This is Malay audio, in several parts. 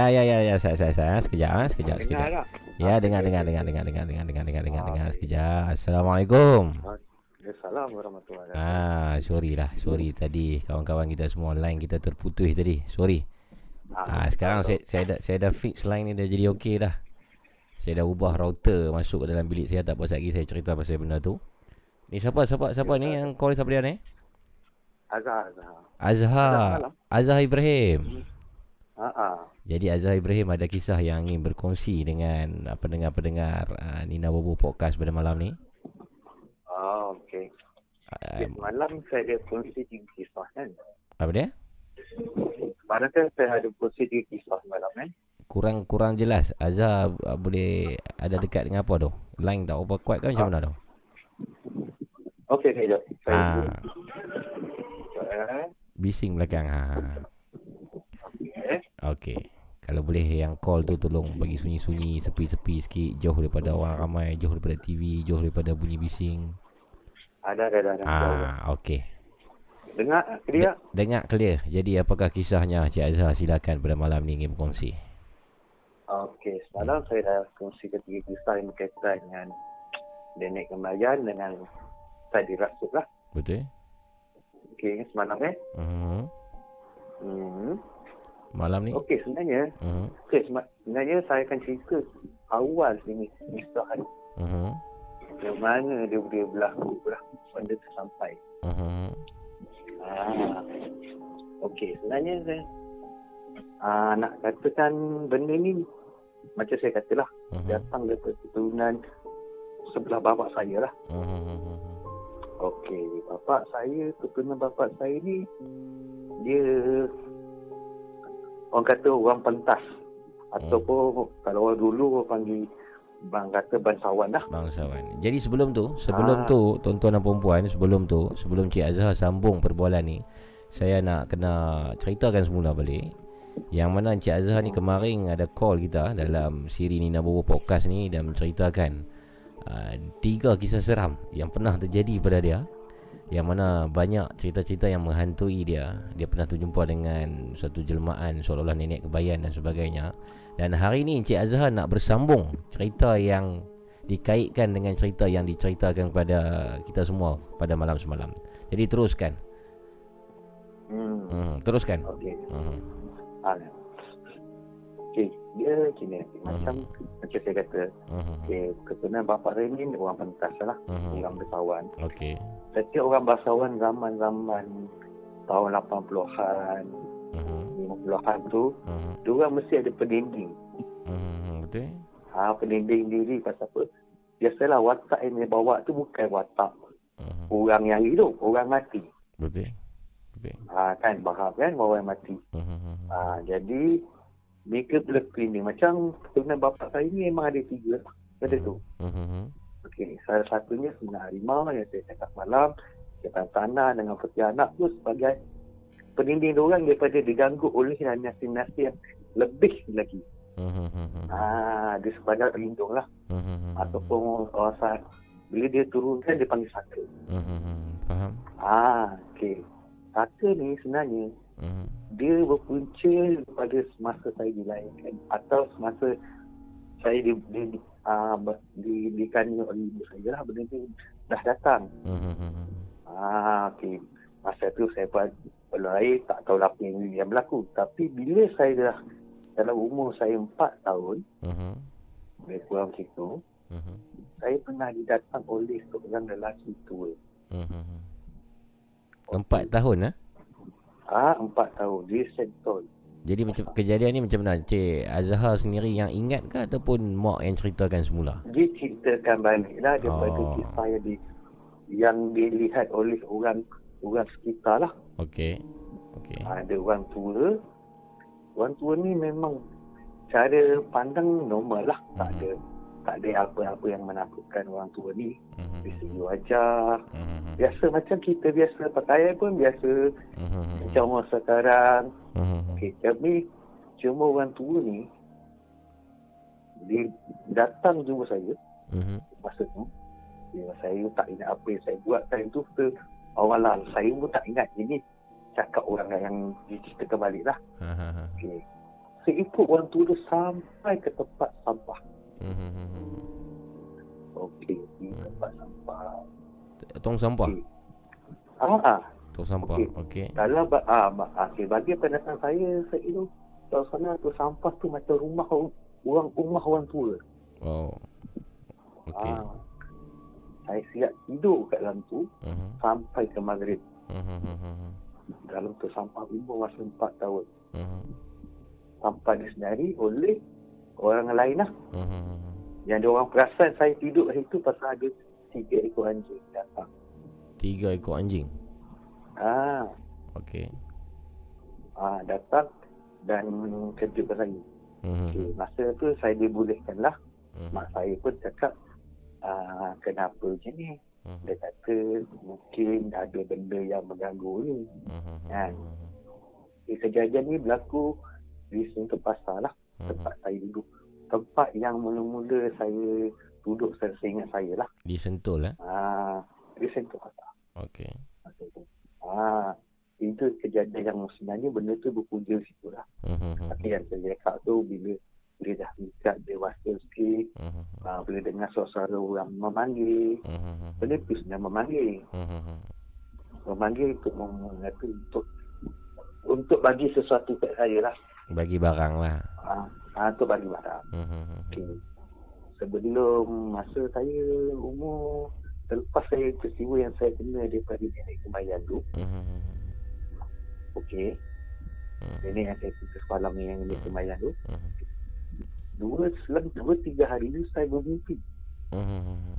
Ya ya ya ya saya saya saya sekejap ah, sekejap sekejap. Dengar? Ya dengar dengar dengar dengar dengar dengar dengar dengar dengar dengar sekejap. Assalamualaikum. Assalamualaikum warahmatullahi wabarakatuh. Ah, sorry lah, sorry tadi kawan-kawan kita semua line kita terputus tadi. Sorry. Ah, sekarang saya saya dah saya dah fix line ni dah jadi okey dah. Saya dah ubah router masuk ke dalam bilik saya tak pasal lagi saya cerita pasal benda tu. Ni siapa siapa siapa ni yang call siapa dia ni? Azhar, Azhar. Azhar. Azhar Ibrahim. Ha ah. Jadi Azhar Ibrahim ada kisah yang ingin berkongsi dengan ah, pendengar-pendengar uh, Nina Bobo Podcast pada malam ni. Oh, okey. Okay, malam saya ada kongsi tiga kisah kan. apa dia? Malam kan saya ada kongsi tiga kisah malam kan. Kurang kurang jelas. Azhar uh, boleh ada dekat dengan apa tu? Line tak apa kuat kan macam mana tu? Okey, okey, jap. Saya Ah, eh, bising belakang. Ha. okey. Okey. Kalau boleh yang call tu tolong bagi sunyi-sunyi, sepi-sepi sikit, jauh daripada orang ramai, jauh daripada TV, jauh daripada bunyi bising. Ada, ada, ada. Ah, okey. Dengar, clear? Dengar clear. Jadi apakah kisahnya Cik Azhar silakan pada malam ni ingin berkongsi. Okey, semalam saya dah kongsi ketiga kisah yang berkaitan dengan nenek kembayan dengan tadi rasuk lah. Betul? Okey, semalam eh. Uh-huh. Hmm. Malam ni? Okey, sebenarnya Uh-huh. Okey, sebenarnya saya akan cerita awal sini kisah ni. Uh-huh. Yang mana dia boleh berlaku lah benda tu sampai. Uh-huh. Ah. Okey, sebenarnya saya ah, nak katakan benda ni macam saya katalah Uh-huh. datang daripada keturunan sebelah bapa saya lah. Uh-huh. Okey, bapa saya, keturunan bapa saya ni dia orang kata orang pentas ataupun kalau orang dulu orang panggil bang kata bangsawan lah. Bangsawan. Jadi sebelum tu, sebelum Ah. tu tuan-tuan dan puan sebelum tu, sebelum Cik Azhar sambung perbualan ni, saya nak kena ceritakan semula balik. Yang mana Encik Azhar ni kemarin ada call kita dalam siri Nina Bobo Podcast ni dan menceritakan uh, tiga kisah seram yang pernah terjadi pada dia. Yang mana banyak cerita-cerita yang menghantui dia. Dia pernah terjumpa dengan satu jelmaan seolah-olah nenek kebayan dan sebagainya. Dan hari ni Encik Azhar nak bersambung cerita yang dikaitkan dengan cerita yang diceritakan kepada kita semua pada malam semalam. Jadi teruskan. Hmm. Hmm, teruskan. Okey. Hmm. Ah. Okey, dia macam ni. Macam macam saya kata, Hmm. okay, keturunan bapa saya ni orang pentas lah. Hmm. Orang bangsawan. Okey. Setiap orang bangsawan zaman-zaman tahun 80-an, Hmm. 50-an tu, Hmm. dia orang mesti ada pendinding. Hmm. Betul? Ha, pendinding diri pasal apa? Biasalah watak yang dia bawa tu bukan watak Hmm. orang yang hidup, orang mati. Betul. Betul. Ha, kan faham kan orang yang mati. Hmm. Ha, jadi mereka boleh cleaning. Macam keturunan bapa saya ni memang ada tiga. Ada tu. Hmm. Okey, salah satunya sebenarnya harimau yang saya cakap malam. Jatan tanah dengan peti anak tu sebagai pendinding orang daripada diganggu oleh nasi-nasi yang lebih lagi. Hmm. Ha, dia sebagai pelindung lah. Hmm. Ataupun orang saat bila dia turunkan dia panggil saka. Hmm. Faham? Ah, okey. Saka ni sebenarnya Hmm. dia berpunca pada semasa saya dilahirkan atau semasa saya di, di, uh, di, dikani oleh ibu saya lah benda tu dah datang. Mhm. Ah, okey. Masa tu saya pun belum lahir, tak tahu apa yang, yang berlaku. Tapi bila saya dah dalam umur saya 4 tahun, Mhm. lebih kurang situ, Mhm. saya pernah didatang oleh seorang lelaki tua. Mhm. Empat tahun ah. Ah, 4 tahun. Dia sentol. Jadi macam kejadian ni macam mana? Cik Azhar sendiri yang ingat ke ataupun mak yang ceritakan semula? Dia ceritakan balik lah daripada Oh. kisah yang, di, yang dilihat oleh orang orang sekitar lah. Okey. Okey. Ada orang tua. Orang tua ni memang cara pandang normal lah. Tak Mhm. ada tak ada apa-apa yang menakutkan orang tua ni. Mhm. Dari segi wajah. Mhm. Biasa macam kita biasa pakaian pun biasa. Mhm. Macam orang sekarang. Mhm. Okay, tapi cuma orang tua ni dia datang jumpa saya Mhm. masa tu. Ya, saya tak ingat apa yang saya buat time tu. Kita, awalah saya pun tak ingat. Ini cakap orang yang diceritakan balik lah. Ha, ha, ha. Okay. Saya ikut orang tua tu sampai ke tempat sampah. Mhm. Okey, tempat sampah. Tong sampah. Okey. Ah, ah. Tong sampah. Okey. Okey. Dalam ba- ah, ma- ah, okay, bagi pendataan saya, saya itu suasana tu sampah tu macam rumah orang rumah orang tua. Oh. Okey. Ah. Saya siap tidur kat dalam tu Mhm. sampai ke maghrib. Mhm. Dalam tu sampah umur masa 4 tahun. Mhm. Sampah disedari oleh orang lain lah. Mhm. Yang dia orang perasan saya tidur kat situ pasal ada tiga ekor anjing datang. Tiga ekor anjing. Ah, Okey. ah datang dan kejutkan saya. Mhm. Okay, masa tu saya dibolehkan lah. Mhm. Mak saya pun cakap, ah, kenapa macam ni? Mhm. Dia kata mungkin ada benda yang mengganggu ni. Mhm. Kan? Okay, kejadian ni berlaku di Sentul Pasar lah. Mhm. Tempat saya duduk. Tempat yang mula-mula saya duduk saya ingat saya lah. Di Sentul eh. Ah, di Sentul Pasar. Okey. Tu. Ah, itu kejadian yang sebenarnya benda tu berpunca situ lah. Mhm. Tapi yang saya cakap tu bila bila dah dekat dewasa sikit, Mhm. uh, bila dengar suara orang memanggil, Mhm. benda tu sebenarnya memanggil. Mhm. Memanggil untuk untuk untuk bagi sesuatu kat saya lah. Bagi barang lah. Ah, uh, untuk bagi barang. Mhm. Okay. Sebelum masa saya umur Selepas saya peristiwa yang saya kena daripada nenek kemayan tu Mhm. Okey. Nenek yang saya cerita semalam yang nenek kemayan tu. Dua, selang dua tiga hari tu saya bermimpi Mhm.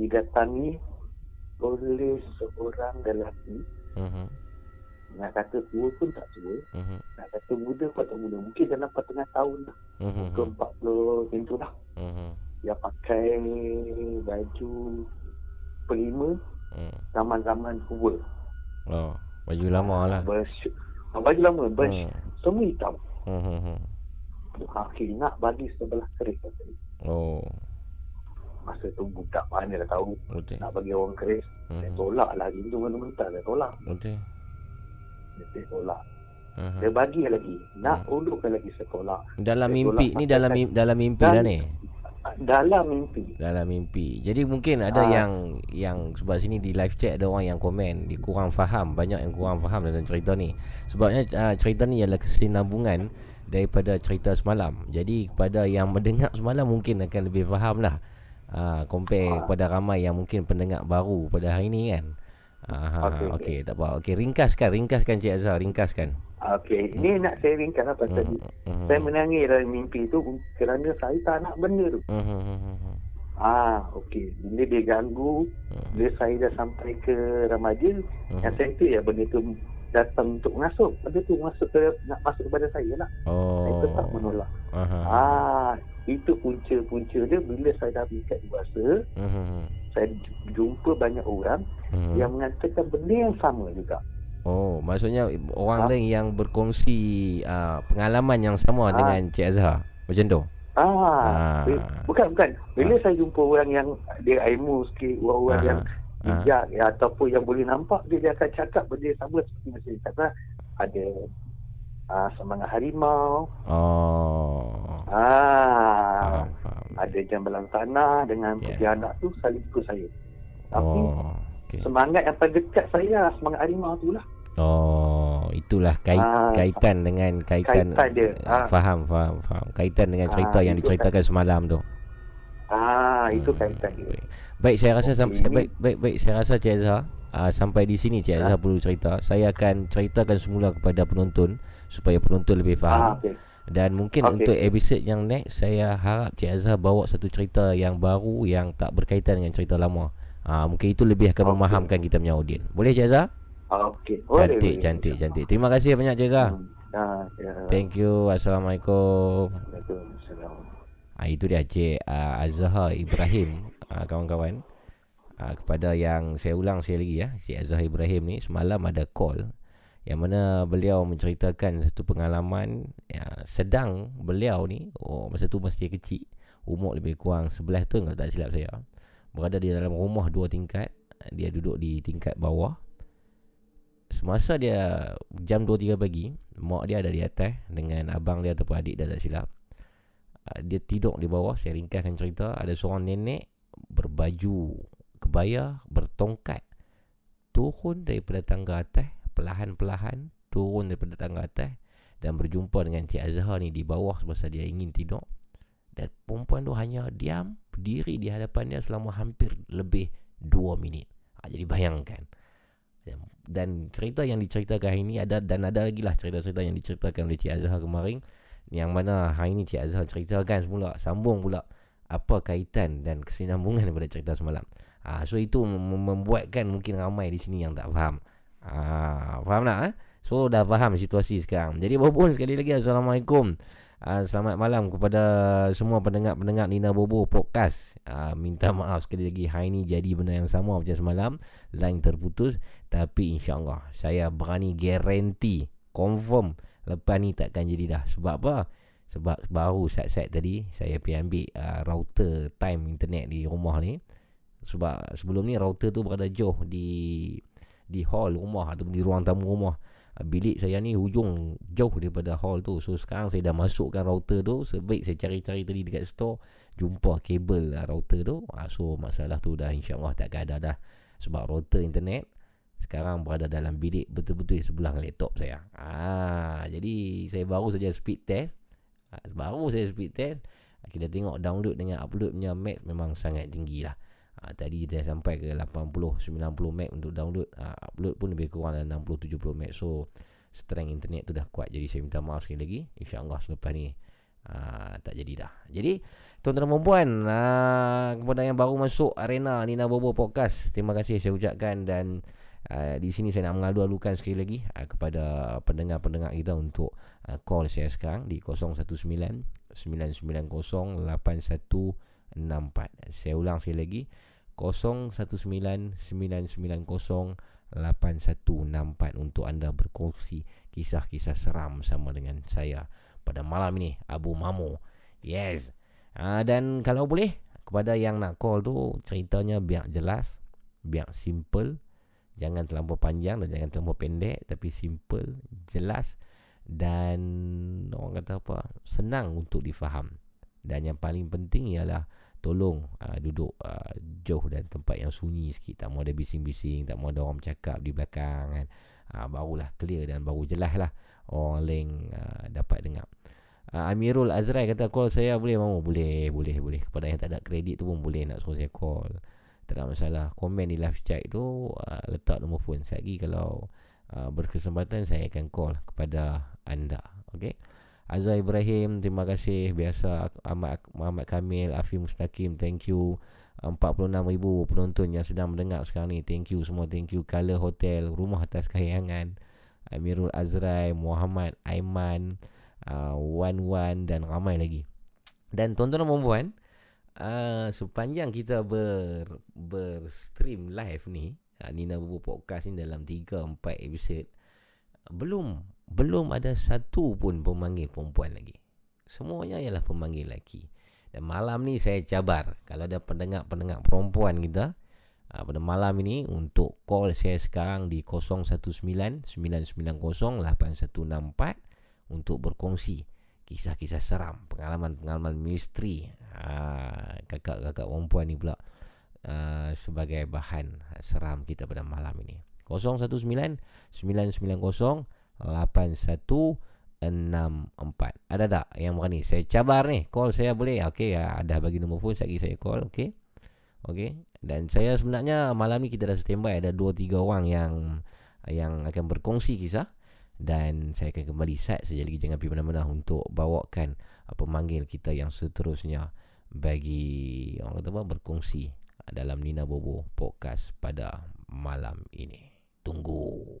Didatangi oleh seorang lelaki Mhm. Nak kata tua pun tak tua Mhm. Nak kata muda pun tak muda Mungkin dalam pertengah tahun lah Mhm. Ke 40 macam tu lah Mhm. Dia pakai baju Pelima Mhm. Zaman-zaman tua Oh, baju lama lah. Bers, ah, baju lama bers, Hmm. Semua hitam Mhm. Akhir nak bagi sebelah keris dia. Oh, Masa tu budak mana dah tahu betul. Nak bagi orang keris Saya Mhm. tolak lah Itu mentah-mentah saya tolak Betul. Dia tolak Mhm. Dia bagi lagi Nak ulukkan lagi tolak Dalam Saya mimpi tolak ni dalam mimpi, dalam mimpi Dan- lah ni. Ah, Dalam mimpi Dalam mimpi. Jadi mungkin ada Ah. yang yang sebab sini di live chat ada orang yang komen dia kurang faham, banyak yang kurang faham dalam cerita ni. Sebabnya uh, cerita ni ialah kesinambungan daripada cerita semalam. Jadi kepada yang mendengar semalam mungkin akan lebih faham lah. Uh, compare Ah. kepada ramai yang mungkin pendengar baru pada hari ni kan. Ah, Okey, okey, okey. tak apa. Okey, ringkaskan, ringkaskan Cik Azhar, ringkaskan. Okey, ini nak saya ringkas apa tadi. Mhm. Saya menangis dalam mimpi tu kerana saya tak nak benda tu. Mhm, mhm, mhm. Ah, okey. Bila dia ganggu, Mhm, bila saya dah sampai ke remaja, mhm. yang saya tu ya benda tu datang untuk masuk. Benda tu masuk ke nak masuk kepada saya lah. Saya Oh. tetap menolak. Aha. Ah, itu punca-punca dia bila saya dah meningkat dewasa, Mhm, saya jumpa banyak orang mhm. yang mengatakan benda yang sama juga. Oh, maksudnya orang Ah. lain yang berkongsi uh, pengalaman yang sama Ah. dengan Cik Azhar. Macam tu. Ah, bi- bukan bukan. Bila saya jumpa orang yang dia ilmu sikit, orang-orang Ah. yang bijak ya, ataupun yang boleh nampak dia, dia akan cakap benda yang sama seperti macam saya kata. ada uh, semangat harimau. Oh. Ah, Faham, faham. ada jambalan tanah dengan Yes. yes. anak tu saling ikut saya. Tapi Oh. Okay. semangat yang paling dekat saya semangat harimau tu lah. Oh, itulah kait, Ah, kaitan dengan kaitan, kaitan dia. Ah. Faham, faham, faham. Kaitan dengan cerita Ah, yang diceritakan semalam tu. Ah, itu Hmm, kaitan dia. Baik. baik, saya rasa Okey, sampai baik baik baik saya rasa Cik Azhar uh, sampai di sini Cik Azhar Ah. perlu cerita. Saya akan ceritakan semula kepada penonton supaya penonton lebih Ah, faham. okey. Dan mungkin Okey. untuk episod yang next saya harap Cik Azhar bawa satu cerita yang baru yang tak berkaitan dengan cerita lama. Ah mungkin itu lebih akan Okey. memahamkan kita punya audien. Boleh Cik Azhar? Ah, okey. Boleh, Cantik, boleh. cantik, cantik. Terima kasih banyak Cik Azhar. Hmm. Ah, ya. Thank you. Assalamualaikum. Waalaikumsalam. Ah itu dia Cik uh, Azhar Ibrahim uh, kawan-kawan. Uh, kepada yang saya ulang sekali lagi ya, Cik Azhar Ibrahim ni semalam ada call yang mana beliau menceritakan satu pengalaman ya, sedang beliau ni oh masa tu masih kecil umur lebih kurang sebelah tu kalau tak silap saya. Berada di dalam rumah dua tingkat dia duduk di tingkat bawah. Semasa dia jam 2 3 pagi mak dia ada di atas dengan abang dia ataupun adik dia tak silap. Uh, dia tidur di bawah saya ringkaskan cerita ada seorang nenek berbaju kebaya bertongkat turun daripada tangga atas perlahan-perlahan turun daripada tangga atas dan berjumpa dengan Cik Azhar ni di bawah semasa dia ingin tidur dan perempuan tu hanya diam berdiri di hadapan dia selama hampir lebih 2 minit ha, jadi bayangkan dan- cerita yang diceritakan hari ini ada dan ada lagi lah cerita-cerita yang diceritakan oleh Cik Azhar kemarin yang mana hari ni Cik Azhar ceritakan semula sambung pula apa kaitan dan kesinambungan daripada cerita semalam. Ah so itu mem- membuatkan mungkin ramai di sini yang tak faham. Ah faham tak eh? So dah faham situasi sekarang. Jadi Bobon sekali lagi Assalamualaikum. Ah, selamat malam kepada semua pendengar-pendengar Nina Bobo podcast. Ah, minta maaf sekali lagi hari ni jadi benda yang sama macam semalam, line terputus tapi insya-Allah saya berani guarantee confirm Lepas ni takkan jadi dah Sebab apa? Sebab baru set-set tadi Saya pergi ambil uh, router time internet di rumah ni Sebab sebelum ni router tu berada jauh di Di hall rumah Atau di ruang tamu rumah uh, Bilik saya ni hujung jauh daripada hall tu So sekarang saya dah masukkan router tu Sebaik saya cari-cari tadi dekat store Jumpa kabel uh, router tu uh, So masalah tu dah insyaAllah takkan ada dah Sebab router internet sekarang berada dalam bilik betul-betul sebelah laptop saya. Ah, jadi saya baru saja speed test. Ah, baru saya speed test. Ah, Kita tengok download dengan upload punya meg memang sangat tinggi lah. Ah, tadi dia sampai ke 80 90 meg untuk download. Ah, upload pun lebih kurang dalam 60 70 meg. So strength internet tu dah kuat. Jadi saya minta maaf sekali lagi. Insya-Allah selepas ni ah, tak jadi dah. Jadi tuan-tuan dan puan ah, kepada yang baru masuk arena Nina Bobo podcast, terima kasih saya ucapkan dan Uh, di sini saya nak mengalu-alukan sekali lagi uh, kepada pendengar-pendengar kita untuk uh, call saya sekarang di 019 990 8164. Saya ulang sekali lagi 019 990 8164 untuk anda berkongsi kisah-kisah seram sama dengan saya pada malam ini Abu Mamo. Yes. Uh, dan kalau boleh kepada yang nak call tu ceritanya biar jelas, biar simple Jangan terlampau panjang dan jangan terlampau pendek Tapi simple, jelas Dan orang kata apa Senang untuk difaham Dan yang paling penting ialah Tolong uh, duduk uh, jauh dan tempat yang sunyi sikit. Tak mau ada bising-bising Tak mau ada orang bercakap di belakang kan. Uh, Barulah clear dan baru jelas lah Orang lain uh, dapat dengar. Uh, Amirul Azrai kata call saya boleh mau Boleh, boleh, boleh. Kepada yang tak ada kredit tu pun boleh nak suruh saya call. Tak ada masalah. Komen di live chat tu uh, letak nombor phone. Saya lagi kalau uh, berkesempatan saya akan call kepada anda. Okey Azhar Ibrahim terima kasih. Biasa Ahmad Muhammad Kamil Afi Mustaqim thank you. 46,000 penonton yang sedang mendengar sekarang ni. Thank you semua. Thank you Color Hotel Rumah Atas Kayangan Amirul Azrai Muhammad Aiman uh, Wan Wan dan ramai lagi. Dan tuan-tuan dan puan uh, sepanjang kita ber berstream live ni uh, Nina Bubu Podcast ni dalam 3 4 episod belum belum ada satu pun pemanggil perempuan lagi. Semuanya ialah pemanggil lelaki. Dan malam ni saya cabar kalau ada pendengar-pendengar perempuan kita uh, pada malam ini untuk call saya sekarang di 019-990-8164 untuk berkongsi kisah-kisah seram, pengalaman-pengalaman misteri uh, kakak-kakak perempuan ni pula uh, sebagai bahan seram kita pada malam ini. 019-990-8164 Ada tak yang berani? Saya cabar ni. Call saya boleh? Okey Ada bagi nombor phone Sekejap saya call Okey? Okey. Dan saya sebenarnya malam ni kita dah standby. Ada 2 3 orang yang yang akan berkongsi kisah. Dan saya akan kembali set saja lagi. Jangan pergi mana-mana untuk bawakan apa manggil kita yang seterusnya bagi orang kata apa berkongsi dalam Nina Bobo podcast pada malam ini. Tunggu.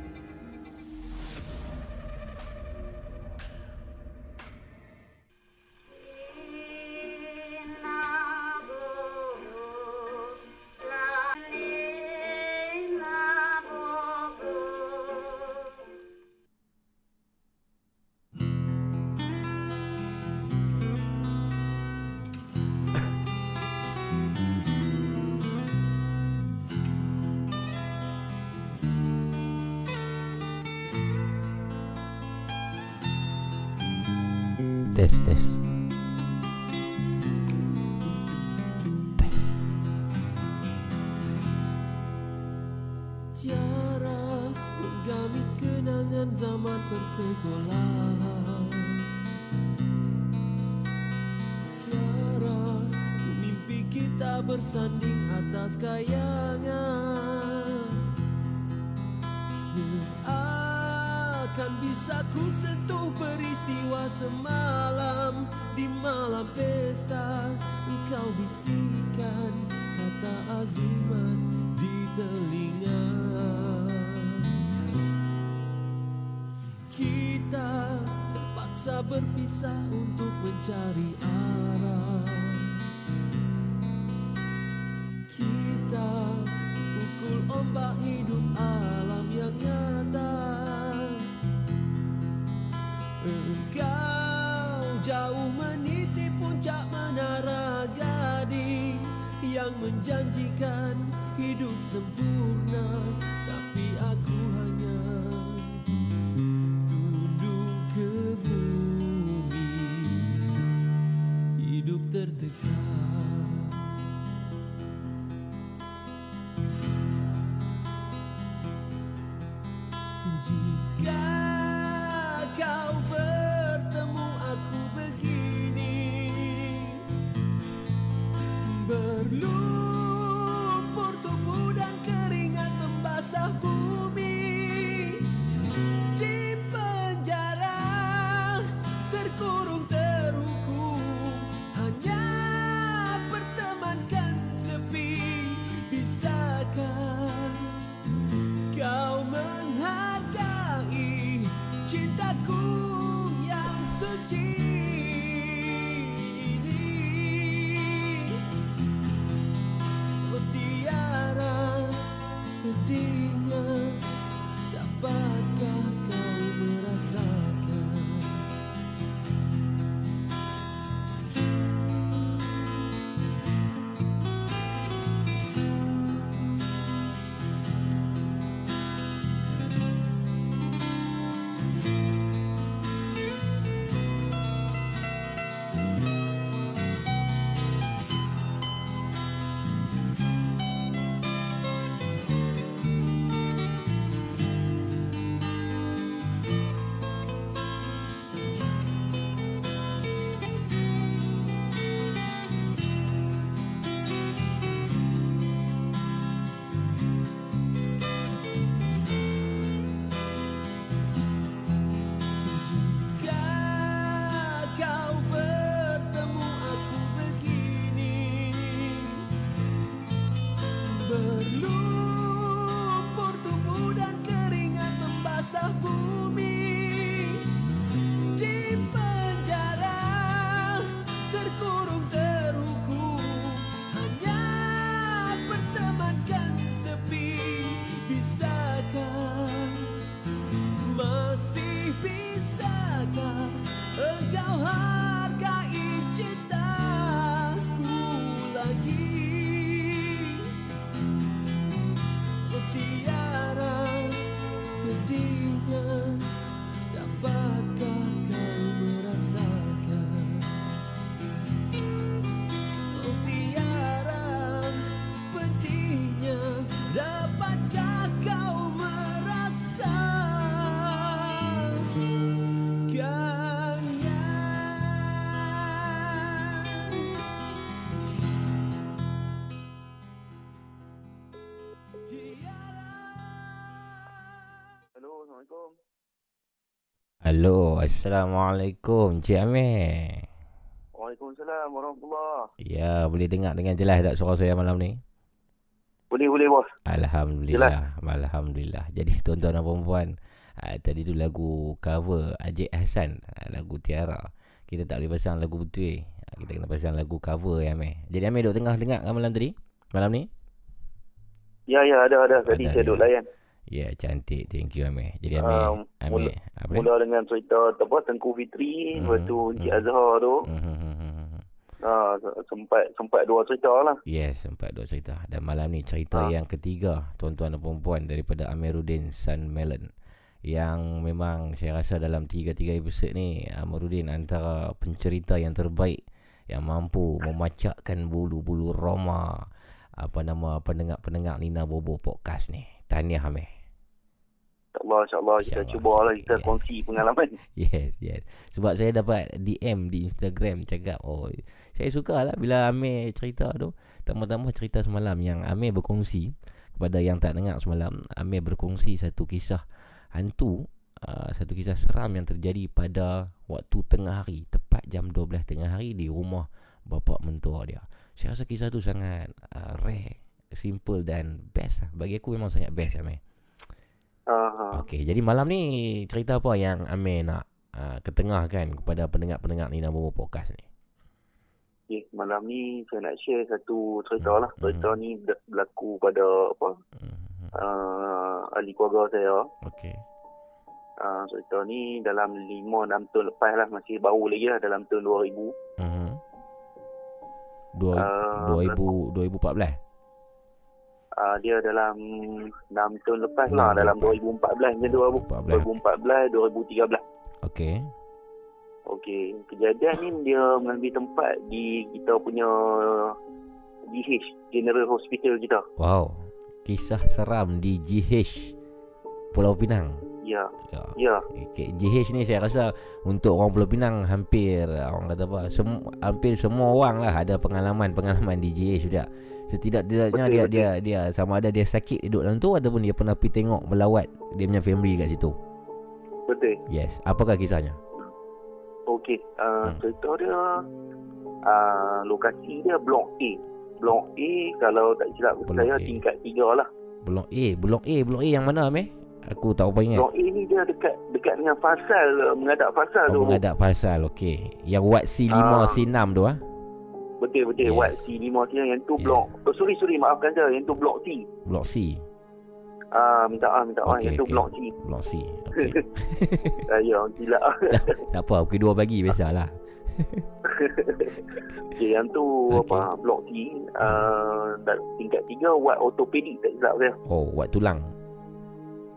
Halo, Assalamualaikum Cik Amir. Waalaikumsalam warahmatullahi Ya, boleh dengar dengan jelas tak suara saya malam ni? Boleh boleh bos. Alhamdulillah. Alhamdulillah. Jadi tuan-tuan dan puan uh, tadi tu lagu cover Ajik Hassan, uh, lagu Tiara. Kita tak boleh pasang lagu betul. Uh, kita kena pasang lagu cover ya Amir. Jadi Amir duduk tengah dengar kan malam tadi? Malam ni? Ya ya ada ada. Tadi Ada, saya ya. duduk layan. Ya, cantik. Thank you Amir. Jadi Amir, Um, Amir, mula- apa? Mula dengan cerita apa Tengku Fitri, Hmm, lepas tu Encik hmm. Azhar tu. Hmm, hmm, hmm, hmm, hmm. Ah, sempat sempat dua cerita lah. Yes, sempat dua cerita. Dan malam ni cerita Ah. yang ketiga, tuan-tuan dan puan daripada Amiruddin Sun Melon. Yang memang saya rasa dalam tiga-tiga episod ni, Amiruddin antara pencerita yang terbaik yang mampu memacakkan bulu-bulu Roma apa nama pendengar-pendengar Nina Bobo podcast ni. Tahniah Amir. InsyaAllah, insyaAllah kita InsyaAllah. cuba lah kita Ya. kongsi pengalaman. Yes, yes. Sebab saya dapat DM di Instagram cakap, oh, saya suka lah bila Amir cerita tu. Tambah-tambah cerita semalam yang Amir berkongsi kepada yang tak dengar semalam. Amir berkongsi satu kisah hantu, uh, satu kisah seram yang terjadi pada waktu tengah hari. Tepat jam 12 tengah hari di rumah bapa mentua dia. Saya rasa kisah tu sangat uh, rare, simple dan best lah. Bagi aku memang sangat best Amir. Ah, Okey, jadi malam ni cerita apa yang Amir nak uh, ketengahkan kepada pendengar-pendengar Nina Bobo podcast ni? okay. Malam ni saya nak share satu cerita lah. Hmm. Cerita ni ber- berlaku pada apa Hmm. uh, ahli keluarga saya. Okey. Uh, cerita ni dalam 5-6 tahun lepas lah. Masih baru lagi lah dalam tahun 2000. Mhm. Dua, Ah, 2000 2014. Uh, dia dalam 6 tahun lepas lah. Dalam lepas. 2014 macam tu. Abu. 2014. 2014, 2013. Okey. Okey, kejadian ni dia mengambil tempat di kita punya GH, General Hospital kita. Wow. Kisah seram di GH Pulau Pinang. Ya, Ya. ya. GH ni saya rasa untuk orang Pulau Pinang hampir orang kata apa sem- hampir semua orang lah ada pengalaman-pengalaman di GH sudah. Setidak-tidaknya Betul, dia betul. dia dia sama ada dia sakit duduk dalam tu ataupun dia pernah pergi tengok melawat dia punya family kat situ. Betul. Yes. Apakah kisahnya? Okey, uh, Hmm. cerita dia uh, lokasi dia Blok A. Blok A kalau tak silap Blok saya A. tingkat 3 lah. Blok A, blok A, blok A yang mana meh? Aku tak apa ingat. A ni dia dekat dekat dengan Fasal, uh, menghadap Fasal Oh, tu. menghadap pasal okey. Yang Wat C5 Ah. C6 tu ah. Betul betul. Yes. Wat C5 sini yang tu Yes. blok. Oh sorry sorry maafkan saya, yang tu blok C. Blok C. Ah minta ah minta ah Okey, yang tu okey. blok C. Blok C. Okey. Saya gila. tak apa, pukul dua pagi biasalah. Okey, yang tu Okey. apa blok C uh, tingkat 3 wad ortopedik tak silap saya. Oh, Wat tulang.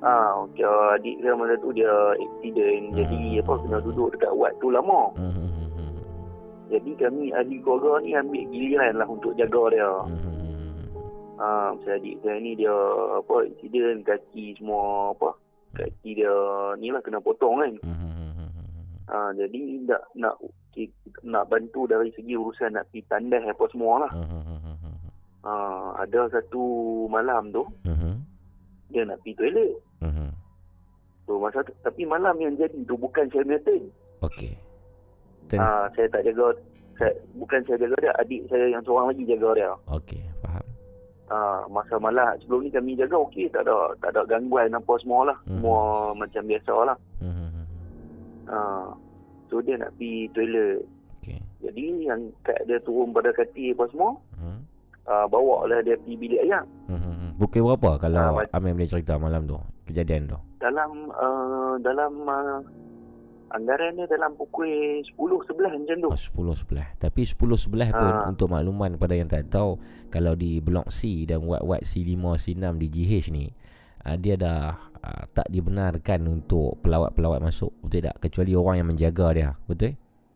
Ah, okey adik saya masa tu dia accident Hmm. jadi apa kena duduk dekat wad tu lama. Hmm, hmm, hmm, hmm. Jadi kami ahli keluarga ni ambil giliran lah untuk jaga dia. Hmm. Ah, macam adik saya ni dia apa accident kaki semua apa kaki dia ni lah kena potong kan. Hmm. Ah, jadi nak nak nak bantu dari segi urusan nak pergi tandas apa semua lah. Hmm. Ah, ada satu malam tu hmm. Dia nak pergi toilet. Hmm. So masa tu, tapi malam yang jadi tu bukan saya punya turn. Okey. Ten- Ah, saya tak jaga saya, bukan saya jaga dia, adik saya yang seorang lagi jaga dia. Okey, faham. Ah, masa malam sebelum ni kami jaga okey, tak ada tak ada gangguan apa semua lah. Hmm. Semua macam biasa lah. Hmm. Ah, so dia nak pergi toilet. Okey. Jadi yang kat dia turun pada katil apa semua, Hmm. ah, bawa lah dia pergi bilik ayam. Hmm. Pukul berapa kalau mat- Amir boleh cerita malam tu? Kejadian tu. Dalam uh, dalam uh, anggaran dia dalam pukul 10 11 macam tu. Oh, 10 sebelah. Tapi 10 sebelah pun Ah. untuk makluman pada yang tak tahu kalau di blok C dan wat-wat C5 C6 di GH ni uh, dia dah uh, tak dibenarkan untuk pelawat-pelawat masuk betul tak kecuali orang yang menjaga dia betul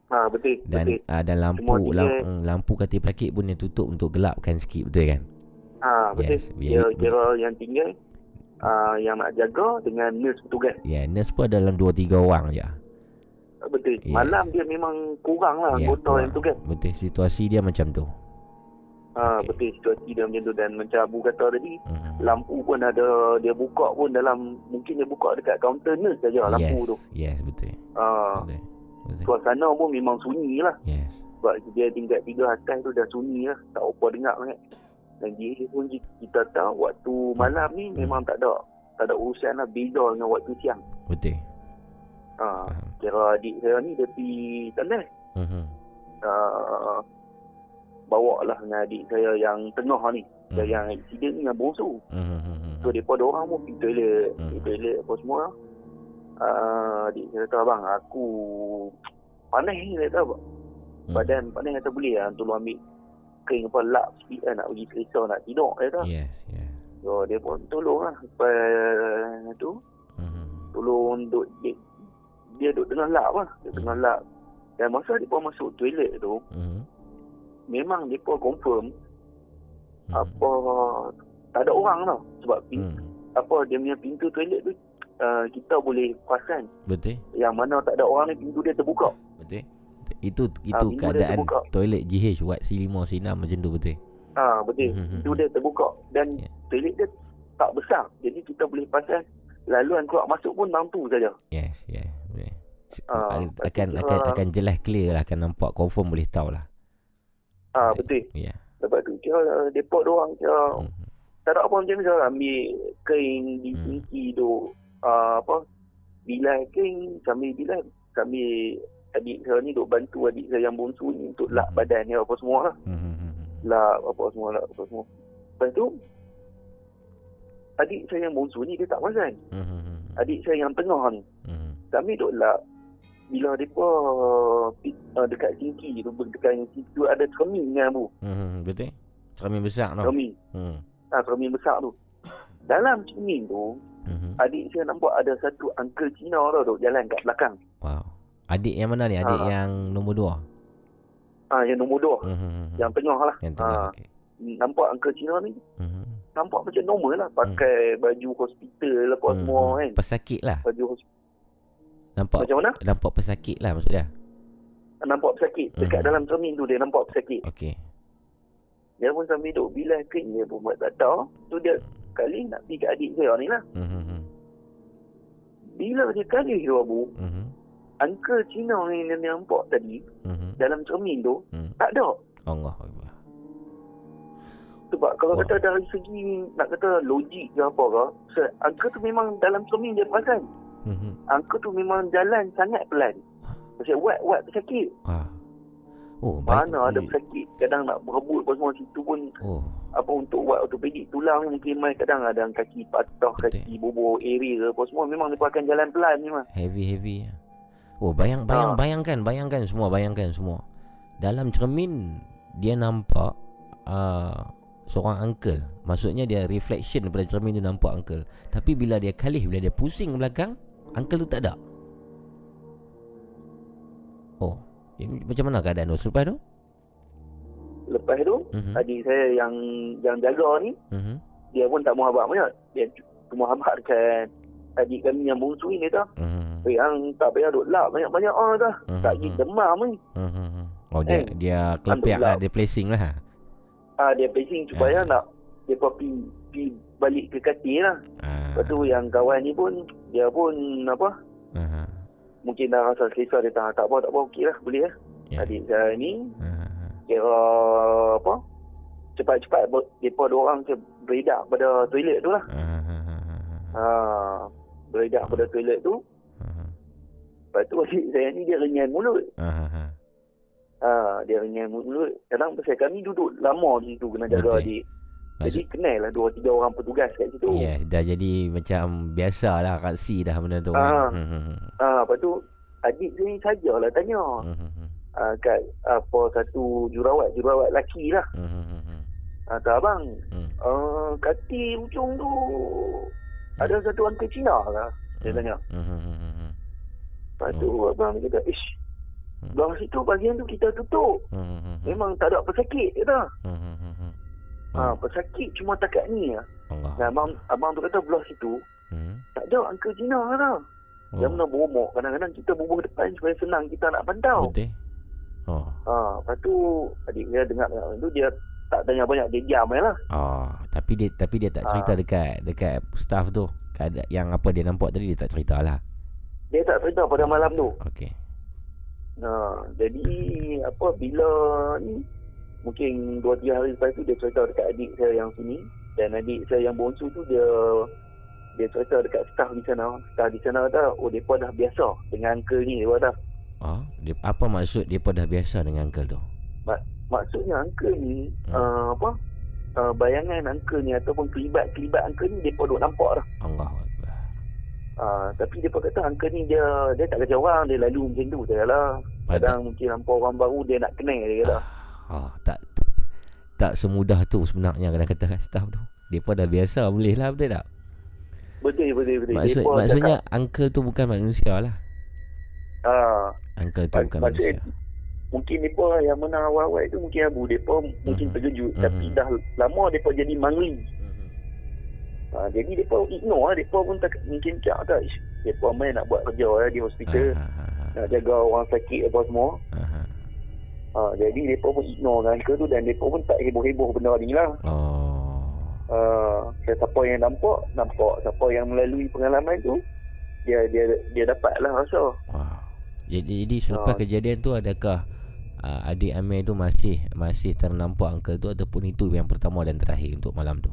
Ha betul dan betul. uh, dan lampu Semua tiga- lam, mm, lampu katil pelakit pun dia tutup untuk gelapkan sikit betul kan Ha betul. Yes, Dia yeah, kira yang tinggal uh, yang nak jaga dengan nurse petugas. ya yeah, nurse pun dalam 2 3 orang je Ah, Betul. Yes. Malam dia memang kurang lah anggota kurang. yang tugas. betul situasi dia macam tu Ha, Okey. betul situasi dia macam tu dan macam Abu kata tadi Mhm. lampu pun ada dia buka pun dalam mungkin dia buka dekat kaunter nurse saja lampu yes. tu. Yes, betul. Ha, Betul. Betul. suasana pun memang sunyi lah Yes. sebab dia tingkat tiga atas tu dah sunyi lah tak apa dengar sangat dan dia pun ki- kita tahu waktu malam ni memang tak ada tak ada urusan lah beza dengan waktu siang Betul. ha, Faham. kira adik saya ni dia pergi tandas Mhm. uh, bawa lah dengan adik saya yang tengah ni Mhm. yang insiden ni yang bongsu. Mhm. so mereka dua orang pun pergi toilet Hmm. pergi toilet apa semua uh, adik saya kata abang aku panas ni kata Hmm. badan panas kata boleh lah tolong ambil kering apa lap sikit kan nak pergi selesa nak tidur dia kata Yes, yes. so dia pun tolong lah lepas tu Mhm. tolong duk dia, dia duduk tengah lap lah dia tengah lap dan masa dia pun masuk toilet tu Mhm. memang dia pun confirm Mhm. apa tak ada orang tau sebab Hmm. apa dia punya pintu toilet tu uh, kita boleh perasan Betul. yang mana tak ada orang ni pintu dia terbuka Betul. Itu itu Ah, dia keadaan toilet GH Wat C5 C6 macam tu betul. ha betul Mhm. pintu dia terbuka dan Ya. toilet dia tak besar jadi kita boleh perasan laluan keluar masuk pun mampu saja Yes, yes. Ah, akan tu akan akan jelas clear lah akan nampak confirm boleh tahu lah. ha betul Ya. lepas tu kira uh, depot dia orang kira Mhm. tak ada apa macam ni ambil kain di Hmm. tinggi tu uh, apa bilai kain sambil bilai sambil adik saya ni duk bantu adik saya yang bongsu ni untuk lap Hmm. badan dia apa semua lah Mhm. Mhm. lap apa semua lap apa semua lepas tu adik saya yang bongsu ni dia tak perasan adik saya yang tengah ni sambil duk lap bila mereka uh, dekat tinggi tu dekat yang situ ada cermin kan bu Mhm. Betul. Cermin besar tau. cermin Hmm. ah, cermin besar tu dalam cermin tu Mhm. adik saya nampak ada satu uncle Cina tau duk jalan kat belakang. Wow. Adik yang mana ni? Adik Ah. yang nombor dua. Ah yang nombor dua, Mhm. yang tengah lah. yang tengah. Ah, okey. nampak uncle Cina ni Mhm. nampak macam normal lah pakai baju hospital apa Hmm, semua hmm. kan. Pesakit lah. Baju hospital Nampak macam mana? nampak pesakit lah maksud dia. Nampak pesakit. Dekat Hmm. dalam cermin tu dia nampak pesakit. Okey. Dia pun sambil duk bilas kering dia pun buat tak tahu. Tu dia kali nak pergi kat adik saya ni lah. Mhm. Bila dia kali tu Abu, Mhm. Uncle Cina ni yang dia nampak tadi Mhm. dalam cermin tu Hmm. tak ada. Allah Akbar. Sebab kalau Wah. kata dari segi nak kata logik ke apa ke, se- angka tu memang dalam cermin dia perasan. Mhm. Angka tu memang jalan sangat pelan. Macam wat-wat pesakit. Ah. Oh, baik. Mana ada pesakit. Kadang nak berebut apa semua situ pun Oh, apa untuk buat ortopedik tulang mungkin mai kadang ada kaki patah, Betul. kaki bobor area ke apa semua. Memang dia akan jalan pelan ni mah. Oh, bayang bayang Ah. bayangkan, bayangkan semua, bayangkan semua. Dalam cermin dia nampak uh, seorang uncle. Maksudnya dia reflection daripada cermin tu nampak uncle. Tapi bila dia kalih, bila dia pusing belakang, uncle tu tak ada. Oh, ini macam mana keadaan tu? Selepas tu? Lepas tu, Mhm. adik saya yang yang jaga ni, Mhm. dia pun tak muhabak banyak. Dia cuma muhabak dekat adik kami yang bungsu ni dia kata, Mhm. yang tak payah duk lap banyak-banyak ah dah. Mhm. Tak pergi demam ni. Mhm. Oh, dia Eh, dia kelepiak ambil lah, dia placing lah. Ah dia pacing supaya Ah. nak dia pergi pergi balik ke katil lah. Ah. Lepas tu yang kawan ni pun dia pun apa Aha. mungkin dah rasa selesa dia tak tak apa tak apa okey lah boleh lah. Ya. Adik saya ni Aha. kira apa cepat-cepat depa dua orang ke beredak pada toilet tu lah. Aha. Ha beredak pada toilet tu. Lepas tu adik saya ni dia renyah mulut. Ha dia renyah mulut. Kadang pasal kami duduk lama di situ kena jaga Betul. adik. Jadi kenal lah dua tiga orang petugas kat situ. yes, dah jadi macam biasa lah kat C dah benda tu Ah. kan. Mhm. Ha, lepas tu adik saya ni sajalah tanya uh, kat apa satu jurawat jurawat lelaki lah. Uh, kata abang, Hmm. uh, kati ujung tu ada satu angka Cina lah. Dia Hmm. tanya. Mhm. Lepas tu abang dia kata, ish, Hmm. belah situ bahagian tu kita tutup. Memang tak ada pesakit dia kata. Ha, pesakit cuma takat ni lah. Allah. Dan abang, abang tu kata belah situ Hmm. tak ada angka Cina lah. Oh. Yang mana berumur. Kadang-kadang kita bubuh depan supaya senang kita nak pantau. Betul. Oh. Ha, lepas tu adik dia dengar dengar tu dia tak tanya banyak dia diam je lah. Oh, tapi dia tapi dia tak cerita Ah. dekat dekat staff tu. Keadaan yang apa dia nampak tadi dia tak cerita lah. Dia tak cerita pada malam tu. Okey. Ha, jadi apa bila ni mungkin 2 3 hari lepas tu dia cerita dekat adik saya yang sini dan adik saya yang bongsu tu dia dia cerita dekat staff di sana. Staff di sana kata, oh depa dah biasa dengan uncle ni depa dah. Oh, dia, apa maksud dia dah biasa dengan uncle tu? Maksudnya uncle ni Hmm. uh, apa? Uh, bayangan uncle ni ataupun kelibat-kelibat uncle ni depa duk nampak dah. Allah. Uh, tapi depa kata uncle ni dia dia tak kerja orang, dia lalu macam tu saya lah. Kadang mungkin nampak orang baru dia nak kenal dia kata. ah, tak tak semudah tu sebenarnya kadang kata kat staff tu. Dia dah biasa boleh lah betul tak? Betul betul betul. Maksud, Depa maksudnya uncle tu bukan manusia lah. cakap, ah, Uncle tu Mak- bukan maksud- manusia. Mungkin depa yang mana awal-awal tu mungkin abu depa mungkin Mhm. terkejut Mhm. tapi dah lama depa jadi mangli. Ha, jadi depa ignore lah, depa pun tak mungkin cak tak. "Ish, Depa main nak buat kerja lah di hospital, ah, nak jaga orang sakit apa semua. ah. Ha, jadi depa pun ignore kan ke tu dan depa pun tak heboh-heboh benda ni lah. Oh. Uh, siapa yang nampak, nampak. Siapa yang melalui pengalaman tu, dia dia dia dapat lah rasa. Wow. Jadi, jadi selepas Ah. kejadian tu adakah uh, adik Amir tu masih masih ternampak uncle tu ataupun itu yang pertama dan terakhir untuk malam tu?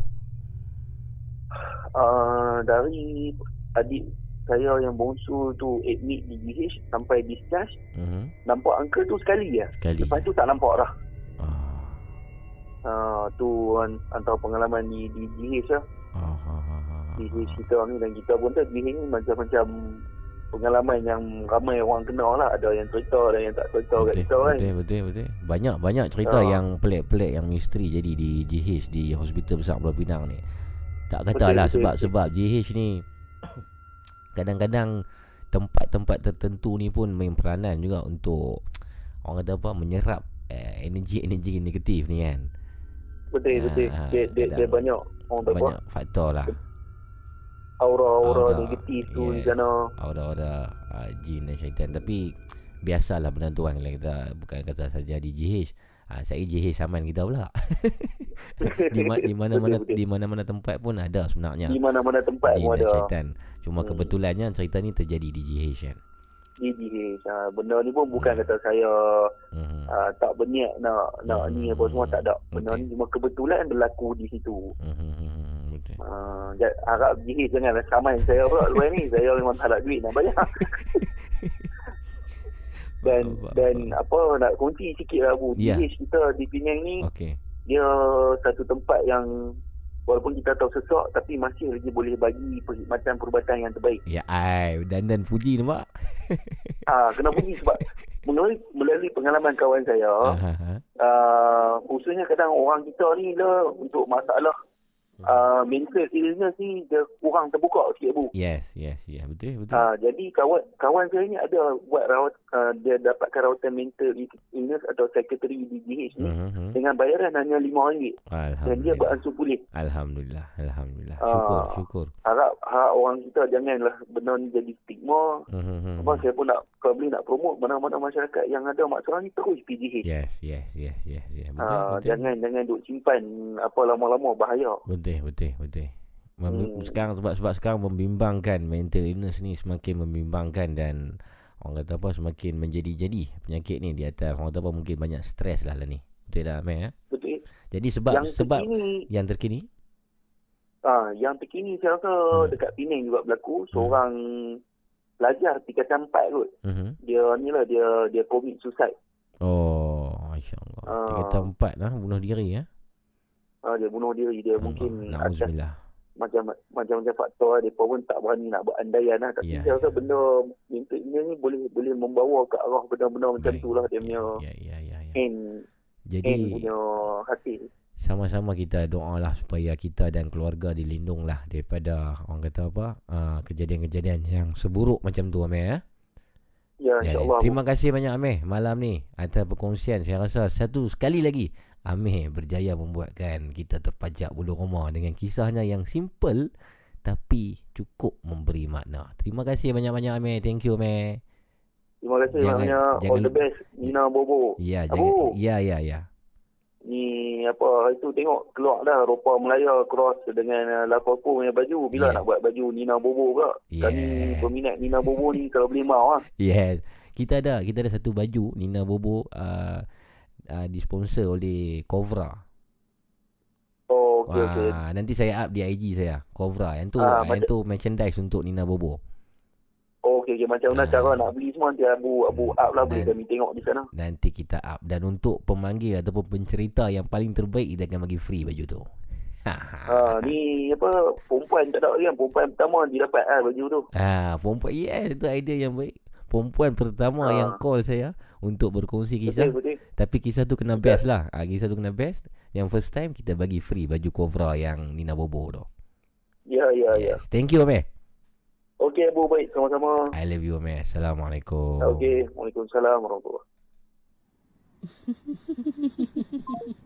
Uh, dari adik saya yang bongsu tu admit di GH sampai discharge, Mhm. nampak uncle tu sekali ya. Sekali. Lepas tu tak nampak dah. Ah. Uh, tu an- antara pengalaman di, di GH lah. Ah, ah, ah, Di ah. GH kita ni dan kita pun tahu GH ni macam-macam pengalaman yang ramai orang kenal lah. Ada yang cerita dan yang tak cerita kat Betul, kita kan. betul, betul, betul. Banyak banyak cerita Ah. yang pelik-pelik yang misteri jadi di GH di Hospital Besar Pulau Pinang ni. Tak Betul, katalah betul, sebab betul. sebab GH ni kadang-kadang tempat-tempat tertentu ni pun main peranan juga untuk orang kata apa menyerap eh, energi-energi negatif ni kan. Betul, betul. Ah, Dia, dia, dia banyak orang apa, Banyak faktor lah. Aura-aura Aura, negatif tu di yes. sana. Aura-aura uh, jin dan syaitan Tapi Biasalah benda tu kan Kalau kita Bukan kata saja di GH uh, Saya GH saman kita pula di, ma- di mana-mana Betul, betul. di mana-mana tempat pun ada sebenarnya Di mana-mana tempat jin pun dan ada. syaitan. Cuma Hmm. kebetulannya cerita ni terjadi di GH kan. Di GH. Ha, benda ni pun bukan Hmm. kata saya uh, tak berniat nak nak ni apa semua tak ada. Benda Okey. ni cuma kebetulan berlaku di situ. Mhm, mhm, Betul. Uh, harap GH jangan ramai saya pula luar ni. Saya memang tak ada duit nak bayar. dan Faham, dan faham. apa nak kunci sikit lah Bu. Ya. GH kita di Penang ni Okey. dia satu tempat yang walaupun kita tahu sesak tapi masih lagi boleh bagi perkhidmatan perubatan yang terbaik. Ya ai dan dan puji nampak. Ah, kena puji sebab melalui, melalui pengalaman kawan saya, ha. uh, khususnya kadang orang kita ni lah untuk masalah uh, mental illness ni dia kurang terbuka sikit bu. Yes, yes, yes. Betul, betul. Uh, jadi kawan kawan saya ni ada buat rawat uh, dia dapatkan rawatan mental illness atau secretary di GH ni Mhm. dengan bayaran hanya RM5 dan dia beransur pulih. Alhamdulillah, alhamdulillah. Ah. Syukur, syukur. Harap harap orang kita janganlah benda ni jadi stigma. Mhm. Apa saya pun nak probably nak promote mana-mana masyarakat yang ada masalah ni terus PGH. Yes, yes, yes, yes, yes. Betul, Ah, betul. jangan jangan duk simpan apa lama-lama bahaya. Betul, betul, betul. Mem- Hmm. Sekarang sebab sebab sekarang membimbangkan mental illness ni semakin membimbangkan dan orang kata apa semakin menjadi-jadi penyakit ni di atas orang kata apa mungkin banyak stres lah lah ni. Betul tak Amir? Eh? Betul. Jadi sebab yang sebab terkini, yang terkini ah, yang terkini saya rasa Hmm. dekat Penang juga berlaku seorang pelajar tingkatan 4 kot. Mhm. Dia ni lah dia dia commit suicide. Oh, masya-Allah. Ah. Kita empat lah bunuh diri ya. Ah, dia bunuh diri dia mungkin atas Nauzubillah. macam macam-macam faktor. Dia pun tak berani nak buat andaian lah. Tapi Ya, saya rasa ya. benda illness ni boleh boleh membawa ke arah benda-benda macam Baik. tu lah dia punya Ya, ya, ya, ya. end Jadi end punya hasil. sama-sama kita doalah supaya kita dan keluarga dilindunglah daripada orang kata apa uh, kejadian-kejadian yang seburuk macam tu Amir ya. Ya, Ya, insyaAllah. terima kasih banyak Amir malam ni atas perkongsian. Saya rasa satu sekali lagi Amir berjaya membuatkan kita terpajak bulu roma dengan kisahnya yang simple tapi cukup memberi makna. Terima kasih banyak-banyak Amir. Thank you Amir. Terima kasih Jangan- banyak. jangan All the best. Nina Bobo. Ya, Abu. jangan ya ya ya. ni apa itu tengok keluar dah Ropa Melaya cross dengan uh, Lakopo punya baju. Bila Yeah. nak buat baju Nina Bobo pula? Kami Yeah. peminat Nina Bobo ni kalau boleh mau ah. Yes. Kita ada kita ada satu baju Nina Bobo uh, uh, disponsor oleh Covra. Oh, okey okey. Wah, nanti saya up di IG saya. Covra. Yang tu Ah, yang tu merchandise untuk Nina Bobo. Oh, okey okey macam mana Ah. cara nak beli semua nanti Abu Abu up lah boleh kami tengok di sana. Nanti kita up dan untuk pemanggil ataupun pencerita yang paling terbaik kita akan bagi free baju tu. Ha, ni apa perempuan tak ada lagi kan perempuan pertama dia dapat ah baju tu. Ah, perempuan yes, itu idea yang baik. Perempuan pertama Ah. yang call saya untuk berkongsi kisah. Betul betul. Tapi kisah tu kena best lah. Ah, kisah tu kena best. Yang first time kita bagi free baju Covra yang Nina Bobo tu. Ya ya ya. Yes. Thank you Amir. Okey Abu baik sama-sama. I love you Amir. Assalamualaikum. Okey, Waalaikumsalam warahmatullahi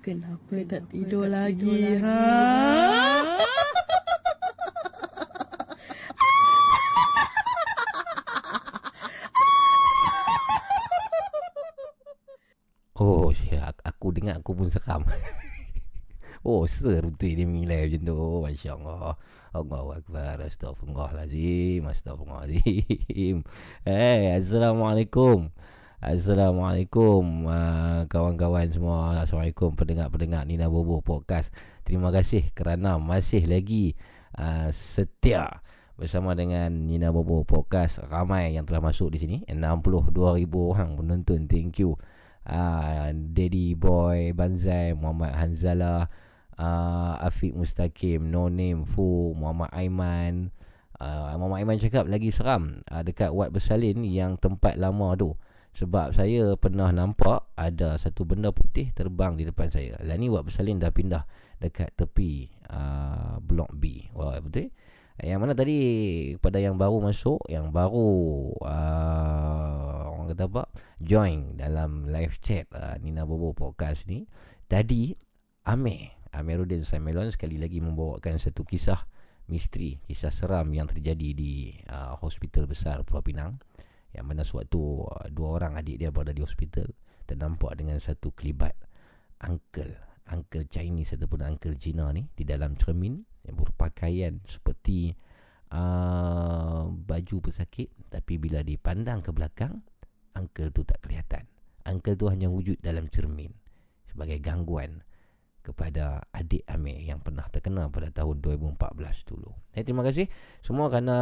Kenapa tak tidur lagi, ha? Oh, syah, aku dengar aku pun seram. oh, seru tu dia menilai macam tu. Oh, Masya Allah. Allahu Akbar. Astaghfirullahaladzim. Astaghfirullahaladzim. Hey, Assalamualaikum. Assalamualaikum uh, kawan-kawan semua. Assalamualaikum pendengar-pendengar Nina Bobo Podcast. Terima kasih kerana masih lagi uh, setia bersama dengan Nina Bobo Podcast. Ramai yang telah masuk di sini. 62,000 orang penonton. Thank you uh, Daddy Boy Banzai Muhammad Hanzalah uh, Afiq Mustaqim No Name Fu Muhammad Aiman uh, Muhammad Aiman cakap lagi seram uh, dekat Wat Bersalin yang tempat lama tu sebab saya pernah nampak ada satu benda putih terbang di depan saya. Lah ni Wat Bersalin dah pindah dekat tepi uh, Blok B. Wah betul? Yang mana tadi pada yang baru masuk, yang baru uh, kata apa? Join dalam live chat uh, Nina Bobo podcast ni. Tadi Amir, Amiruddin Samelon sekali lagi membawakan satu kisah misteri, kisah seram yang terjadi di uh, hospital besar Pulau Pinang. Yang mana sewaktu uh, dua orang adik dia berada di hospital ternampak dengan satu kelibat uncle, uncle Chinese ataupun uncle Cina ni di dalam cermin yang berpakaian seperti uh, baju pesakit tapi bila dipandang ke belakang uncle tu tak kelihatan. Uncle tu hanya wujud dalam cermin sebagai gangguan kepada adik Amir yang pernah terkena pada tahun 2014 dulu. Eh, terima kasih. Semua kerana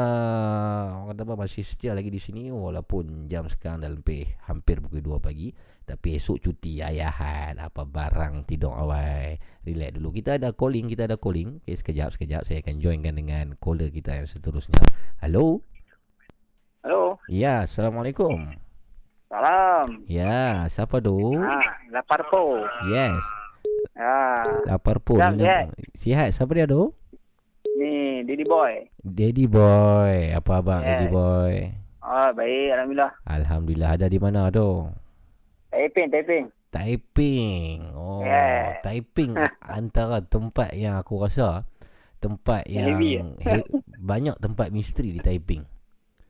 orang kata apa masih setia lagi di sini walaupun jam sekarang dah lebih hampir pukul 2 pagi. Tapi esok cuti ayahan apa barang tidur awal relax dulu. Kita ada calling kita ada calling. Okay, sekejap sekejap. Saya akan joinkan dengan caller kita yang seterusnya. Halo Halo. ya assalamualaikum Salam. ya siapa tu Ha, lapar po. yes Ha, lapar pun Sihat, sihat siapa dia tu ni Didi Boy. Daddy boy apa abang Yes. Daddy boy Ah, baik alhamdulillah. alhamdulillah ada di mana tu Taiping, Taiping. Taiping. Oh, Yeah. Taiping antara tempat yang aku rasa tempat yang Heavy, he- banyak tempat misteri di Taiping.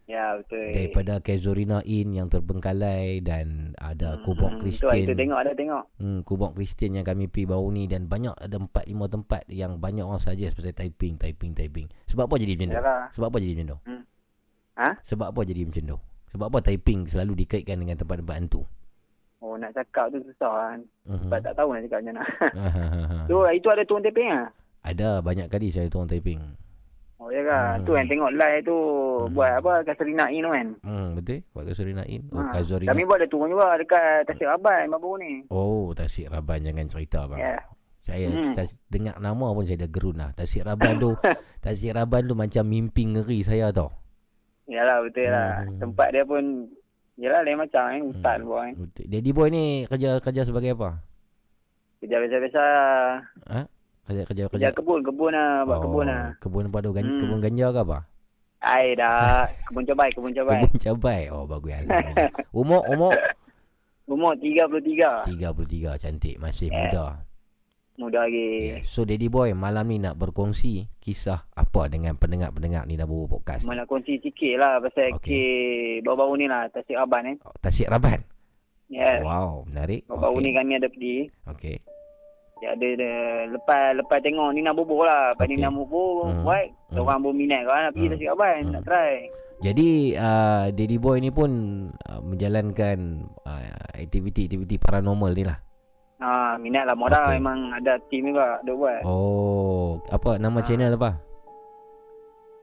Ya, betul. Daripada Casuarina Inn yang terbengkalai dan ada Hmm, kubur Tu, Kristian. itu tengok ada tengok. Hmm, kubur Kristian yang kami pergi baru ni dan banyak ada 4 5 tempat yang banyak orang saja pasal Taiping, Taiping, Taiping. Sebab apa jadi macam tu? Sebab apa jadi macam tu? Hmm. Ha? Sebab apa jadi macam tu? Sebab apa Taiping selalu dikaitkan dengan tempat-tempat hantu? Oh, nak cakap tu susah kan. Mhm. Sebab tak tahu nak cakap macam mana. Ahahaha. tu, itu ada turun Taiping ah. Ada banyak kali saya turun Taiping. Oh, ya kan. Hmm. Tu yang tengok live tu Hmm. buat apa Kasarina In tu kan. Hmm, betul? Buat Kazurina In. Oh, Ha. Kazurina. Kami buat ada turun juga dekat Tasik Rabai baru ni. Oh, Tasik Raban jangan cerita bang. Ya. Saya Hmm. tas, dengar nama pun saya dah gerun lah. Tasik Raban tu, Tasik Raban tu macam mimpi ngeri saya tau. Yalah betul lah. Hmm. Tempat dia pun Yalah lain macam kan Ustaz Hmm. buat kan Betul. Daddy boy ni kerja kerja sebagai apa? Kerja biasa-biasa Ha? Kerja kerja kerja. Kerja kebun Kebun lah Buat kebun lah Kebun apa tu? Gan, Hmm. Kebun ganja ke apa? Ai dah Kebun cabai Kebun cabai Kebun cabai. Oh, bagus alhamdulillah. Umur umur Umur 33 33 cantik masih Yeah. muda. Muda lagi. Yes. So Daddy Boy malam ni nak berkongsi kisah apa dengan pendengar-pendengar ni dah bawa podcast. Nak kongsi sikit lah pasal okay. baru-baru ni lah Tasik Aban eh. Oh, Tasik Raban. Yes. Wow, menarik. Baru-baru ni Okey. kami ada pergi. Okey. Dia ada, ada lepas lepas tengok Nina Bobo lah. Lepas Okey. Nina Bobo Hmm. buat. Hmm. Orang berminat kan nak pergi Hmm. Tasik Aban. Hmm. Nak try. Jadi uh, Daddy Boy ni pun uh, menjalankan uh, aktiviti-aktiviti paranormal ni lah. Ha, minat lah modal Okey. memang ada team juga ada buat. Oh, apa nama Ah. channel apa?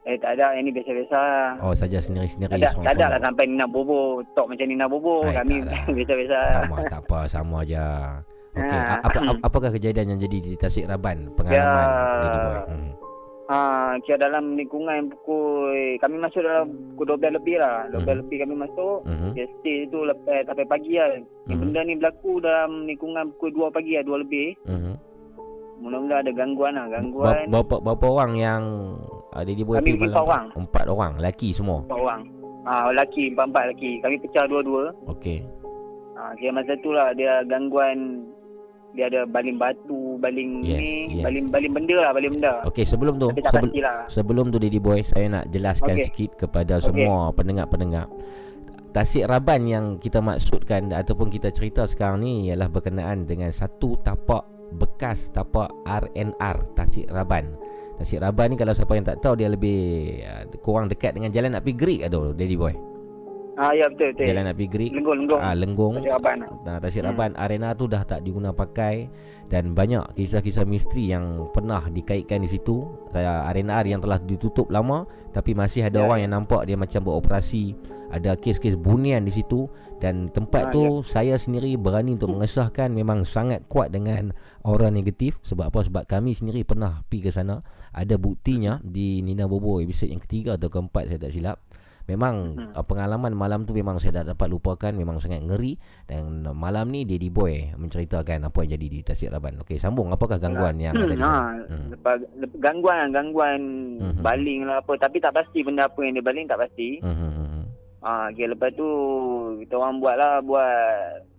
Eh tak ada yang ni biasa-biasa lah. Oh, saja sendiri-sendiri. Tak ada, tak ada lah sampai Nina Bobo Talk macam Nina Bobo Ay, Kami biasa-biasa Sama tak apa, sama aja. Okey, Ah. a- apa, apa apakah kejadian yang jadi di Tasik Raban pengalaman Ya. Boy? Hmm. ha, Kira dalam lingkungan pukul Kami masuk dalam pukul 12 lebih lah 12 Mhm. lebih kami masuk Mhm. Dia stay tu lepas sampai pagi lah Yang Mhm. Benda ni berlaku dalam lingkungan pukul 2 pagi lah 2 lebih Mhm. Mula-mula ada gangguan lah Gangguan Berapa berapa orang yang Kami pergi pergi malam empat tu? orang. Empat orang, lelaki semua. Empat orang ha, Lelaki, empat-empat lelaki Kami pecah dua-dua Okey. ha, Kira masa tu lah Dia gangguan Dia ada baling batu Baling Yes, ni yes. Baling baling benda lah Baling benda. Okey, sebelum tu sebel- pasti lah Sebelum tu Daddy Boy Saya nak jelaskan Okey. sikit kepada semua pendengar-pendengar. Tasik Raban yang kita maksudkan Ataupun kita cerita sekarang ni Ialah berkenaan dengan satu tapak Bekas tapak RNR Tasik Raban. Tasik Raban ni kalau siapa yang tak tahu Dia lebih uh, kurang dekat dengan jalan nak pergi Greek tu Daddy Boy Ah ya betul betul. Jalan pergi Greek Lenggong lenggong. ah, Lenggong Tasik Aban. Nah, Tasik Hmm. Raban arena tu dah tak diguna pakai dan banyak kisah-kisah misteri yang pernah dikaitkan di situ. Arena yang telah ditutup lama tapi masih ada Ya, orang yang nampak dia macam beroperasi. Ada kes-kes bunian di situ dan tempat Ah, tu saya sendiri berani untuk mengesahkan memang sangat kuat dengan aura negatif sebab apa sebab kami sendiri pernah pergi ke sana. Ada buktinya di Nina Bobo episod yang ketiga atau keempat saya tak silap. Memang Hmm. uh, pengalaman malam tu memang saya tak dapat lupakan Memang sangat ngeri Dan uh, malam ni Daddy Boy menceritakan apa yang jadi di Tasik Raban Okey sambung apakah gangguan yang ada di ha, sana Hmm. lepas, lepas gangguan gangguan Mhm. baling lah apa tapi tak pasti benda apa yang dia baling tak pasti. Hmm, hmm, hmm, hmm. Ah okay, lepas tu kita orang buat lah buat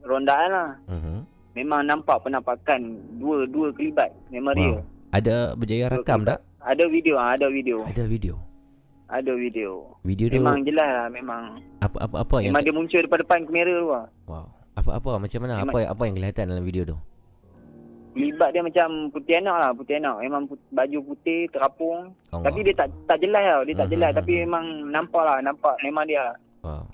rondaan lah. Mhm. Memang nampak penampakan dua dua kelibat memang real. Wow. Ada berjaya rakam tak? Ada video ah ada video. Ada video Ada video. Video tu Memang jelas lah memang. apa apa apa yang Memang dia muncul depan-depan kamera tu lah. Wow Apa apa macam mana Memang- apa apa yang kelihatan dalam video tu Kelibat dia macam putih anak lah putih anak. Memang put, baju putih terapung. Allah. Tapi dia tak tak jelas tau. Dia tak Mhm, jelas. mhm, Tapi mhm. memang nampak lah. Nampak memang dia. Wow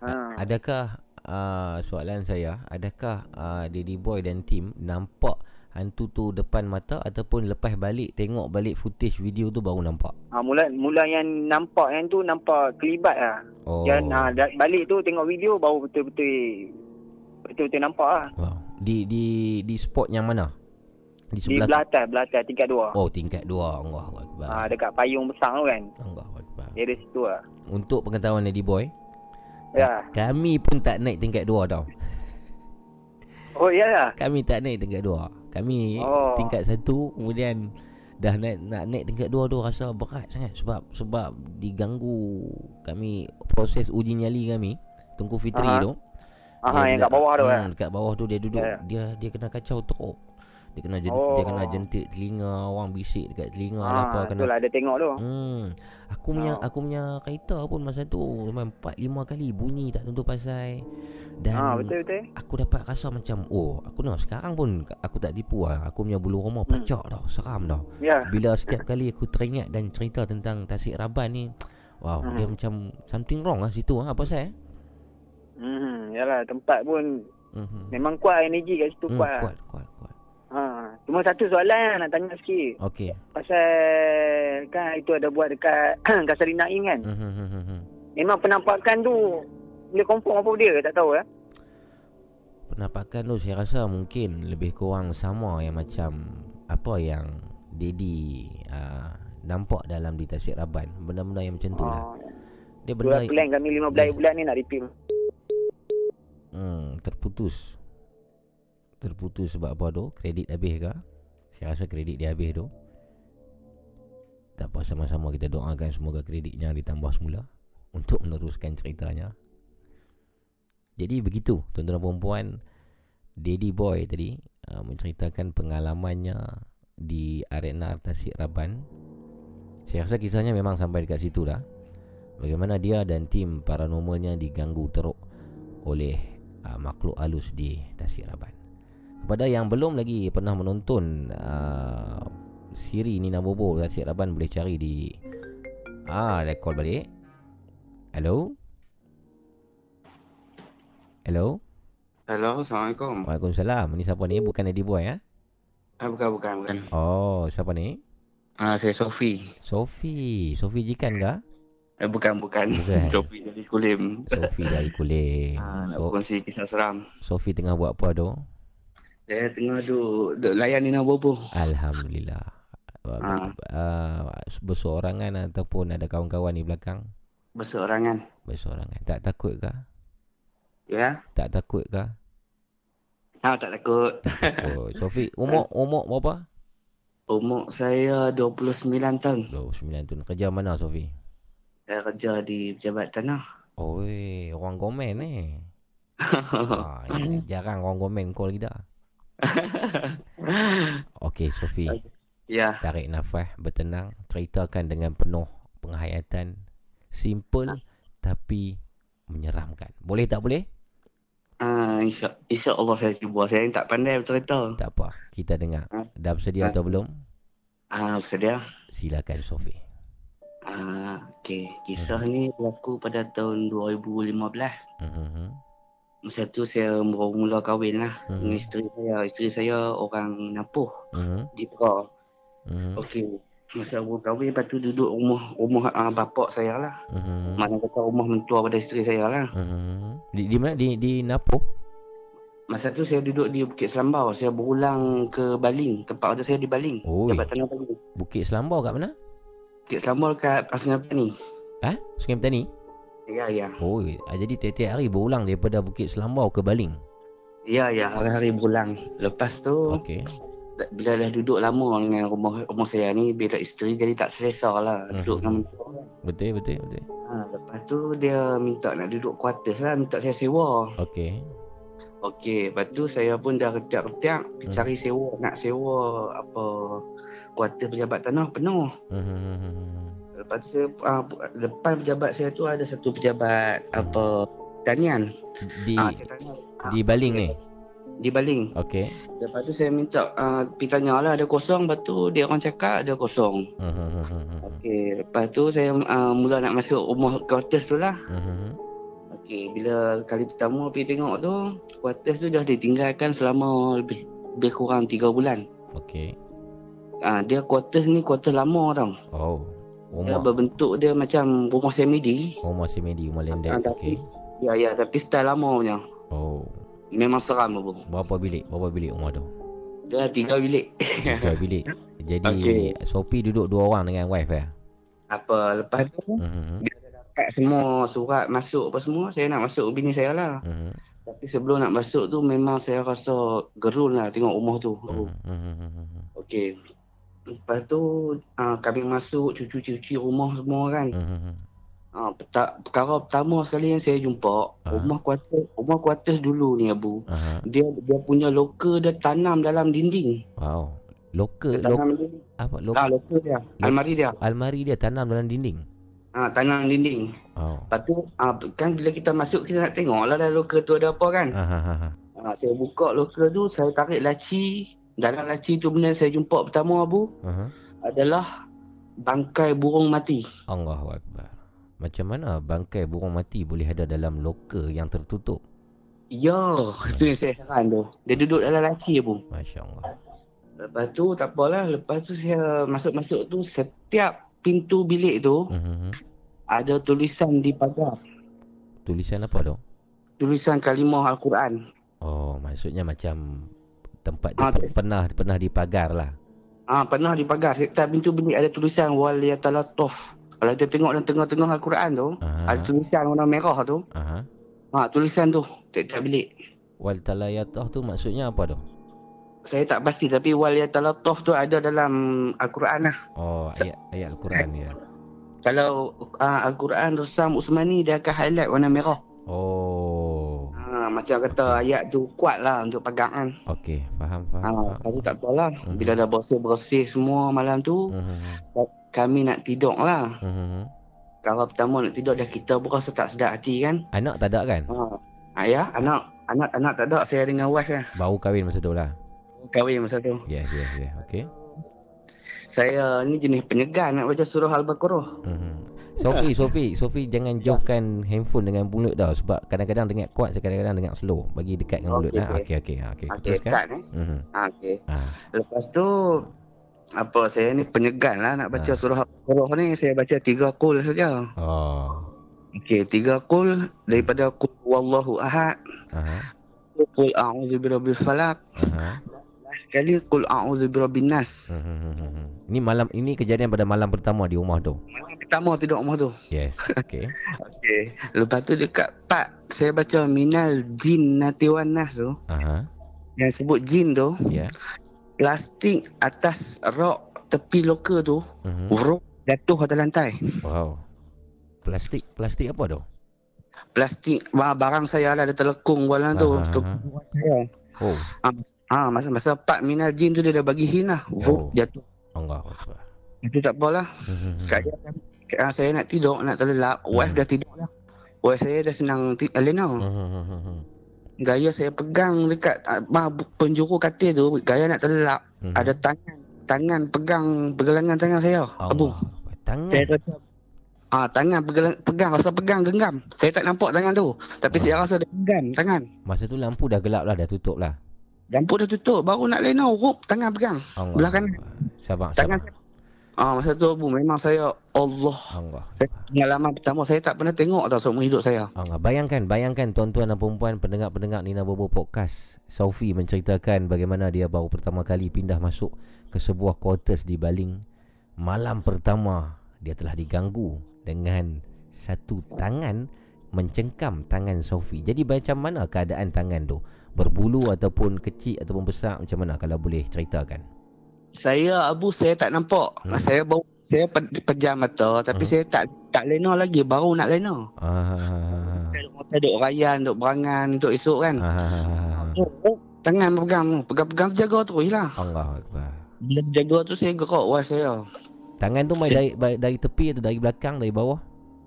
Ha. Adakah uh, soalan saya Adakah uh, Daddy Boy dan tim Nampak hantu tu depan mata Ataupun lepas balik Tengok balik footage video tu Baru nampak Ha, mula mula yang nampak yang tu nampak kelibat lah. Oh Yang ha, balik tu tengok video baru betul-betul betul-betul nampak lah. wow. Di di di spot yang mana? Di Di sebelah belah atas, belah atas tingkat dua. Oh tingkat dua Allahu Akbar Ha, dekat payung besar tu kan. Allahu Akbar Dia ada situ lah. Untuk pengetahuan Daddy Boy Ya. Kami pun tak naik tingkat dua tau Oh ya lah. Kami tak naik tingkat dua Kami Oh. tingkat satu Kemudian Dah naik, nak naik tingkat dua tu Rasa berat sangat Sebab sebab diganggu Kami Proses uji nyali kami Tungku Fitri Aha. tu Aha, yang kat bawah tu hmm, kan. Dekat bawah tu dia duduk Ya. Dia dia kena kacau teruk dia kena jen, Oh. dia kena jentik telinga orang bisik dekat telinga lah apa Ha, kena itulah ada tengok tu. Hmm. Aku punya Oh. aku punya kereta pun masa tu memang 4 5 kali bunyi tak tentu pasal. Dan Ha, betul betul. aku dapat rasa macam oh, aku tengok sekarang pun aku tak tipu lah. Aku punya bulu roma Hmm. pacak tau, seram tau. Ya. Bila setiap kali aku teringat dan cerita tentang Tasik Raban ni, wow, Hmm. dia macam something wrong lah situ ah. Apa saya? Hmm, yalah tempat pun Mhm. memang kuat energi kat situ Hmm, kuat. lah. kuat, kuat, kuat. Ha, cuma satu soalan lah nak tanya sikit. Okey. Pasal kan itu ada buat dekat Kasari Naim kan. Mhm, mhm, mhm. Memang penampakan tu boleh confirm apa dia tak tahu ya. Penampakan tu saya rasa mungkin lebih kurang sama yang macam apa yang Daddy uh, nampak dalam di Tasik Raban. Benda-benda yang macam tu lah. Oh, Dia Dua benda plan kami 15 dia- bulan ni nak repeat. hmm, terputus. Terputus sebab apa tu? Kredit habis ke? Saya rasa kredit dia habis tu. Tak apa sama-sama kita doakan semoga kreditnya ditambah semula untuk meneruskan ceritanya. Jadi begitu tuan-tuan dan puan Daddy Boy tadi uh, menceritakan pengalamannya di arena Tasik Raban. Saya rasa kisahnya memang sampai dekat situ lah. Bagaimana dia dan tim paranormalnya diganggu teruk oleh uh, makhluk halus di Tasik Raban. Kepada yang belum lagi pernah menonton uh, siri Nina Bobo Tasik Raban boleh cari di ah ada call balik. Hello. Hello. Hello, Assalamualaikum. Waalaikumsalam. Ini siapa ni? Bukan Eddie Boy ya? Ah, bukan, bukan, bukan. Oh, siapa ni? Ah, saya Sofi. Sofi. Sofi Jikan ke? Eh, bukan, bukan. Bukan. Sofi dari Kulim. Sofi dari Kulim. Ah, nak So, kongsi kisah seram. Sofi tengah buat apa tu? Saya tengah duk, duk layan Nina Bobo. Alhamdulillah. Ah. Uh, bersorangan ataupun ada kawan-kawan di belakang? Berseorangan. Bersorangan. Tak takut ke? Ya? Tak takut ke? Ah, tak takut. Oh, Sofi, umur umur berapa? Umur saya 29 tahun. 29 tu. Kerja mana Sofi? Saya kerja di pejabat tanah. Oi, orang komen ni. ah, ini jarang orang komen call kita. Okey, Sofi. ya. Tarik nafas, bertenang, ceritakan dengan penuh penghayatan. Simple tapi menyeramkan. Boleh tak boleh? Ah, insya, insya Allah saya cuba. Saya tak pandai bercerita. Tak apa. Kita dengar. Ah. Dah bersedia Ah. atau belum? Ah, bersedia? Silakan Sofi. Ah, okey. Kisah ni berlaku pada tahun 2015. Mhm. Masa tu saya baru mula kahwin lah Hmm. dengan isteri saya. Isteri saya orang Napuh, Mhm. Jitra. Mhm. Okey. Masa baru kahwin, lepas tu duduk rumah rumah uh, bapak saya lah. Mhm. Mana kata rumah mentua pada isteri saya lah. Mhm. Di di mana? Di di Napoh? Masa tu saya duduk di Bukit Selambau. Saya berulang ke Baling. Tempat kerja saya di Baling. Oi. Jabatan Baling. Bukit Selambau kat mana? Bukit Selambau dekat Sungai Petani. Ha? Sungai Petani? Ya, ya. Oh, ah, jadi tiap-tiap hari berulang daripada Bukit Selambau ke Baling. Ya, ya. Hari-hari berulang. Lepas tu, Okey. bila dah duduk lama dengan rumah rumah saya ni, bila isteri jadi tak selesa lah. Duduk Mhm. dengan mentua. Betul, betul, betul. Ha, lepas tu dia minta nak duduk quarters lah, minta saya sewa. Okey. Okey, lepas tu saya pun dah ketiak-ketiak Hmm. cari sewa, nak sewa apa kuarter pejabat tanah penuh. Mhm. Lepas tu saya, uh, depan pejabat saya tu ada satu pejabat apa tanian. Di Ah, saya tanya. Ah, di Baling ni. Di Baling. Okey. Lepas tu saya minta uh, pergi tanya lah ada kosong. Lepas tu dia orang cakap ada kosong. Mhm. Okey, lepas tu saya uh, mula nak masuk rumah quarters tu lah. Mhm. Okey, bila kali pertama pergi tengok tu, quarters tu dah ditinggalkan selama lebih, lebih kurang 3 bulan. Okey. Ah, dia quarters ni quarters lama tau. Oh. Dia Rumah berbentuk dia macam rumah semidi. rumah semedi, rumah Ah, landed. tapi- Okey. Ya, ya, tapi style lama punya. Oh. Memang seram tu. Berapa bilik? Berapa bilik rumah tu? Dia tiga bilik. Tiga bilik. Jadi Okey. Sophie duduk dua orang dengan wife ya. Apa, lepas tu, Mhm. bila dah dapat semua surat masuk apa semua, saya nak masuk bini saya lah. Mhm. Tapi sebelum nak masuk tu, memang saya rasa gerun lah tengok rumah tu. Oh. Mhm. Mhm. Okey. Lepas tu, uh, kami masuk, cuci-cuci rumah semua kan. Mhm. Uh, peta, perkara pertama sekali yang saya jumpa, Ah. rumah quarters, rumah quarters dulu ni Abu. Aha. Dia dia punya loker dia tanam dalam dinding. Wow. Loker, Dia lok, tanam dinding. apa? Lok, Ah, loker dia. Almari dia. almari dia tanam dalam dinding. Ah, tanam dinding. Oh. Lepas tu, ah, kan bila kita masuk, kita nak tengok lah dalam loker tu ada apa kan. Aha. aha. Ah, saya buka loker tu, saya tarik laci. Dalam laci tu benda saya jumpa pertama Abu, Aha. adalah bangkai burung mati. Allahu akbar. Macam mana bangkai burung mati boleh ada dalam loker yang tertutup? Ya, tu yang saya heran tu. Dia duduk dalam laci Abu. Masya-Allah. Lepas tu tak apalah, lepas tu saya masuk-masuk tu setiap pintu bilik tu Mhm. ada tulisan di pagar. Tulisan apa tu? Tulisan kalimah Al-Quran. Oh, maksudnya macam tempat Ah, dia tak- pernah pernah dipagar lah. Ah pernah di pagar setiap pintu bilik ada tulisan wal yatalataf. Kalau kita tengok dalam tengah-tengah Al-Quran tu, Aha. ada tulisan warna merah tu. Aha. Ha tulisan tu tiap-tiap bilik. Wal talayatah tu maksudnya apa tu? Saya tak pasti tapi wal yatalataf tu ada dalam Al-Quran lah. Oh, ayat ayat Al-Quran ya. Kalau uh, Al-Quran Rasam Usmani dia akan highlight warna merah. Oh. Ha macam kata ayat tu kuat lah untuk pegang kan. Okey, faham faham. Ah, lepas tu tak apalah. Mhm. Bila dah bersih-bersih semua malam tu, Mhm. kami nak tidur lah. Mhm. Kalau pertama nak tidur dah kita pun rasa tak sedap hati kan. Anak tak ada kan? Ha. Ayah, anak anak anak tak ada saya dengan wife lah. Baru kahwin masa tu lah. Kahwin masa tu. Yes, yes, yes. Okey. Saya ni jenis penyegar nak baca surah Al-Baqarah. Mhm. Sofi, Sofi, Sofi jangan jauhkan handphone dengan mulut dah sebab kadang-kadang dengar kuat, kadang-kadang dengar slow. Bagi dekat dengan mulut. Okey, Ha, okey. okey, okey. Okey, Okey, teruskan. start eh. Mhm. Ha, okey. Ha. Lepas tu apa saya ni penyegan lah nak baca Ha. surah Al-Baqarah ni saya baca tiga kul saja. Oh. Okey, tiga kul daripada kul wallahu ahad, Aha. kul a'udzu birabbil falaq, Aha. Sekali kul a'udzu birabbin nas. Mhm. Ini malam ini kejadian pada malam pertama di rumah tu. Malam pertama tidur rumah tu. Yes. Okey. Okey. Lepas tu dekat part saya baca minal jin nati wan nas tu. Aha. Yang sebut jin tu, Ya. plastik atas rok tepi loka tu, Mhm. uruk jatuh atas lantai. Wow. Plastik, plastik apa tu? Plastik ba- barang saya lah ada terlekung bualan tu. Aha, Tu aha. saya. Ah, masa masa part minal jin tu dia dah bagi hin lah. Oh. Jatuh. Allah. Itu tak apalah. Mhm. Keadaan keadaan saya nak tidur, nak terlelap, wife Hmm. dah tidur lah. Wife saya dah senang ti- lena. Mhm. Gaya saya pegang dekat bah, penjuru katil tu, gaya nak terlelap. Ada tangan tangan pegang pergelangan tangan saya. Abu. Allah. Tangan. Saya rasa Ah tangan pegang, pegang rasa pegang genggam. Saya tak nampak tangan tu. Tapi Ah. saya rasa dia genggam tangan. Masa tu lampu dah gelap lah, dah tutup lah. Lampu dah tutup baru nak lena rup tangan pegang. Allah. Belah kanan. Sabar, Tangan sabar. Ah masa tu Abu memang saya Allah. Allah. Saya, pengalaman pertama saya tak pernah tengok tau seumur hidup saya. Allah. Bayangkan, bayangkan tuan-tuan dan perempuan pendengar-pendengar Nina Bobo Podcast. Sophie menceritakan bagaimana dia baru pertama kali pindah masuk ke sebuah quarters di Baling. Malam pertama dia telah diganggu dengan satu tangan mencengkam tangan Sophie. Jadi macam mana keadaan tangan tu? Berbulu ataupun kecil ataupun besar macam mana kalau boleh ceritakan? Saya Abu saya tak nampak. Hmm. Saya baru saya pe- pejam mata tapi Hmm. saya tak tak lena lagi baru nak lena. Ah. Saya duk rayan, duk berangan untuk esok kan. Ah. Oh, oh, tangan pegang, pegang-pegang jaga terus lah. Allah Akbar. Bila jaga tu saya gerak wife saya. Tangan tu main dari, dari dari tepi atau dari belakang, dari bawah?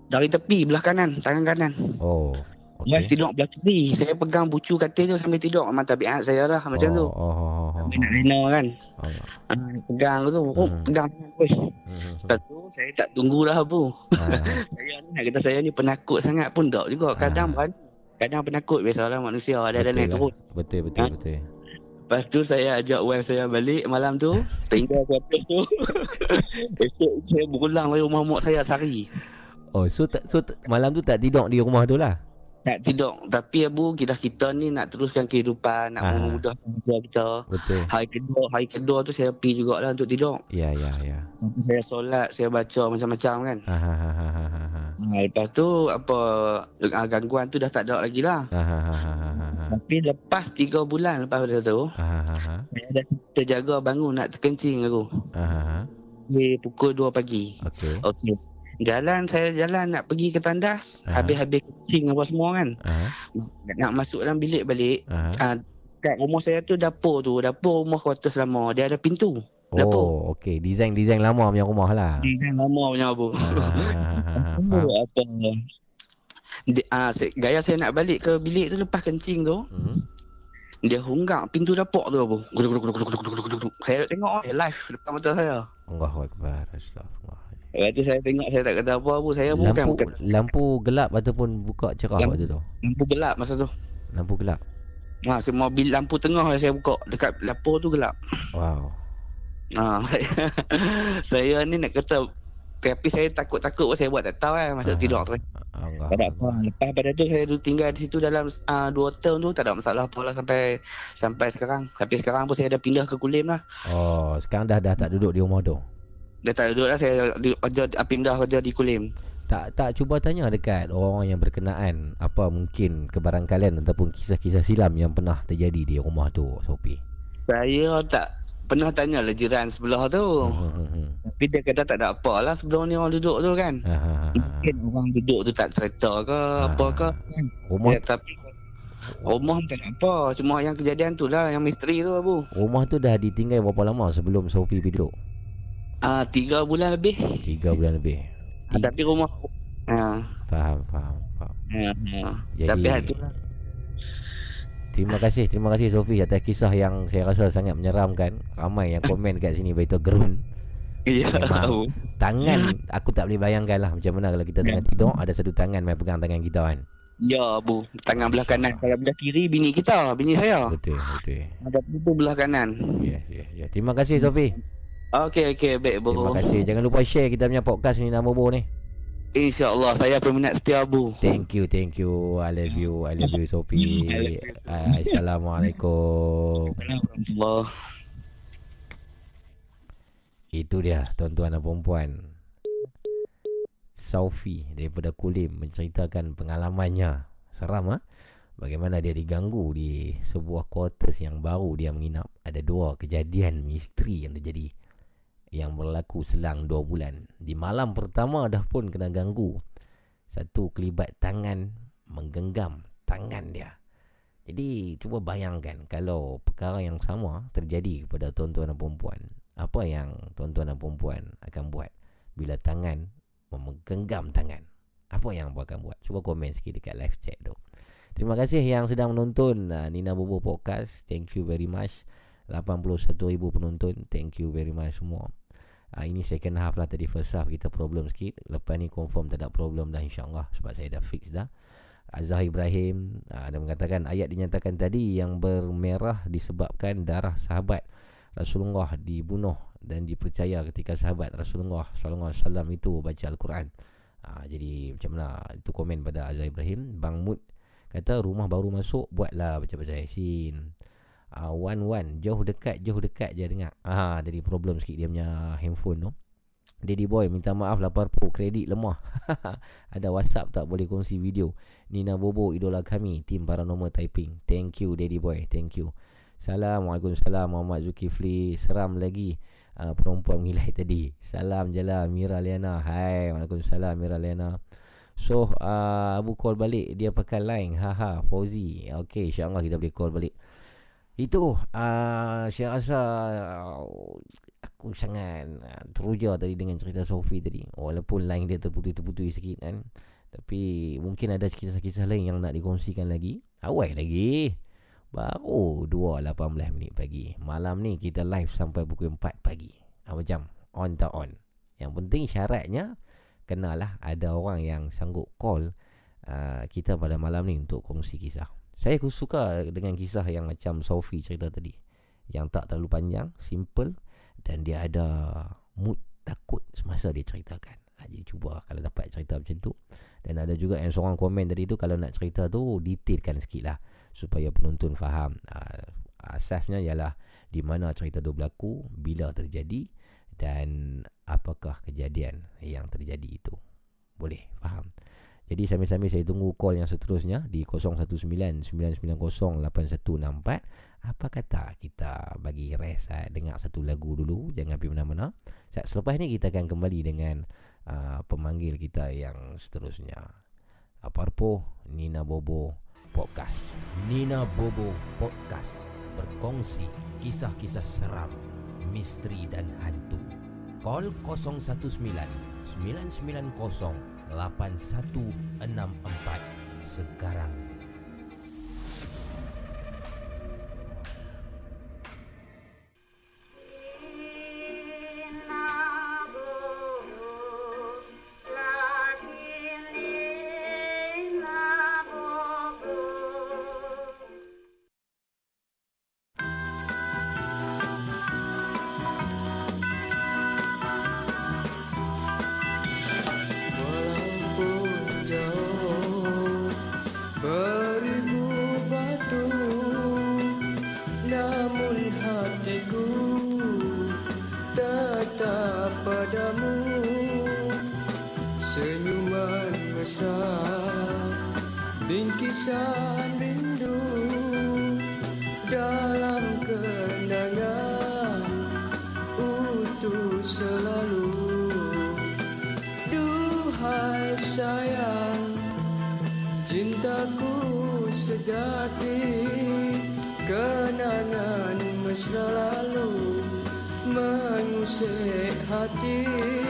Dari tepi belah kanan, tangan kanan. Oh. Wife Okey. tidur belah kiri. Saya pegang bucu katil tu sambil tidur. Memang tabiat saya lah macam oh, tu. Oh, oh, oh, oh. Sambil nak lena kan. Allah. Ah, pegang tu, oh, Hmm. pegang wife. Hmm. Lepas tu saya tak tunggulah Abu. Ah. Saya ni nak kata saya ni penakut sangat pun tak juga. Kadang berani. Kadang penakut biasalah manusia ada ada naik lah. turun. Betul, betul, Ha? betul. Lepas tu saya ajak wife saya balik malam tu. Tinggal kuartus tu. Esok saya berulang dari rumah mak saya sehari. Oh, so tak so malam tu tak tidur di rumah tu lah. Tak tidur. Tapi Abu, kita kita ni nak teruskan kehidupan. Nak Ah. memudahkan kerja kita. Betul. Hari kedua, hari kedua tu saya pergi jugalah untuk tidur. Ya, ya, ya. Saya solat, saya baca macam-macam kan. Ha ha ha ha ha ha. Ha, lepas tu apa ah, gangguan tu dah tak ada lagi lah. Ha ha ha ha ha ha. Tapi lepas 3 bulan lepas pada tu, Ha ha ha ha. saya dah terjaga bangun nak terkencing aku. Ha ha ha. Di pukul 2 pagi. Okey. Okey. Jalan saya jalan nak pergi ke tandas, Aha. habis-habis kencing apa semua kan. Ha Nak masuk dalam bilik balik, ha. ah, kat rumah saya tu dapur tu, dapur rumah quarters lama, dia ada pintu. Dapur. Oh, okey. Design-design lama punya rumah lah. Design lama punya apa. Ha ha ha ha. ha. Faham. apa di, ah, saya, gaya saya nak balik ke bilik tu lepas kencing tu Hmm. dia hunggak pintu dapur tu apa saya tengok eh, live depan mata saya Allahu akbar. Astagfirullah. Lepas tu saya tengok saya tak kata apa apa saya bukan Lampu bukan lampu gelap ataupun buka cerah Lampu- waktu tu. lampu gelap masa tu Lampu gelap. ha semua bil lampu tengah saya buka dekat dapur tu gelap Wow. ha saya saya ni nak kata tapi saya takut-takut pun saya buat tak tahu kan masa Aha. tidur tu Allah. Tak ada apa. Lepas pada tu saya dulu tinggal di situ dalam uh, dua tahun tu tak ada masalah apa lah sampai sampai sekarang. Tapi sekarang pun saya dah pindah ke Kulim lah. Oh, sekarang dah dah tak duduk di rumah tu. Dah tak duduk lah saya di, kerja, ah, pindah kerja di Kulim. Tak tak cuba tanya dekat orang-orang yang berkenaan apa mungkin kebarangkalian ataupun kisah-kisah silam yang pernah terjadi di rumah tu, Sopi. Saya tak pernah tanya lah jiran sebelah tu. Hmm, hmm, hmm. Tapi dia kata tak ada apa lah sebelum ni orang duduk tu kan. Ha, ha, ha, ha. Mungkin orang duduk tu tak cerita ke Ah. apa ke. kan. Rumah Ya, tapi Rumah tak nak apa. Cuma yang kejadian tu lah. Yang misteri tu Abu. Rumah tu dah ditinggal berapa lama sebelum Sofi pergi Ah, tiga bulan lebih. Tiga bulan lebih. Ah, tapi rumah... Ah, Faham, faham, faham. ah, ah. Jadi- Tapi hati. Terima kasih, terima kasih Sofi atas kisah yang saya rasa sangat menyeramkan. Ramai yang komen kat sini beritahu gerun. Ya, Memang. Abu. Tangan aku tak boleh bayangkan lah macam mana kalau kita tengah tidur ada satu tangan main pegang tangan kita kan. Ya, Abu. Tangan belah kanan. Kalau belah kiri, bini kita. Bini saya. Betul, betul. Ada tu belah kanan. Yes, yes, yes. Terima kasih Sofi. Okey, okey. Baik, Abu. Terima kasih. Jangan lupa share kita punya podcast ni nama Bobo ni. InsyaAllah. Saya peminat setia, Abu. Thank you, thank you. I love you. I love you Sofi. Uh, Assalamualaikum. Alhamdulillah. Itu dia tuan-tuan dan puan Sofi daripada Kulim menceritakan pengalamannya Seram ah. Bagaimana dia diganggu di sebuah quarters yang baru dia menginap Ada dua kejadian misteri yang terjadi Yang berlaku selang dua bulan. Di malam pertama dah pun kena ganggu. Satu kelibat tangan menggenggam tangan dia. Jadi cuba bayangkan Kalau perkara yang sama terjadi kepada tuan-tuan dan perempuan Apa yang tuan-tuan dan perempuan akan buat Bila tangan menggenggam tangan? Apa yang abang akan buat? Cuba komen sikit dekat live chat tu. Terima kasih yang sedang menonton uh, Nina Bobo Podcast. Thank you very much. 81,000 penonton. Thank you very much semua uh, Ini second half lah Tadi first half kita problem sikit. Lepas ni confirm tak ada problem dah insyaAllah Sebab saya dah fix dah. Azhar Ibrahim uh, Dia mengatakan ayat dinyatakan tadi Yang bermerah disebabkan darah sahabat Rasulullah dibunuh Dan dipercaya ketika sahabat Rasulullah SAW itu baca Al-Quran. Uh, Jadi macam mana? Itu komen pada Azhar Ibrahim. Bang Mud Kata rumah baru masuk Buatlah baca-baca Yasin uh, One one. Jauh dekat Jauh dekat je dengar. Ah, Jadi problem sikit dia punya handphone tu. Daddy boy minta maaf lapar po kredit lemah. Ada whatsapp tak boleh kongsi video. Nina Bobo idola kami. Tim Paranormal Typing. Thank you Daddy boy. Thank you. Salam. Waalaikumsalam Muhammad Zulkifli. Seram lagi uh, Perempuan ngilai tadi. Salam jala Mira Liana. Hai Waalaikumsalam Mira Liana. So uh, Abu call balik. Dia pakai line. Haha Fauzi. Okay insyaAllah kita boleh call balik Itu uh, Saya rasa uh, Aku sangat uh, teruja tadi dengan cerita Sofi tadi. Walaupun line dia terputus-terputus sikit kan Tapi mungkin ada kisah-kisah lain yang nak dikongsikan lagi. Awal lagi. Baru 2.18 minit pagi. Malam ni kita live sampai pukul 4 pagi. Ha, Macam on tak on. Yang penting syaratnya Kenalah ada orang yang sanggup call uh, Kita pada malam ni untuk kongsi kisah Saya suka dengan kisah yang macam Sophie cerita tadi Yang tak terlalu panjang Simple Dan dia ada mood takut semasa dia ceritakan. Ha, Jadi cuba kalau dapat cerita macam tu. Dan ada juga yang seorang komen tadi tu Kalau nak cerita tu detailkan sikit lah supaya penonton faham. Uh, asasnya ialah di mana cerita tu berlaku bila terjadi dan apakah kejadian yang terjadi itu. Boleh faham jadi sambil-sambil saya tunggu call yang seterusnya di 0199908164 apa kata kita bagi rest uh, dengar satu lagu dulu jangan pergi mana-mana. Selepas ni kita akan kembali dengan uh, pemanggil kita yang seterusnya. Aparpo Nina Bobo Podcast. Nina Bobo Podcast. Berkongsi kisah-kisah seram Misteri dan hantu. Call 019 990 8164 Sekarang. Walaupun mesra Bingkisan rindu Dalam kenangan Utuh selalu. Duhai sayang Cintaku sejati Kenangan mesra lalu Mengusik hati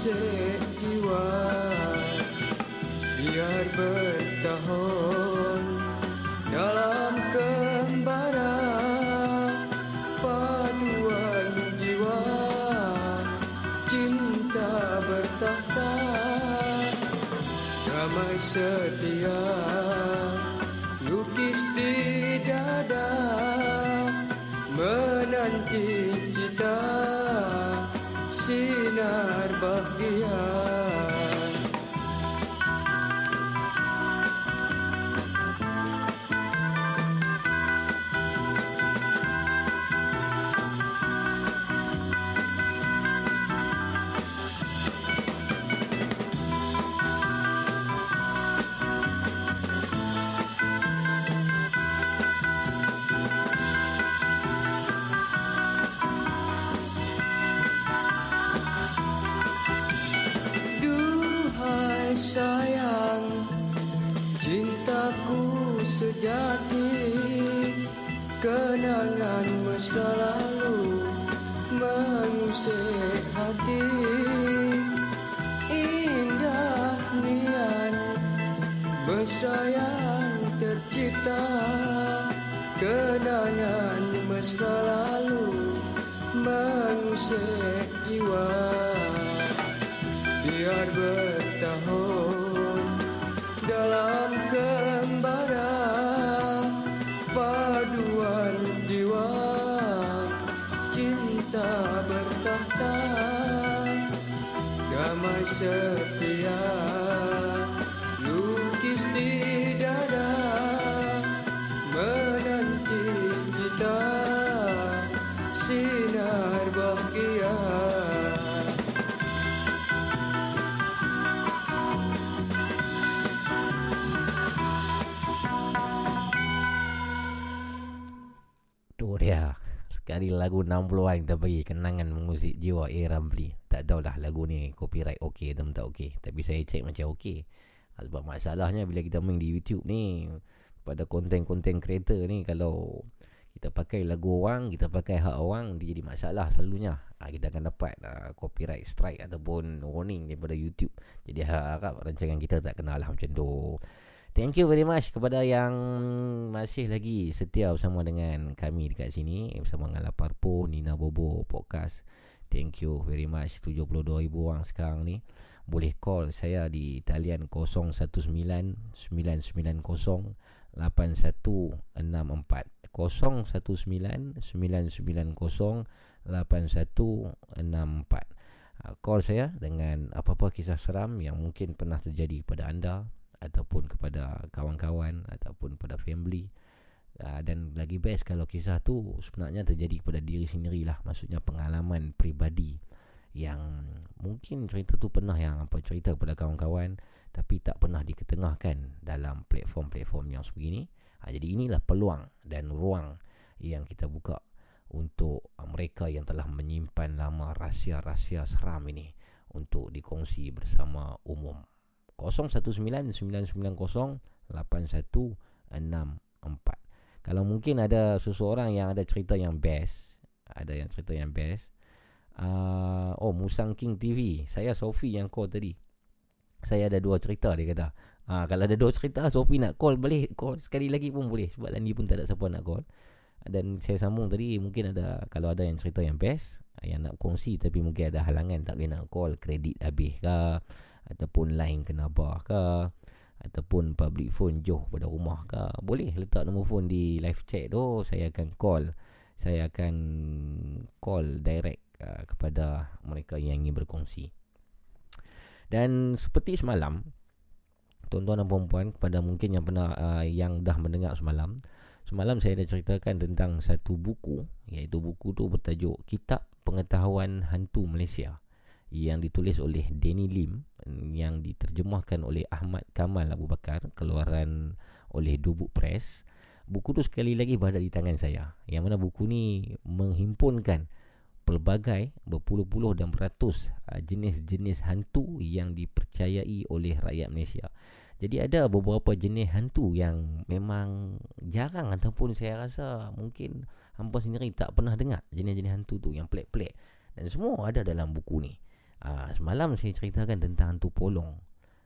Mengusik jiwa Biar bertahun dalam kembara paduan jiwa cinta bertahta damai setia 60-an kita bagi kenangan mengusik jiwa A. Ramli. Tak tahulah lagu ni copyright okey atau tak okey. Tapi saya cek macam okey. Ah, Sebab masalahnya bila kita main di YouTube ni Pada konten-konten creator ni Kalau kita pakai lagu orang Kita pakai hak orang Dia jadi masalah selalunya. Ha, Kita akan dapat uh, copyright strike Ataupun warning daripada YouTube. Jadi harap rancangan kita tak kena lah macam tu Thank you very much kepada yang masih lagi setia bersama dengan kami dekat sini bersama dengan Laparpo, Nina Bobo Podcast. Thank you very much 72,000 orang sekarang ni. Boleh call saya di talian 019 990 8164 019 990 8164 Ah, Call saya dengan apa-apa kisah seram yang mungkin pernah terjadi kepada anda ataupun kepada kawan-kawan ataupun pada family. Uh, dan lagi best kalau kisah tu sebenarnya terjadi kepada diri sendiri lah maksudnya pengalaman peribadi yang mungkin cerita tu pernah yang apa cerita kepada kawan-kawan tapi tak pernah diketengahkan dalam platform-platform yang sebegini. Ha, jadi inilah peluang dan ruang yang kita buka untuk uh, mereka yang telah menyimpan lama rahsia-rahsia seram ini untuk dikongsi bersama umum 0199908164 Kalau mungkin ada seseorang yang ada cerita yang best Ada yang cerita yang best uh, Oh Musang King TV Saya Sofi yang call tadi. Saya ada dua cerita dia kata. Uh, Kalau ada dua cerita Sofi nak call boleh Call. Sekali lagi pun boleh. Sebab Lani pun tak ada siapa nak call. Dan saya sambung tadi mungkin ada kalau ada yang cerita yang best yang nak kongsi tapi mungkin ada halangan tak boleh nak call kredit habis ke ataupun line kena bar ke ataupun public phone jauh pada rumah ke boleh letak nombor phone di live chat tu saya akan call. Saya akan call direct uh, kepada mereka yang ingin berkongsi. Dan seperti semalam tuan-tuan dan puan-puan kepada mungkin yang pernah uh, yang dah mendengar semalam semalam saya dah ceritakan tentang satu buku iaitu buku tu bertajuk Kitab Pengetahuan Hantu Malaysia yang ditulis oleh Danny Lim yang diterjemahkan oleh Ahmad Kamal Abu Bakar keluaran oleh Dubuk Press buku tu sekali lagi berada di tangan saya. Yang mana buku ni menghimpunkan pelbagai berpuluh-puluh dan beratus uh, jenis-jenis hantu yang dipercayai oleh rakyat Malaysia. Jadi ada beberapa jenis hantu yang memang jarang ataupun saya rasa mungkin hampa sendiri tak pernah dengar jenis-jenis hantu tu yang pelik-pelik. Dan semua ada dalam buku ni. Uh, semalam saya ceritakan tentang hantu polong.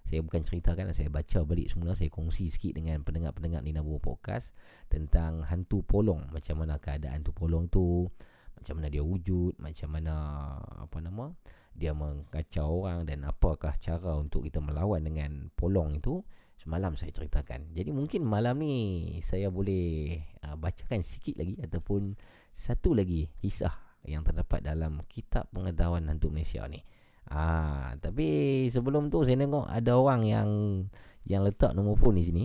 Saya bukan ceritakan Saya baca balik semula Saya kongsi sikit dengan pendengar-pendengar Nina Bobo Podcast Tentang hantu polong. Macam mana keadaan hantu polong tu Macam mana dia wujud Macam mana Apa nama Dia mengacau orang Dan apakah cara untuk kita melawan dengan polong itu Semalam saya ceritakan. Jadi mungkin malam ni Saya boleh uh, bacakan sikit lagi Ataupun Satu lagi Kisah yang terdapat dalam Kitab Pengetahuan Hantu Malaysia ni Ah, tapi sebelum tu saya tengok ada orang yang yang letak nombor phone di sini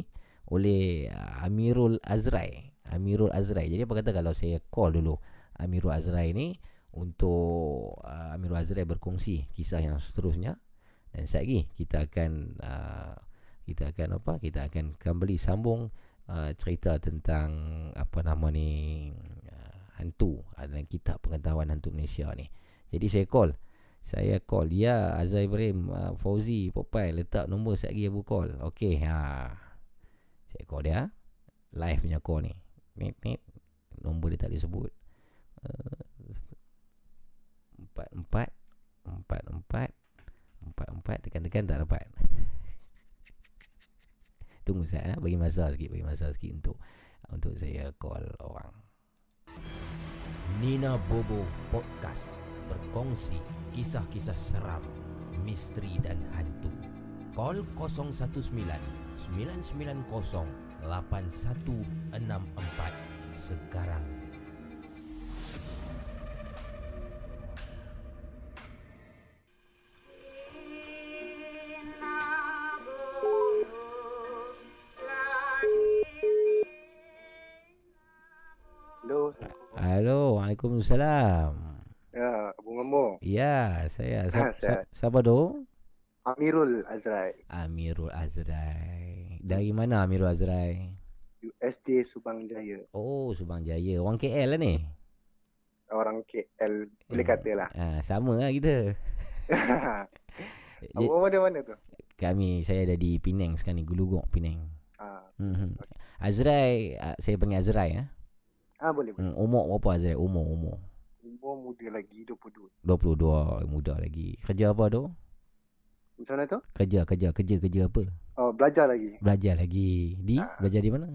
oleh uh, Amirul Azrai. Amirul Azrai. Jadi apa kata kalau saya call dulu Amirul Azrai ni untuk uh, Amirul Azrai berkongsi kisah yang seterusnya dan sekejap lagi kita akan uh, kita akan apa? Kita akan kembali sambung uh, cerita tentang apa nama ni uh, hantu dalam kitab pengetahuan hantu Malaysia ni. Jadi saya call saya call. Ya Azhar Ibrahim uh, Fauzi Popeye Letak nombor sekejap lagi Abu call. Okey ha. Saya call dia Live punya call ni. Nit nit Nombor dia tak disebut uh, Empat empat Empat empat Empat empat. Tekan-tekan tak dapat. Tunggu saya Bagi masa sikit Bagi masa sikit untuk Untuk saya call orang. Nina Bobo Podcast. Berkongsi kisah-kisah seram, misteri dan hantu. Call 019 990 8164 sekarang. Hello. Halo, Waalaikumsalam. Ya, Abu Ngamo. Ya, saya. Sa- Ah, sihat. sa- siapa tu? Amirul Azrai. Amirul Azrai. Dari mana Amirul Azrai? USD Subang Jaya. Oh, Subang Jaya. Orang KL lah ni. Orang KL. Boleh Hmm. kata lah. Ah, sama lah kita. Abu Ngamo dari mana tu? Kami, saya ada di Penang sekarang ni. Gulugok, Penang. Ah, Hmm. Azrai, ah, saya panggil Azrai. Ah. ah boleh boleh. Hmm, umur berapa Azrai? Umur, umur. Umur muda lagi 22. 22, muda lagi. Kerja apa tu? Macam mana tu? Kerja, kerja, kerja, kerja apa? Oh, belajar lagi. Belajar lagi. Di? Ah. Belajar di mana?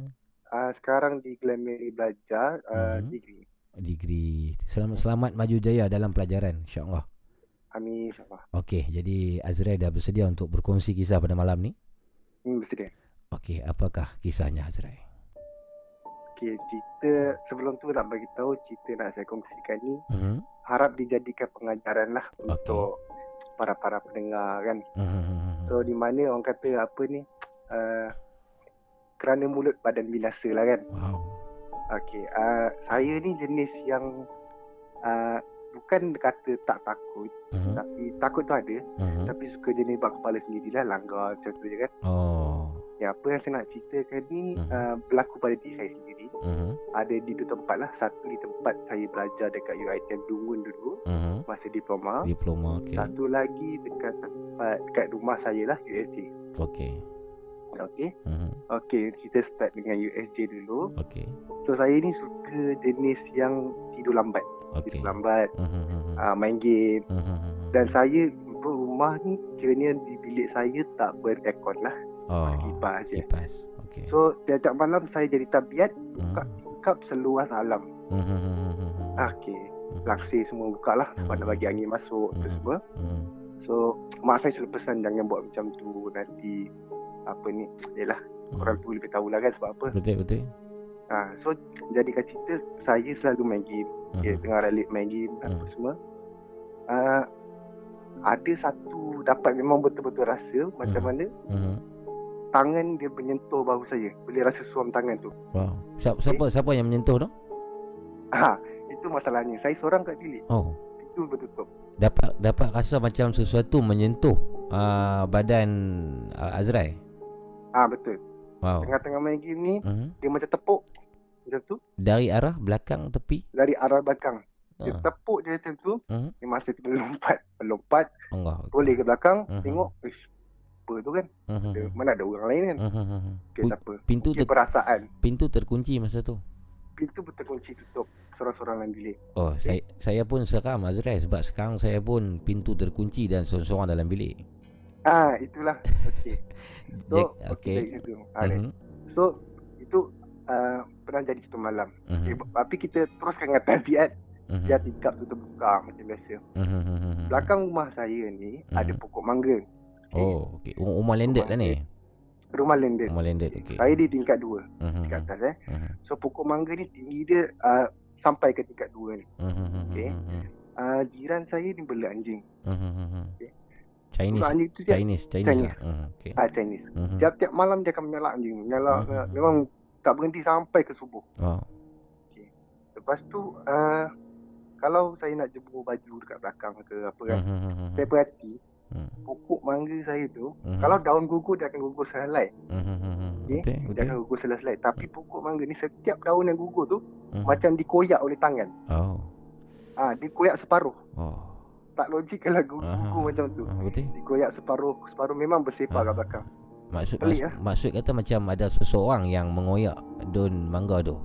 Ah, sekarang di Glen Mary belajar uh, Mhm. degree. Degree. Selamat, selamat maju jaya dalam pelajaran. InsyaAllah. Amin insyaAllah. Okey, jadi Azrai dah bersedia untuk berkongsi kisah pada malam ni. Hmm, bersedia. Okey, apakah kisahnya Azrai? Okay, cerita sebelum tu nak bagi tahu cerita nak saya kongsikan ni Mhm. harap dijadikan pengajaran lah Okey. untuk para-para pendengar kan. Mhm. So di mana orang kata apa ni uh, kerana mulut badan binasa lah kan. Wow. Okey, uh, saya ni jenis yang uh, bukan kata tak takut Mhm. tapi takut tu ada Mhm. tapi suka jenis bak kepala sendirilah langgar macam tu je kan. Oh. Ya apa yang saya nak ceritakan ni Mhm. uh, berlaku pada diri saya sendiri. Mhm. Ada di dua tempat lah. Satu di tempat saya belajar dekat UiTM Dungun dulu Mhm. masa diploma. Diploma okey. Satu lagi dekat tempat dekat rumah saya lah USJ. Okey. Okey. Mhm. Okey, kita start dengan USJ dulu. Okey. So saya ni suka jenis yang tidur lambat. Okey. Tidur lambat, Mhm. uh, main game Mhm. dan saya rumah ni kiranya di bilik saya tak beraircon lah. Oh. kipas je. Kipas. Okey. So tiap-tiap malam saya jadi tabiat buka Mhm. tingkap seluas alam. Mhm. Okey. Mhm. Laksir semua buka lah sebab Mhm. nak bagi angin masuk tu Mhm. semua. Mhm. So mak saya sudah pesan jangan buat macam tu nanti apa ni Yelah Mhm. orang tu lebih tahulah kan sebab apa Betul betul. ha, So jadikan cerita Saya selalu main game okay, Mhm. Tengah ralik main game Mhm. Apa semua uh, Ada satu Dapat memang betul-betul rasa Macam Mhm. mana Mhm. Tangan dia menyentuh bahu saya Boleh rasa suam tangan tu Wow. Siapa siapa, siapa yang menyentuh tu? ha, Itu masalahnya Saya seorang kat bilik Oh. Itu bertutup Dapat dapat rasa macam sesuatu menyentuh uh, badan uh, Azrai. Ah Betul Wow. Tengah-tengah main game ni Mhm. Dia macam tepuk macam tu Dari arah belakang tepi. dari arah belakang. Dia Ha. tepuk je macam tu. Mhm. Dia masa kita lompat, lompat Allah. boleh ke belakang, Mhm. tengok, ish, apa tu kan? Mhm. Ada, mana ada orang lain kan? Mhm. Okay, tak apa. Pintu Mungkin ter, perasaan. pintu terkunci masa tu. Pintu pun terkunci tutup. Sorang-sorang dalam bilik. Oh, saya saya pun seram Azrael sebab sekarang saya pun pintu terkunci dan seorang-seorang dalam bilik. Ah, itulah. Okey. So, okey. okey. dari situ. Ah, Mhm. So, itu uh, pernah jadi satu malam. Mhm. Okay, tapi kita teruskan dengan tabiat Mhm. biar tingkap tu terbuka macam biasa. Mhm, mhm, mhm. Belakang rumah saya ni Mhm. ada pokok mangga. Oh, okey. Ru- Rumah landed lah ni. Rumah landed. Rumah landed, okey. Saya di tingkat dua, Mhm, tingkat atas eh. mhm, So pokok mangga ni tinggi dia uh, sampai ke tingkat dua ni. mhm, mhm, Okey. mhm, Uh, jiran saya ni bela anjing. mhm, mhm. Okey. Chinese. Anjing tu dia Chinese, Chinese. Chinese. lah. Mhm, Okey. ah Chinese. Mhm. Tiap-tiap malam dia akan menyalak anjing. Menyalak, Mhm. menyalak. memang tak berhenti sampai ke subuh. Oh. Lepas tu uh, kalau saya nak jemur baju dekat belakang ke apa kan, Mhm, mhm, mhm. saya perhati Mhm, pokok mangga saya tu mhm. kalau daun gugur dia akan gugur selai. Mhm, mhm. Okey. Betul, Dia betul. akan gugur selai-selai. Tapi pokok mangga ni setiap daun yang gugur tu Mhm. macam dikoyak oleh tangan. Oh. Ah, dia koyak separuh. Oh. Tak logik kalau gugur, Aha. gugur macam tu. Betul. Dikoyak separuh, separuh memang bersepah Ah. kat belakang. Maksud Pelik, maksud, maksud kata macam ada seseorang yang mengoyak daun mangga tu.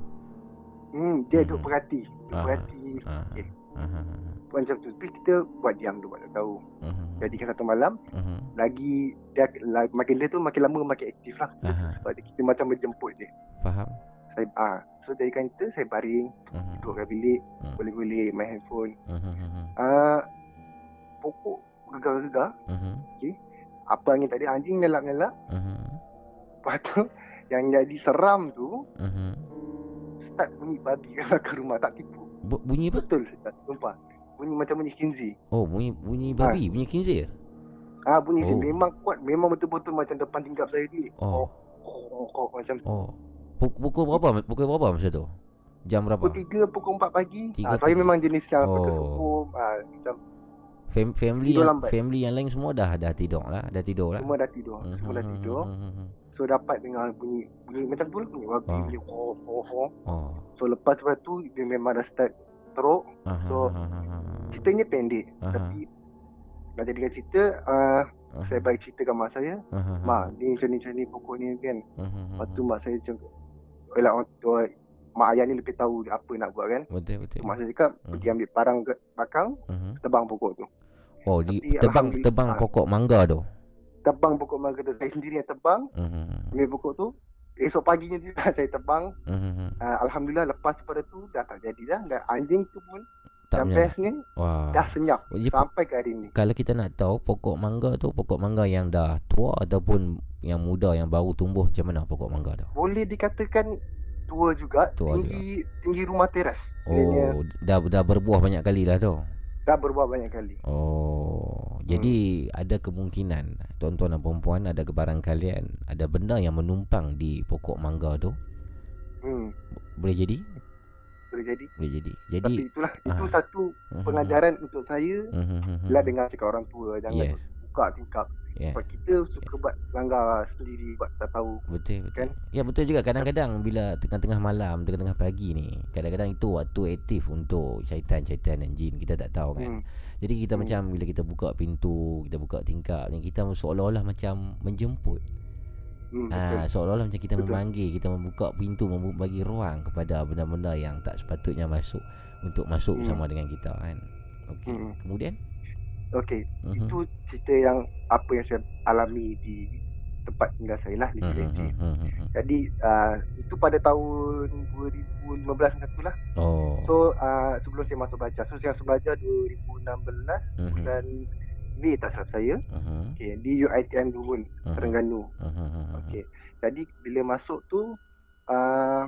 Hmm, dia duk Mhm. perhati. Duk perhati Ah. Okey. Ah. Macam tu. Tapi kita buat diam dulu tak tahu. ah, ah. Jadi kan satu malam Mhm. lagi dia la- makin dia tu makin lama makin aktif lah. Aha. Sebab dia, kita macam menjemput dia. Faham? Saya ah, so dari kan itu saya baring, Mhm. duduk kat bilik, Hmm. boleh-boleh main handphone. Mhm, Ah, pokok gegar-gegar, mhm. apa angin tadi anjing nyelap-nyelap. Mhm. Lepas tu yang jadi seram tu Mhm. start bunyi babi kat belakang rumah tak tipu. Bu- Bunyi apa? Betul Ustaz, sumpah. Bunyi macam bunyi khinzi. Oh, bunyi bunyi babi, bunyi khinzir. Ah bunyi Oh. oh. memang kuat, memang betul-betul macam depan tingkap saya ni. Oh. Oh, oh, oh macam tu. Oh. Puk- Pukul berapa? Pukul berapa masa tu? Jam berapa? Pukul 3, pukul 4 pagi. Ah, saya pagi. memang jenis yang Oh. oh. berkesukum. Ah, macam Fam- family yang, lambat. family yang lain semua dah dah tidur lah, dah tidur lah. semua dah tidur. Semua dah Mhm, tidur. mhm, mhm. So dapat dengar bunyi bunyi macam tu lah bunyi babi Ah. bunyi oh, oh, oh. Oh. So lepas lepas tu dia memang dah start teruk. So. Ceritanya pendek. Tapi nak jadikan cerita, uh, saya bagi cerita kat mak saya. Mak, ni macam ni macam ni pokok ni kan. Lepas tu mak saya macam Yelah orang tua Mak ayah ni lebih tahu apa nak buat kan Betul betul. Mak saya cakap. Pergi ambil parang ke belakang. Tebang pokok tu Oh, di Tapi tebang tebang pokok mangga tu. Tebang pokok mangga tu Saya sendiri yang tebang Ambil pokok tu Esok paginya juga saya tebang mhm. uh, Alhamdulillah lepas pada tu Dah tak jadi dah Dan anjing tu pun Tak Yang best ni Wah. Dah senyap Jadi, Sampai ke hari ni kalau kita nak tahu pokok mangga tu pokok mangga yang dah tua ataupun yang muda yang baru tumbuh macam mana pokok mangga tu? Boleh dikatakan Tua juga Tua Tinggi tinggi rumah teras Oh, dah dah berbuah banyak kali lah tu. Dah berbuah banyak kali Oh, jadi ada kemungkinan tuan-tuan dan puan ada kebarang kalian ada benda yang menumpang di pokok mangga tu. hmm, Boleh jadi? Boleh jadi Boleh jadi. Jadi Tapi itulah Itu ah. satu Mhm, pengajaran untuk saya mhm, mhm, Bila dengar cakap orang tua Jangan Yes. Buka tingkap Yeah. Sebab kita suka buat langgar sendiri Buat tak tahu Betul betul. Kan? Ya betul juga kadang-kadang bila tengah-tengah malam, tengah-tengah pagi ni, kadang-kadang itu waktu aktif untuk syaitan-syaitan dan jin. Kita tak tahu kan. hmm. Jadi kita Hmm. macam bila kita buka pintu, kita buka tingkap ni kita seolah-olah macam menjemput. Hmm, Ah, betul. seolah-olah macam kita Betul. memanggil, kita membuka pintu, membu- bagi ruang kepada benda-benda yang tak sepatutnya masuk untuk masuk Hmm. bersama dengan kita kan. Okey. Hmm. Kemudian Okey Mhm. Itu cerita yang Apa yang saya alami Di tempat tinggal saya lah Di mhm, mhm. Jadi uh, Itu pada tahun 2015 macam tu lah Oh. So uh, sebelum saya masuk belajar So saya masuk belajar 2016 Mhm. Bulan Mei tak salah saya Mhm, okay, Di UiTM Dubun mhm, Terengganu mhm. Okey. Jadi bila masuk tu uh,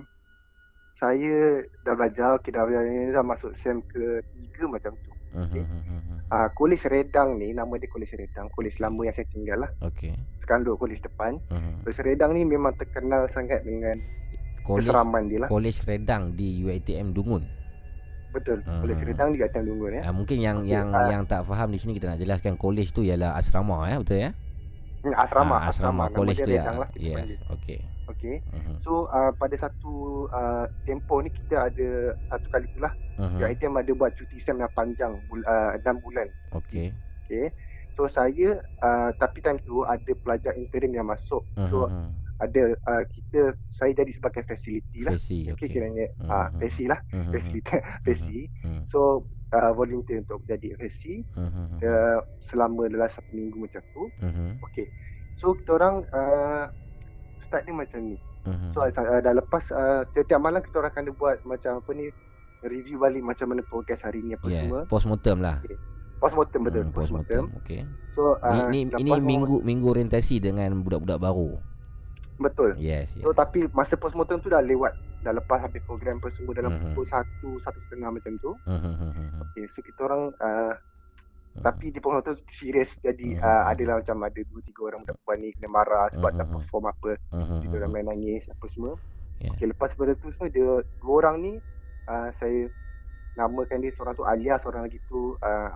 saya dah belajar, okey dah belajar ni dah masuk sem ke 3 macam tu. Mhm, mhm, mhm. Ah uh, Kolej Redang ni nama dia Kolej Redang, kolej lama yang saya tinggal lah. Okey. Sekarang duduk kolej depan. Mhm. Kolej Redang ni memang terkenal sangat dengan Kolej keseraman dia lah. Kolej Redang di UiTM Dungun. Betul. Hmm. Kolej Redang di atas Dungun ya. Ah, mungkin yang Okey, yang ah. yang tak faham di sini kita nak jelaskan kolej tu ialah asrama ya, betul ya? Hmm, Asrama, Ah, asrama, college dia tu ya. Lah Yes. Okey. Okey. Mhm. So uh, pada satu uh, tempoh ni kita ada satu kali tu lah. Mhm. UiTM ada buat cuti SEM yang panjang bul- uh, 6 bulan. Okey. Okey. So saya uh, tapi time tu ada pelajar interim yang masuk. So Mhm. ada uh, kita saya jadi sebagai facility lah. Fesi. Okey Okey. kiranya ah Mhm. fesi lah, Mhm. facility fesi. Mhm. So uh, volunteer untuk jadi fesi Mhm. uh, selama dalam satu minggu macam tu. Mhm. Okey. So kita orang uh, start dia macam ni. Mhm. So uh, dah lepas uh, tiap-tiap malam kita orang akan buat macam apa ni review balik macam mana progress hari ni apa Yes. semua. Postmortem lah. Postmortem betul, Hmm, postmortem. Okey. So uh, Ni, ni, ini minggu minggu orientasi dengan budak-budak baru. betul. Yes. yes. So tapi masa postmortem tu dah lewat dah lepas habis program apa semua dalam Mhm. pukul 1 satu setengah macam tu. Mhm. Okay, so kita orang uh, tapi di postmortem serius jadi Mhm. uh, adalah macam ada 2 3 orang budak perempuan ni kena marah sebab tak Mhm. perform apa. Mhm, Kita orang main nangis apa semua. Ya. Okay, lepas daripada tu semua dia dua orang ni uh, saya namakan dia seorang tu Alia seorang lagi tu uh,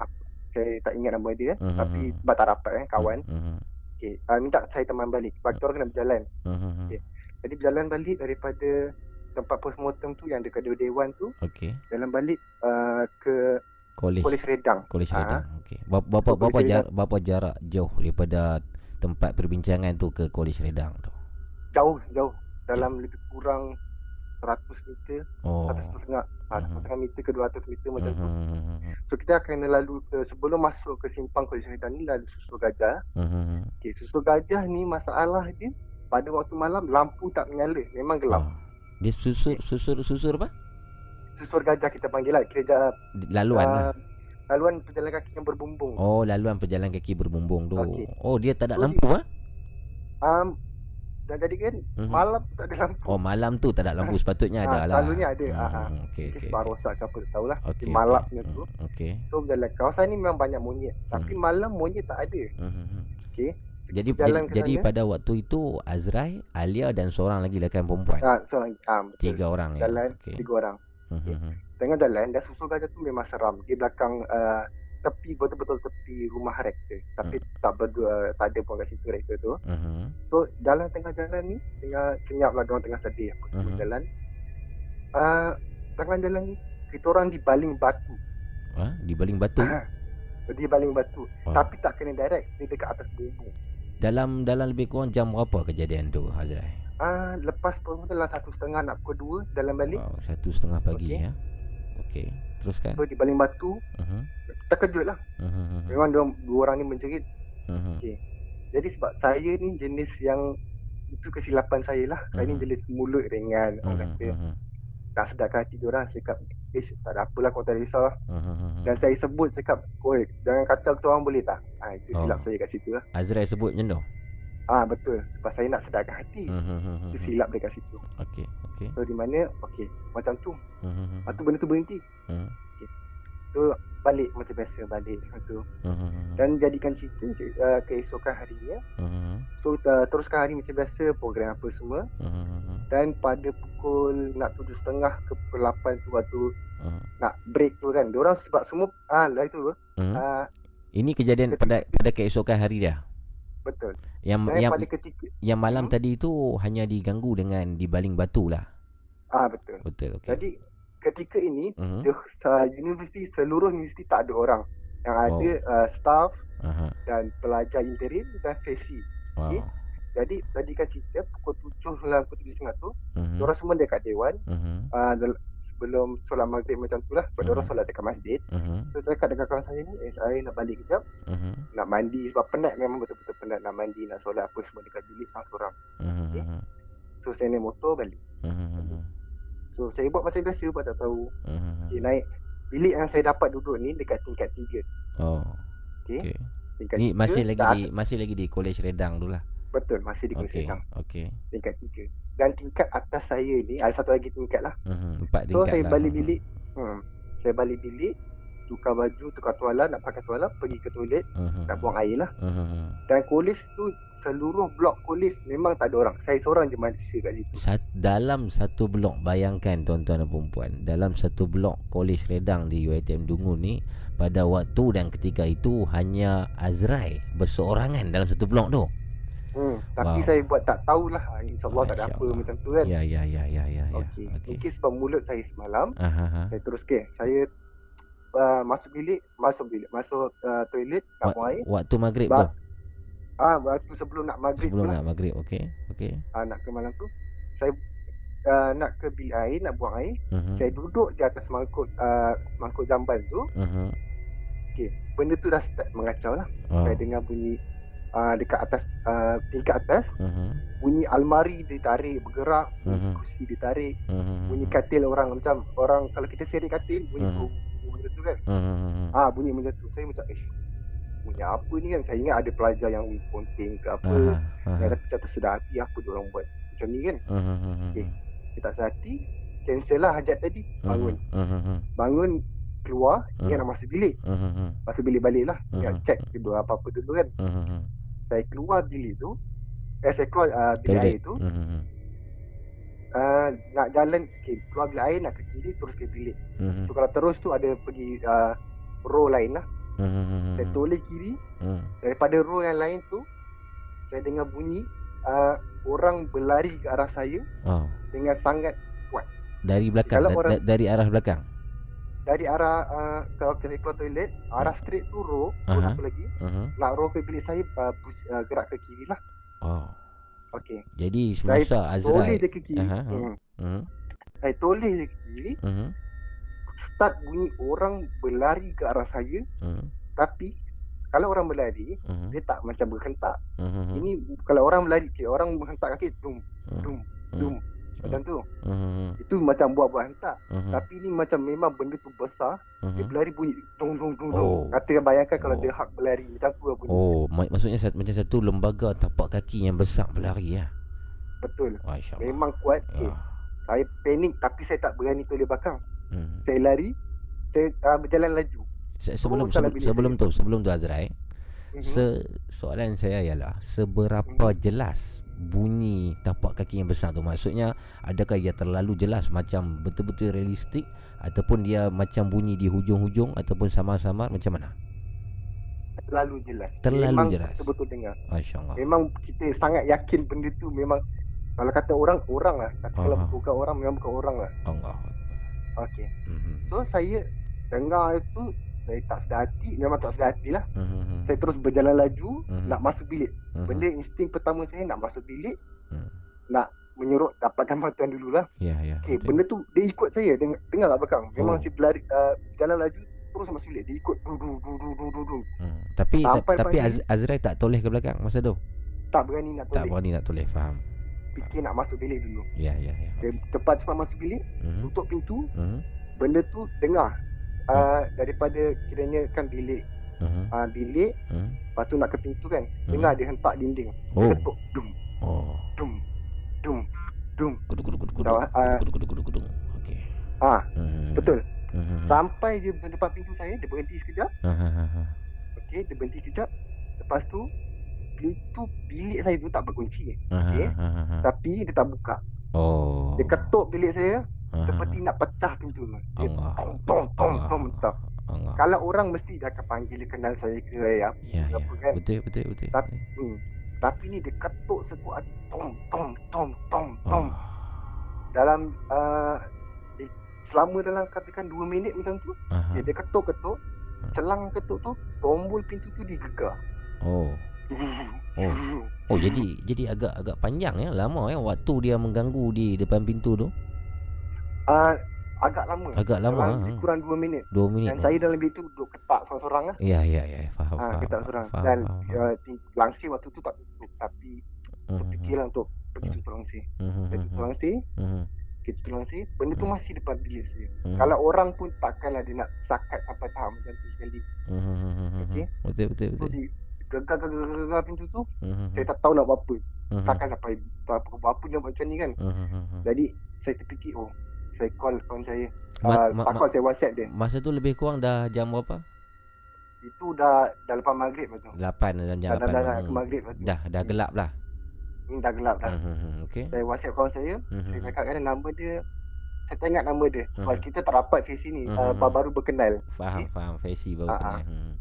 saya tak ingat nama dia Mhm, tapi sebab tak rapat eh kawan. Mhm, Okey, uh, minta saya teman balik. Sebab kita orang kena berjalan. mhm. Okey. Jadi berjalan balik daripada tempat postmortem tu yang dekat Dewan tu, Okey. jalan balik uh, ke Kolej. Redang. Kolej. Redang. Okey. Berapa berapa So, berapa jarak berapa jarak jauh daripada tempat perbincangan tu ke Kolej Redang tu? Jauh, jauh. Dalam lebih kurang 100 meter, Oh. 100 setengah, ah, Mhm. 100 setengah meter ke 200 meter macam tu. Mhm, mhm, mhm. So kita akan lalu ke sebelum masuk ke simpang Kolej Redang ni lalu susul gajah. Mhm. Okey, susul gajah ni masalah dia pada waktu malam lampu tak menyala. Memang gelap. Oh. Dia susur susur susur apa? Susur gajah kita panggil lah. Kira ja- Laluan lah. ah, laluan pejalan kaki yang berbumbung. Oh, laluan pejalan kaki berbumbung tu. Okey. Oh, dia tak ada So, lampu ah? Um, dah jadi kan Mhm. malam tak ada lampu. Oh, malam tu tak ada lampu sepatutnya Ah, ada lah. selalunya ada. Hmm, Okey, okey. sebab rosak ke apa tak tahulah. Okey. Okay, malapnya okey. tu. Hmm, Okey. So berjalan. Kawasan ni memang banyak monyet. Tapi Hmm. malam monyet tak ada. Mhm, mhm. Okey. Jadi Jalan jadi, pada waktu itu Azrai, Alia dan seorang lagi lelaki perempuan. Ah, so, ah. Tiga orang ya. Jalan Okey. tiga orang. Mhm, mhm. Tengah jalan dah susul gajah tu memang seram. Di belakang uh, tepi betul-betul tepi rumah rektor. Tapi tak berdua tak ada pun kat situ rektor tu. Mhm. So jalan tengah jalan ni tengah senyap lah orang tengah sedih apa semua Mhm. jalan. Uh, tengah jalan ni kita orang di baling batu. Ha? Di baling batu. Di baling batu. Wah. Tapi tak kena direct. Dia dekat atas bumbung. Dalam dalam lebih kurang jam berapa kejadian tu Azrai? Ah, lepas pun dalam satu setengah nak pukul dua dalam balik. Wow, satu setengah pagi Okey. ya. Okey. Teruskan. So di baling batu Mhm. terkejut lah. Mhm. Memang dua, dua orang ni menjerit. Mhm. Okey. Jadi sebab saya ni jenis yang itu kesilapan saya lah. Saya ni jenis mulut ringan. Orang Mhm, kata mhm. nak sedarkan hati dia orang. Saya cakap, eh tak ada apalah kau tak risau. Mhm, mhm. Dan saya sebut cakap, oi jangan kacau kita orang boleh tak? Ah itu Oh. silap saya kat situ lah. Azrai sebut macam tu. Ah betul. Sebab saya nak sedarkan hati. Mhm, mhm, Itu mhm. silap dekat situ. Okey, okey. So di mana, okey macam tu. Lepas tu benda tu berhenti. Mhm, So balik macam biasa balik macam tu. mhm. Dan jadikan cerita uh, keesokan harinya. Mhm, So uh, teruskan hari macam biasa program apa semua. mhm. Dan pada pukul nak tujuh setengah ke pukul lapan tu waktu Mhm. nak break tu kan. Diorang sebab semua ah lah itu ah Ini kejadian pada pada keesokan hari dah. Betul. Yang Dan yang pada ketika yang malam Hmm. tadi tu hanya diganggu dengan di baling batu lah. ah betul. Betul, okey. Jadi ketika ini Mhm. the uh, universiti seluruh universiti tak ada orang. Yang Oh. ada uh, staff Aha. dan pelajar interim dan fesi. Wow. Okey. Jadi tadikan cerita pukul tujuh dalam pukul tujuh setengah tu, Mhm. diorang semua dekat dewan. Mhm. Uh, sebelum solat maghrib macam tu lah. Sebab Hmm. diorang solat dekat masjid. Mhm. So saya cakap dengan kawan saya ni, eh saya nak balik kejap. Mhm. Nak mandi sebab penat memang betul-betul penat nak mandi, nak solat apa semua dekat bilik seorang-seorang. Mhm. Okey. Mhm. So saya naik motor balik. Mhm. Mhm. So saya buat macam biasa buat tak tahu. Mhm. Okay, naik bilik yang saya dapat duduk ni dekat tingkat 3. Oh. Okey. Okey. Tingkat Ni tiga, masih lagi di masih lagi di Kolej Redang tu lah. betul masih di Okey. Kuala Okey. tingkat 3. Dan tingkat atas saya ni ada satu lagi tingkat lah. Mhm. Empat So tingkat saya lah. balik Mhm. bilik. Hmm. Saya balik bilik tukar baju, tukar tuala, nak pakai tuala, pergi ke toilet, Mhm. nak buang air lah. Mhm. Dan kolej tu seluruh blok kolej memang tak ada orang. Saya seorang je manusia kat situ. Sat, dalam satu blok bayangkan tuan-tuan dan puan dalam satu blok Kolej Redang di UiTM Dungu ni pada waktu dan ketika itu hanya Azrai berseorangan dalam satu blok tu Hmm, tapi Wow. saya buat tak tahulah. Ah, InsyaAllah tak ada Masya apa Allah. macam tu kan. Ya ya ya ya ya ya. Okey. Okey. Mungkin sebab mulut saya semalam, Aha ha. saya terus ke. Saya uh, masuk bilik, masuk bilik, masuk uh, toilet nak buang air. Waktu maghrib Ba- tu. Ah, waktu sebelum nak maghrib Sebelum lah, nak maghrib. Okey. Okey. ah, nak ke malam tu, saya uh, nak ke bilik air, nak buang air. Mhm. Saya duduk di atas mangkuk uh, mangkuk jamban tu. Mhm. Okey, benda tu dah start mengacau lah. Oh. Saya dengar bunyi uh, dekat atas uh, tingkat atas, Mhm. bunyi almari ditarik bergerak, Mhm. kursi ditarik, Mhm. bunyi katil orang macam orang kalau kita serik katil bunyi Mhm. bung benda tu kan. Mhm. Ah bunyi macam tu. Saya macam eh bunyi apa ni kan? Saya ingat ada pelajar yang ponteng ke apa. Yang Aha. ada macam tersedar hati apa dia orang buat macam ni kan. Mhm. Okey. Kita tak hati, cancel lah hajat tadi. Bangun. Mhm. Bangun keluar, ingat Mhm. nak masuk bilik. Mhm. Masuk bilik balik lah. Ingat Mhm. check kedua apa-apa dulu kan. Mhm. Saya keluar bilik tu. Eh saya keluar uh, bilik air Toilet. tu. Mhm. Uh, nak jalan okay, keluar bilik air nak ke kiri terus ke bilik. Mhm. So kalau terus tu ada pergi uh, row lain lah. Mhm. Saya toleh kiri Mhm. daripada row yang lain tu saya dengar bunyi uh, orang berlari ke arah saya Oh. dengan sangat Dari belakang Kalau da- orang- da- dari arah belakang. Dari arah uh, kalau saya keluar toilet arah straight tu row Aha. apa lagi Mhm. nak row ke bilik saya uh, pus, uh, gerak ke kiri lah Oh. okey Jadi semasa toleh Azrai. dia ke kiri hmm. Mhm. saya toleh dia ke kiri Mhm. start bunyi orang berlari ke arah saya Mhm. tapi kalau orang berlari Mhm. dia tak macam berhentak Mhm. ini kalau orang berlari okay, orang menghentak kaki dum Mhm. dum dum macam tu Mhm. itu macam buat-buat hentak Mhm. Tapi ni macam memang benda tu besar Dia Mhm. berlari bunyi Dong dong dong Oh. Kata bayangkan kalau Oh. dia hak berlari Macam tu lah bunyi Oh, mak- maksudnya sat- macam satu lembaga tapak kaki yang besar berlari ya. Betul Masya. Memang kuat okay. Ah. Saya panik Tapi saya tak berani toleh belakang Mhm. Saya lari Saya uh, berjalan laju Se- sebelum sebelum, sebelum tu sebelum tu Azrai Mhm. se soalan saya ialah seberapa Mhm. jelas bunyi tapak kaki yang besar tu. Maksudnya adakah ia terlalu jelas macam betul-betul realistik ataupun dia macam bunyi di hujung-hujung ataupun samar-samar? Macam mana? Terlalu jelas. Terlalu Memang jelas. betul-betul dengar. masya-Allah. Memang kita sangat yakin benda tu memang Kalau kata orang, orang lah. Kata Kalau bukan orang, memang bukan orang lah. Allah. Okay Mhm. So saya dengar itu Saya tak sedar hati Memang tak sedar hati lah Mhm. Saya terus berjalan laju Mhm. Nak masuk bilik Mhm. Benda insting pertama saya nak masuk bilik Hmm. Nak menyerut dapatkan bantuan dululah ya ya Okay betul. benda tu dia ikut saya Dengar, dengar lah belakang Memang Oh. saya berlari uh, Jalan laju Terus masuk bilik Dia ikut du, du, du, du, du, du, du. Hmm. tapi ta- Sampai tapi. Az- Azrai tak toleh ke belakang masa tu Tak berani nak tak toleh berani nak toleh faham Fikir nak masuk bilik dulu ya ya ya cepat-cepat masuk bilik Mhm. Tutup pintu Mhm. Benda tu dengar uh, Daripada kiranya kan bilik Mhm. uh, Bilik Mhm. Lepas tu nak ke pintu kan Mhm. Dengar dia hentak dinding Oh. Ketuk Dum oh dum Dum Dum guduk guduk guduk. Okey. Ah. Betul Hmm. Sampai dia depan pintu saya Dia berhenti sekejap Ha ha ha. ha. Okey, dia berhenti kejap. Lepas tu pintu bilik saya tu tak berkunci. Okey. ha. Tapi dia tak buka. Oh. Dia ketuk bilik saya Ha, ha, seperti ha. nak pecah pintu tu. Dia tong tong tong tong mentah. Allah. Kalau orang mesti dia akan panggil dia kenal saya ke ya. Ya, ya. apa kan? Betul, betul, betul. Tapi hmm. Tapi ni dia ketuk sekuat tong tong tong tong tong Oh. dalam uh, eh, selama dalam katakan 2 minit macam tu Aha. dia, dia ketuk-ketuk selang ketuk tu tombol pintu tu digegar. Oh. Oh. Oh, jadi jadi agak agak panjang ya, lama ya waktu dia mengganggu di depan pintu tu. Uh, agak lama. Agak lama, Dalam ha. kurang 2 minit. Dua minit. Dan saya dalam bilik tu duduk ketak seorang-seorang lah. Ya, ya, ya, faham, Ha, faham. ketak seorang. faham, Dan faham, uh, langsir waktu tu tak tutup. Tapi Mhm, terfikirlah untuk pergi Hmm. tutup langsir. Kita mhm, tutup langsir, mhm, kita tutup langsir. Benda tu Hmm. masih depan bilik saya. mhm, Kalau orang pun takkanlah dia nak sakat sampai tahap macam tu sekali. mhm, Okey. Betul, betul, So betul. di gegar-gegar pintu tu, Mhm, saya tak tahu nak buat apa. Takkan sampai apa, apa dia buat macam ni kan. Jadi saya terfikir, oh saya call kawan saya. Ma- Uh, ma- tak call, saya whatsapp dia. Masa tu lebih kurang dah jam berapa? Itu dah dah lepas maghrib tu. 8 dan jam Dah, dah, 8. dah, dah Hmm. ke maghrib tu. Dah dah gelap lah. Hmm, dah gelap dah. Mhm, mhm, Okey. Saya whatsapp kawan saya. Mhm, Saya cakap kan nama dia saya ingat nama dia sebab Mhm. kita tak dapat face ni uh, Mhm. baru kenal. Faham, okey. faham. Faisi baru Ah, kenal. Hmm.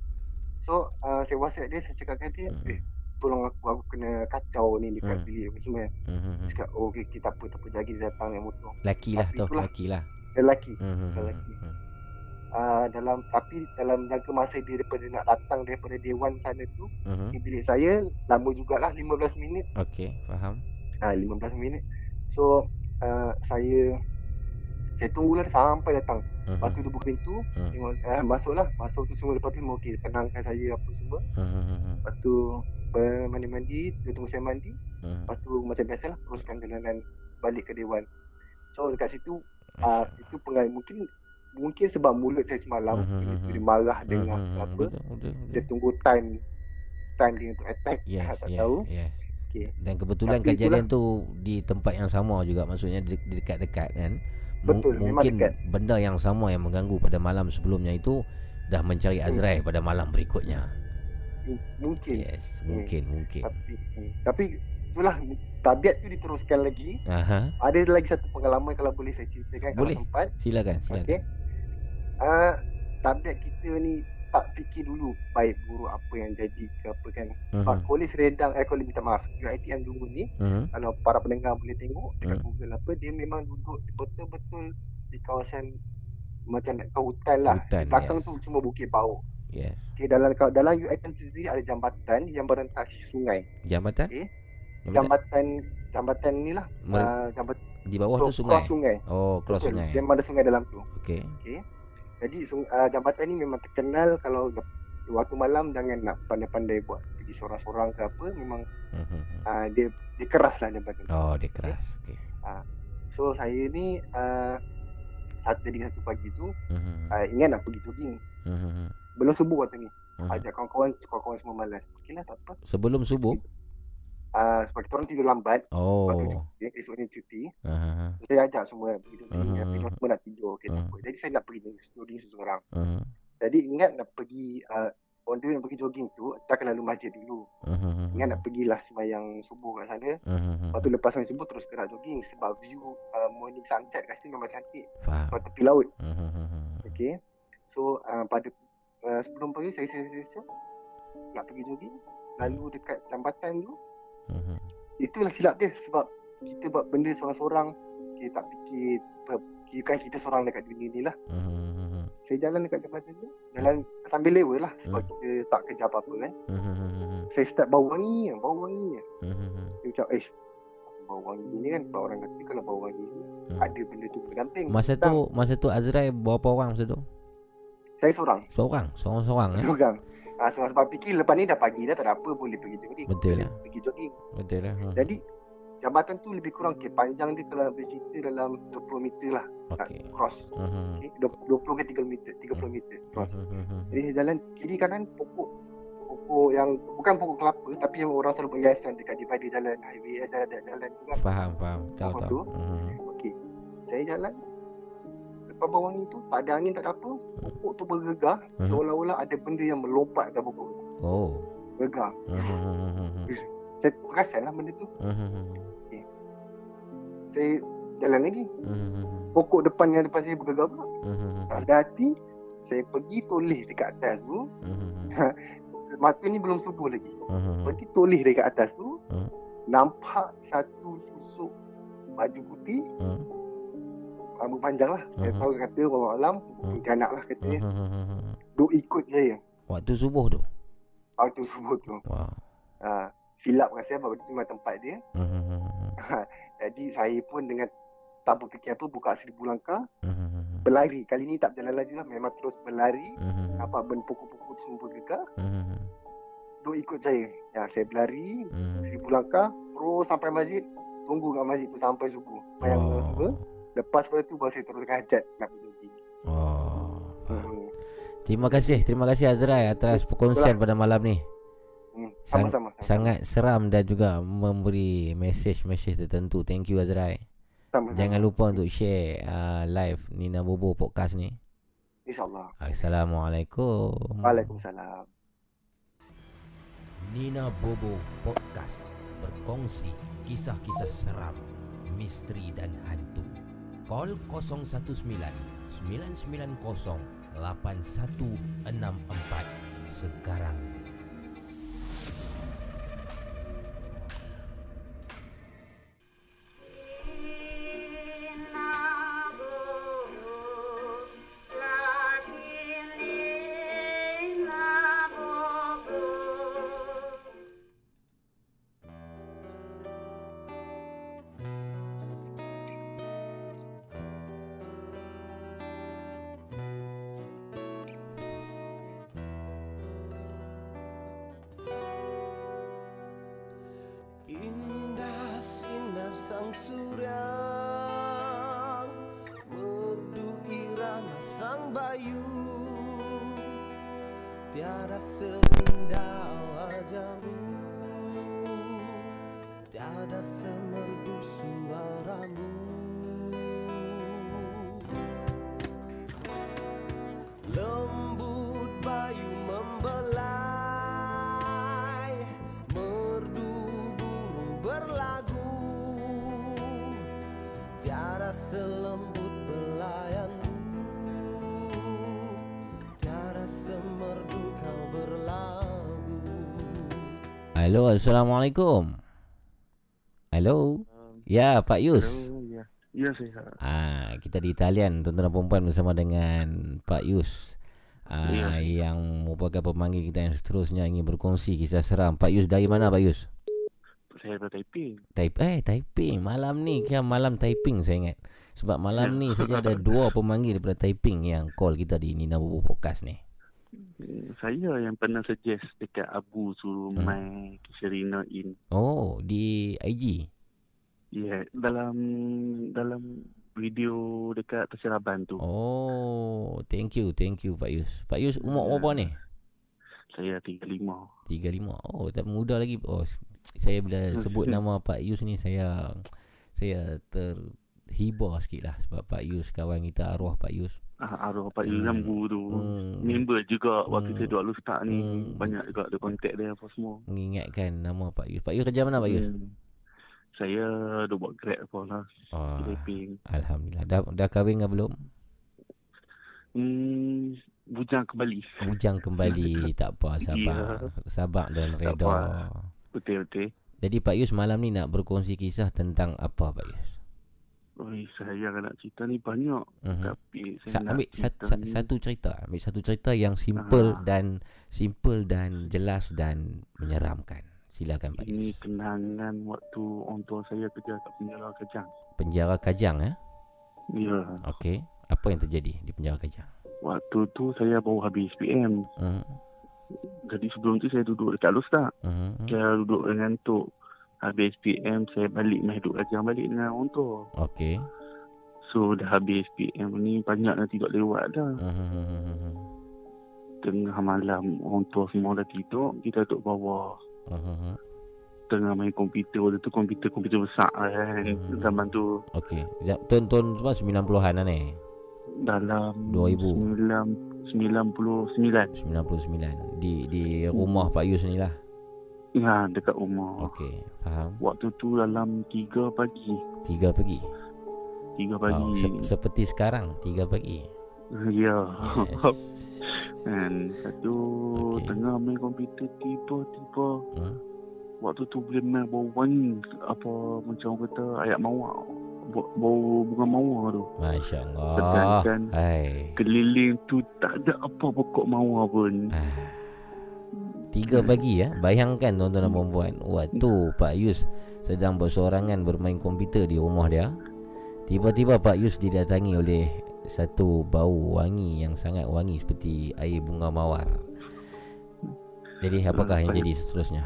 So uh, saya WhatsApp dia saya cakap dengan dia Mhm. eh tolong aku aku kena kacau ni dekat Hmm. bilik apa semua kan. Hmm, hmm, hmm. Cakap oh okay, kita apa tak apa lagi dia datang naik motor. Laki lah tu, itulah. laki lah. Lelaki. Hmm, hmm, hmm, Lelaki. hmm. Uh, dalam tapi dalam jangka masa dia daripada nak datang daripada dewan sana tu Hmm, ke bilik saya lama jugalah 15 minit. Okey, faham. Ha, 15 minit. So uh, saya saya tunggulah dia sampai datang. Hmm, Lepas tu dia buka pintu, Hmm. tengok eh, masuklah. Masuk tu semua lepas tu semua okey, tenangkan saya apa semua. hmm. Lepas tu mandi-mandi, dia tunggu saya mandi. Hmm. Lepas tu macam biasalah teruskan perjalanan balik ke dewan. So dekat situ uh, itu pengal mungkin mungkin sebab mulut saya semalam Mhm, dia, dia marah dengan hmm. apa Betul, betul, dia betul. tunggu time time dia untuk attack Yes, tak yes, tahu yes. Okey. Dan kebetulan Tapi kejadian tu di tempat yang sama juga maksudnya di dekat-dekat kan. Betul, mungkin dekat. benda yang sama yang mengganggu pada malam sebelumnya itu dah mencari Hmm. Azrai pada malam berikutnya. Mungkin Yes, mungkin, mungkin. tapi hmm, tapi itulah tabiat tu diteruskan lagi Aha, ada lagi satu pengalaman kalau boleh saya ceritakan Boleh. kalau sempat silakan, silakan. okey uh, tabiat kita ni tak fikir dulu baik buruk apa yang jadi ke apa kan sebab Mhm. polis redang eh polis minta maaf UiTM dulu ni Mhm. kalau para pendengar boleh tengok dekat Hmm. Google apa dia memang duduk betul-betul di kawasan macam nak hutan lah Hutan, belakang yes. tu cuma bukit bau Yes. okay, dalam dalam UiTM tu sendiri ada jambatan yang berentasi sungai Jambatan? Okey. Jambatan jambatan jambatan ni lah Mer- uh, jambatan di bawah tu sungai. sungai Oh, cross Betul, sungai. memang ada sungai dalam tu Okey. Jadi uh, jambatan ni memang terkenal kalau waktu malam jangan nak pandai-pandai buat pergi sorang-sorang ke apa memang uh, dia dia keras lah jambatan. Oh, dia keras. Okey. so saya ni uh, satu jadi satu pagi tu uh, ingat nak pergi jogging Mhm. belum subuh waktu ni ajak kawan-kawan kawan-kawan semua malas okey lah tak apa Sebelum subuh? Uh, sebab kita orang tidur lambat Oh. waktu ni esoknya cuti Aha. saya ajak semua pergi jogging Mhm. uh tapi semua nak tidur Mhm. apa jadi saya nak pergi jogging seorang Mhm. jadi ingat nak pergi uh, on the way nak pergi jogging tu tak kena lalu masjid dulu Mhm. Ingat nak pergilah sembahyang subuh kat sana Mhm. Lepas tu lepas sembahyang subuh terus gerak jogging Sebab view uh, morning sunset kat situ memang cantik Faham. Tepi laut Mhm. Okay So uh, pada uh, sebelum pergi saya saya saya saya Nak pergi jogging Lalu dekat jambatan tu Mhm. Itulah silap dia Sebab kita buat benda seorang-seorang Kita tak fikir kan kita seorang dekat dunia ni lah Mhm. Saya jalan dekat jambatan tu Jalan sambil lewa lah Sebab Hmm. kita tak kerja apa-apa kan Mhm. Saya start bau wangi Bau wangi Mhm. Dia macam eh bau wangi ni kan sebab orang kata kalau bau wangi ni Hmm. ada benda tu berdamping. Masa tu masa tu Azrai berapa orang masa tu? saya seorang. Seorang, seorang-seorang eh. Seorang. Ah seorang sebab fikir lepas ni dah pagi dah tak ada apa boleh pergi jogging. Betul Boleh lah. Pergi jogging. Betul lah. Hmm. Jadi jambatan tu lebih kurang okay, panjang dia kalau boleh cerita dalam 20 meter lah nak Okey. cross. Mhm. Okay, 20 ke 30 meter, 30 meter cross. Mhm. Jadi jalan kiri kanan pokok pokok yang bukan pokok kelapa tapi yang orang selalu berhiasan dekat divider jalan highway eh, jalan jalan kan. Faham, faham. Tahu tahu. Mhm. Okey. Saya jalan bawah ni tu tak ada angin tak ada apa. Pokok tu bergegar Hmm. seolah-olah ada benda yang melompat atas pokok tu. Oh. Gegar. Mhm. Saya perasan lah benda tu. Mhm. Saya jalan lagi. Mhm. Pokok depan yang depan saya bergegar pula. Mhm. Tak ada hati. Saya pergi toleh dekat atas tu. Mhm. Mata ni belum subuh lagi. Mhm. Pergi toleh dekat atas tu. Hmm. Nampak satu susuk baju putih. Hmm. Rambut panjang lah. Saya Mhm. tahu kata orang alam. Hmm. Kanak lah katanya. Mhm. Duk ikut saya. Waktu subuh tu. Waktu subuh tu. Wow. Ha, silap kat saya itu memang tempat dia. Mhm. Jadi saya pun dengan tanpa fikir apa buka seribu langkah Mhm. berlari. Kali ni tak berjalan laju lah memang terus berlari. Mhm. Nampak benda pokok-pokok semua bergegar. Mhm. Duk ikut saya. Ya, saya berlari Mhm. seribu langkah terus sampai masjid. Tunggu kat masjid tu sampai subuh. Bayang Oh. semua. Lepas pada tu baru saya terus hajat nak pergi jogging. Oh. Hmm. Terima kasih, terima kasih Azrai atas perkongsian pada malam ni. Hmm. Sang- Sama-sama. Sangat seram dan juga memberi mesej-mesej tertentu. Thank you Azrai. Sama-sama. Jangan lupa untuk share uh, live Nina Bobo podcast ni. InsyaAllah. Assalamualaikum. Waalaikumsalam. Nina Bobo Podcast berkongsi kisah-kisah seram, misteri dan hantu. Call 019 990 8164 sekarang. Bayu Tiada seindah wajahmu Tiada semerdu suaramu Halo, Assalamualaikum. Halo. Ya, Pak Yus. Ya, ya saya. Ah, kita di Italian tuan-tuan dan puan bersama dengan Pak Yus. Ah, Ya. yang merupakan pemanggil kita yang seterusnya ingin berkongsi kisah seram. Pak Yus dari mana Pak Yus? Saya dari Taiping. Taip eh typing malam ni kira malam typing saya ingat. Sebab malam ni saja ada dua pemanggil daripada typing yang call kita di Nina Bobo Podcast ni. Saya yang pernah suggest dekat Abu suruh Hmm. main Sherina in. Oh, di IG. Ya, yeah, dalam dalam video dekat Terseraban tu. Oh, thank you, thank you Pak Yus. Pak Yus umur berapa ni? Saya 35. 35. Oh, tak muda lagi. Oh, saya bila sebut nama Pak Yus ni saya saya terhibur sikit lah sebab Pak Yus kawan kita arwah Pak Yus. Ah, arwah Pak Hmm. Ilham Guru tu. Hmm. Member juga waktu Hmm. saya Alus start ni. Hmm. Banyak juga ada kontak dia apa semua. Mengingatkan nama Pak Yus. Pak Yus kerja mana Pak Yus? Hmm. Saya dah buat grab apa lah. Oh. Alhamdulillah. Dah dah kahwin ke belum? Hmm, bujang kembali. Bujang kembali tak apa sabar. Sabar dan reda. apa. Betul-betul. Jadi Pak Yus malam ni nak berkongsi kisah tentang apa Pak Yus? Oi, saya kalau nak cerita ni banyak. Mhm. Tapi saya Sa- nak ambil cerita sat, ni- satu cerita, ambil satu cerita yang simple Ah. dan simple dan jelas dan menyeramkan. Silakan Pak Ini kenangan waktu orang tua saya kerja kat penjara Kajang. Penjara Kajang eh? Ya. Okey. Apa yang terjadi di penjara Kajang? Waktu tu saya baru habis PM. Hmm. Jadi sebelum tu saya duduk dekat Lus tak? Hmm. Saya duduk dengan tu. Habis PM saya balik duduk Kajang balik dengan orang tua. Okey. So dah habis PM ni banyak dah tidak lewat dah. Hmm. Tengah malam orang tua semua dah tidur. Kita duduk bawah. Hmm. Tengah main komputer. Waktu tu komputer-komputer besar kan. Hmm. Zaman tu. Okey. Sekejap, Tahun-tahun semua 90-an lah ni. Dalam 2000. 99. 99 di di rumah Pak Yus ni lah. Ya, dekat rumah. Okey, faham. Waktu tu dalam 3 pagi. 3 pagi. 3 Oh, pagi. se- seperti sekarang 3 pagi. Ya. Yes. kan. Satu Okey. tengah main komputer tiba-tiba Hmm. waktu tu boleh main bau wangi apa macam orang kata ayat mawar. Bau, bau bunga mawar tu. Masya Allah. Sedangkan Hai. keliling tu tak ada apa pokok mawar pun. Ah. Tiga pagi ya. Bayangkan tuan-tuan dan perempuan. Waktu Pak Yus sedang bersorangan bermain komputer di rumah dia. Tiba-tiba Pak Yus didatangi oleh satu bau wangi yang sangat wangi seperti air bunga mawar. Jadi apakah yang Lepas- jadi seterusnya?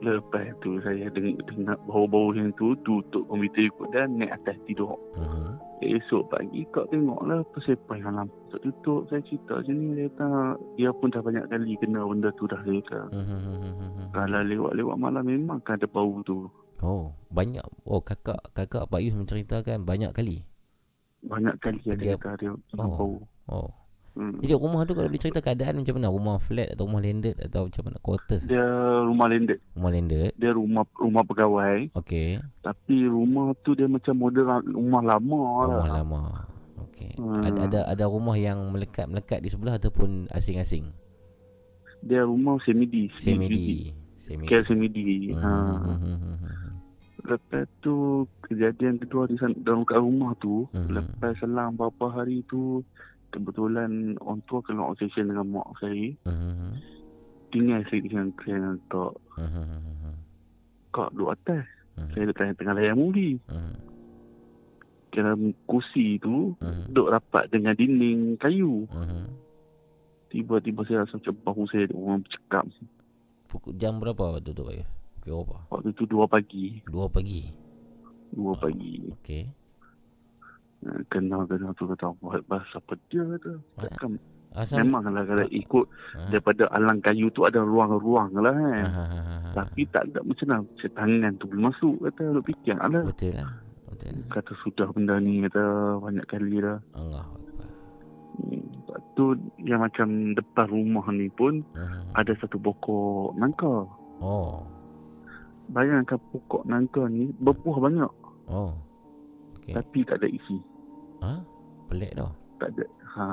Lepas tu saya dengar, dengar bau-bau yang tu tutup komputer ikut dan naik atas tidur. Uh-huh. Esok pagi kau tengoklah persepan yang lampu tak tutup. Saya cerita macam ni dia kata dia pun dah banyak kali kena benda tu dah dia kata. Uh-huh. Kalau lewat-lewat malam memang kan ada bau tu. Oh, banyak. Oh, kakak kakak Pak Yus menceritakan banyak kali. Banyak kali ada Dia- kata dia Oh. bau. Oh. Hmm. Jadi rumah tu kalau boleh cerita keadaan macam mana? Rumah flat atau rumah landed atau macam mana? Quarters? Dia rumah landed. Rumah landed. Dia rumah rumah pegawai. Okey. Tapi rumah tu dia macam model rumah lama lah. Rumah lama. Okey. Hmm. Ada ada ada rumah yang melekat-melekat di sebelah ataupun asing-asing? Dia rumah semidi. Semedi. Semedi. Care semidi. Hmm, Ha. hmm, hmm, hmm, hmm. Lepas tu kejadian kedua di sana dalam kat rumah tu, Mhm. lepas selang beberapa hari tu kebetulan orang tua kena obsession dengan mak saya. Hmm, Tinggal saya dengan saya hmm, hmm, hmm, kak duduk atas. hmm, Saya tengah tengah layan movie. hmm, Dalam kursi tu hmm, duduk rapat dengan dinding kayu. hmm. Tiba-tiba saya rasa macam bahu saya ada orang bercakap. Pukul jam berapa waktu tu Pak? Pukul berapa? Waktu tu dua pagi. Dua pagi. Dua pagi. Okey. Uh, Kena-kena tu kata bahasa apa dia kata. Takkan Asal Memanglah kalau ikut daripada alang kayu tu ada ruang-ruang lah kan. Ha, ha, ha, ha. Tapi tak ada macam mana tangan tu boleh masuk kata duk fikir lah. Betul lah. Betul lah. Kata sudah benda ni kata banyak kali dah. Allah. Hmm, Lepas tu yang macam depan rumah ni pun Hmm. ada satu pokok nangka. Oh. Bayangkan pokok nangka ni berbuah banyak Oh. Okey. tapi tak ada isi. Ha? Pelik dah. Tak ada. Ha.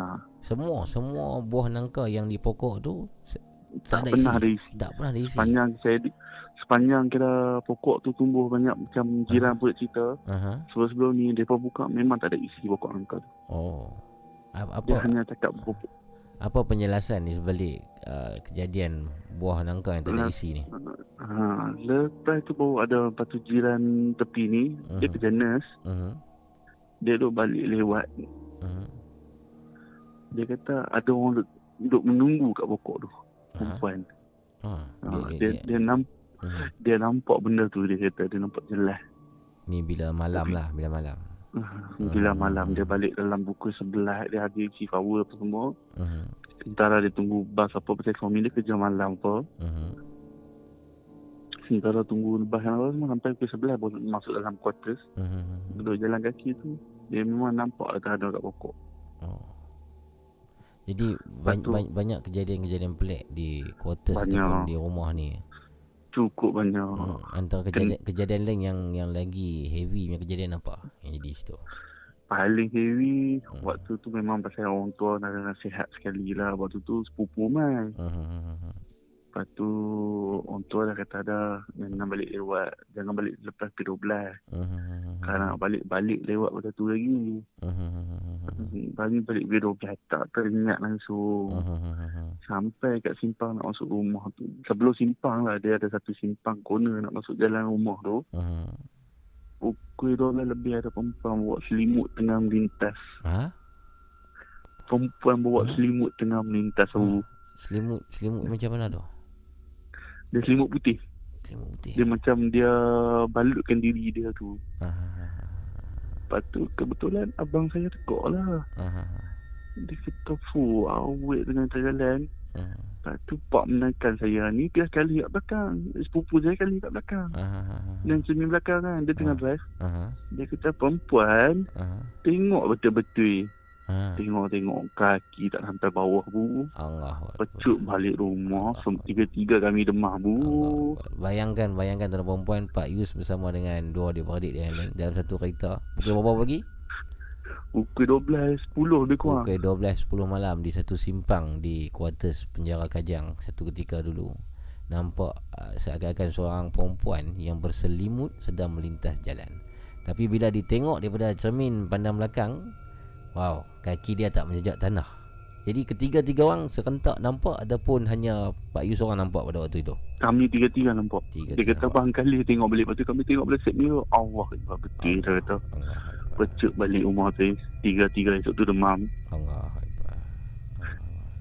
Semua semua buah nangka yang di pokok tu Tak, tak, ada pernah isi. ada isi. Tak pernah ada isi. Sepanjang saya di, sepanjang kira pokok tu tumbuh banyak macam jiran pun cerita. Aha. Sebelum-sebelum ni mereka buka memang tak ada isi pokok nangka tu. Oh. A- Dia Apa hanya cakap pokok. apa penjelasan di sebalik uh, kejadian buah nangka yang tak ada isi ni? Ha, lepas tu baru ada lepas tu jiran tepi ni, dia Mhm. kerja nurse, Mhm. Dia duduk balik lewat. Mhm. Dia kata ada orang duduk, duduk menunggu kat pokok tu. Perempuan. Ha. Ha, Dia, dia, dia, dia, namp, Mhm. dia nampak benda tu dia kata dia nampak jelas. Ni bila malam lah, bila malam. Bila malam dia balik dalam pukul 11 dia habis shift hour apa semua. Sementara dia tunggu bas apa pasal suami dia kerja malam apa. Mhm. Sementara tunggu bas yang apa semua sampai pukul 11 baru masuk dalam quarters. Mhm. Duduk jalan kaki tu dia memang nampak ada ada kat pokok. Oh. Jadi ban- tu- ban- banyak kejadian-kejadian pelik di quarters Banyak. ataupun di rumah ni. Cukup banyak. Hmm. Antara kejadian kejadian lain yang yang lagi heavy punya kejadian apa yang jadi situ? Paling heavy Hmm. waktu tu memang pasal orang tua nak nasihat sekali lah. Waktu tu sepupu mai. Mhm. Lepas tu orang tua dah kata ada jangan balik lewat. Jangan balik lepas P12. Mhm. Kalau nak balik-balik lewat pada tu lagi. Mhm. Balik balik B12 tak teringat langsung. Mhm. Sampai kat simpang nak masuk rumah tu. Sebelum simpang lah dia ada satu simpang corner nak masuk jalan rumah tu. Mhm. Pukul 12 lebih ada perempuan bawa selimut tengah melintas. Ha? Perempuan bawa selimut tengah melintas. Hmm. Selimut selimut macam mana tu? Dia selimut putih. Selimut putih. Dia macam dia balutkan diri dia tu. Aha. Lepas tu kebetulan abang saya tekuk lah. Aha. Dia kata, fu, awet dengan jalan. Mhm. Lepas tu pak menaikkan saya ni dia kali kat belakang. Sepupu saya kali kat belakang. Aha. Dan cermin belakang kan. Dia tengah drive. Aha. Dia kata perempuan Aha. tengok betul-betul. Ha. Tengok-tengok kaki tak sampai bawah bu. Allah. Pecut balik rumah. Sem- tiga-tiga kami demam bu. Bayangkan bayangkan tuan perempuan Pak Yus bersama dengan dua adik-beradik dia yang lain dalam satu kereta. Pukul berapa pagi? Pukul 12, 10 lebih kurang. Pukul 12 10 malam di satu simpang di quarters penjara Kajang satu ketika dulu. Nampak uh, seakan-akan seorang perempuan yang berselimut sedang melintas jalan. Tapi bila ditengok daripada cermin pandang belakang, wow, kaki dia tak menjejak tanah. Jadi ketiga-tiga orang serentak nampak ataupun hanya Pak Yus seorang nampak pada waktu itu. Kami tiga-tiga nampak. Tiga, Dia kata bang kali tengok balik. Lepas tu kami tengok balik set mirror. Allah Akbar. Betul dia kata. Pecut balik rumah tu. Tiga-tiga esok tu demam. Allah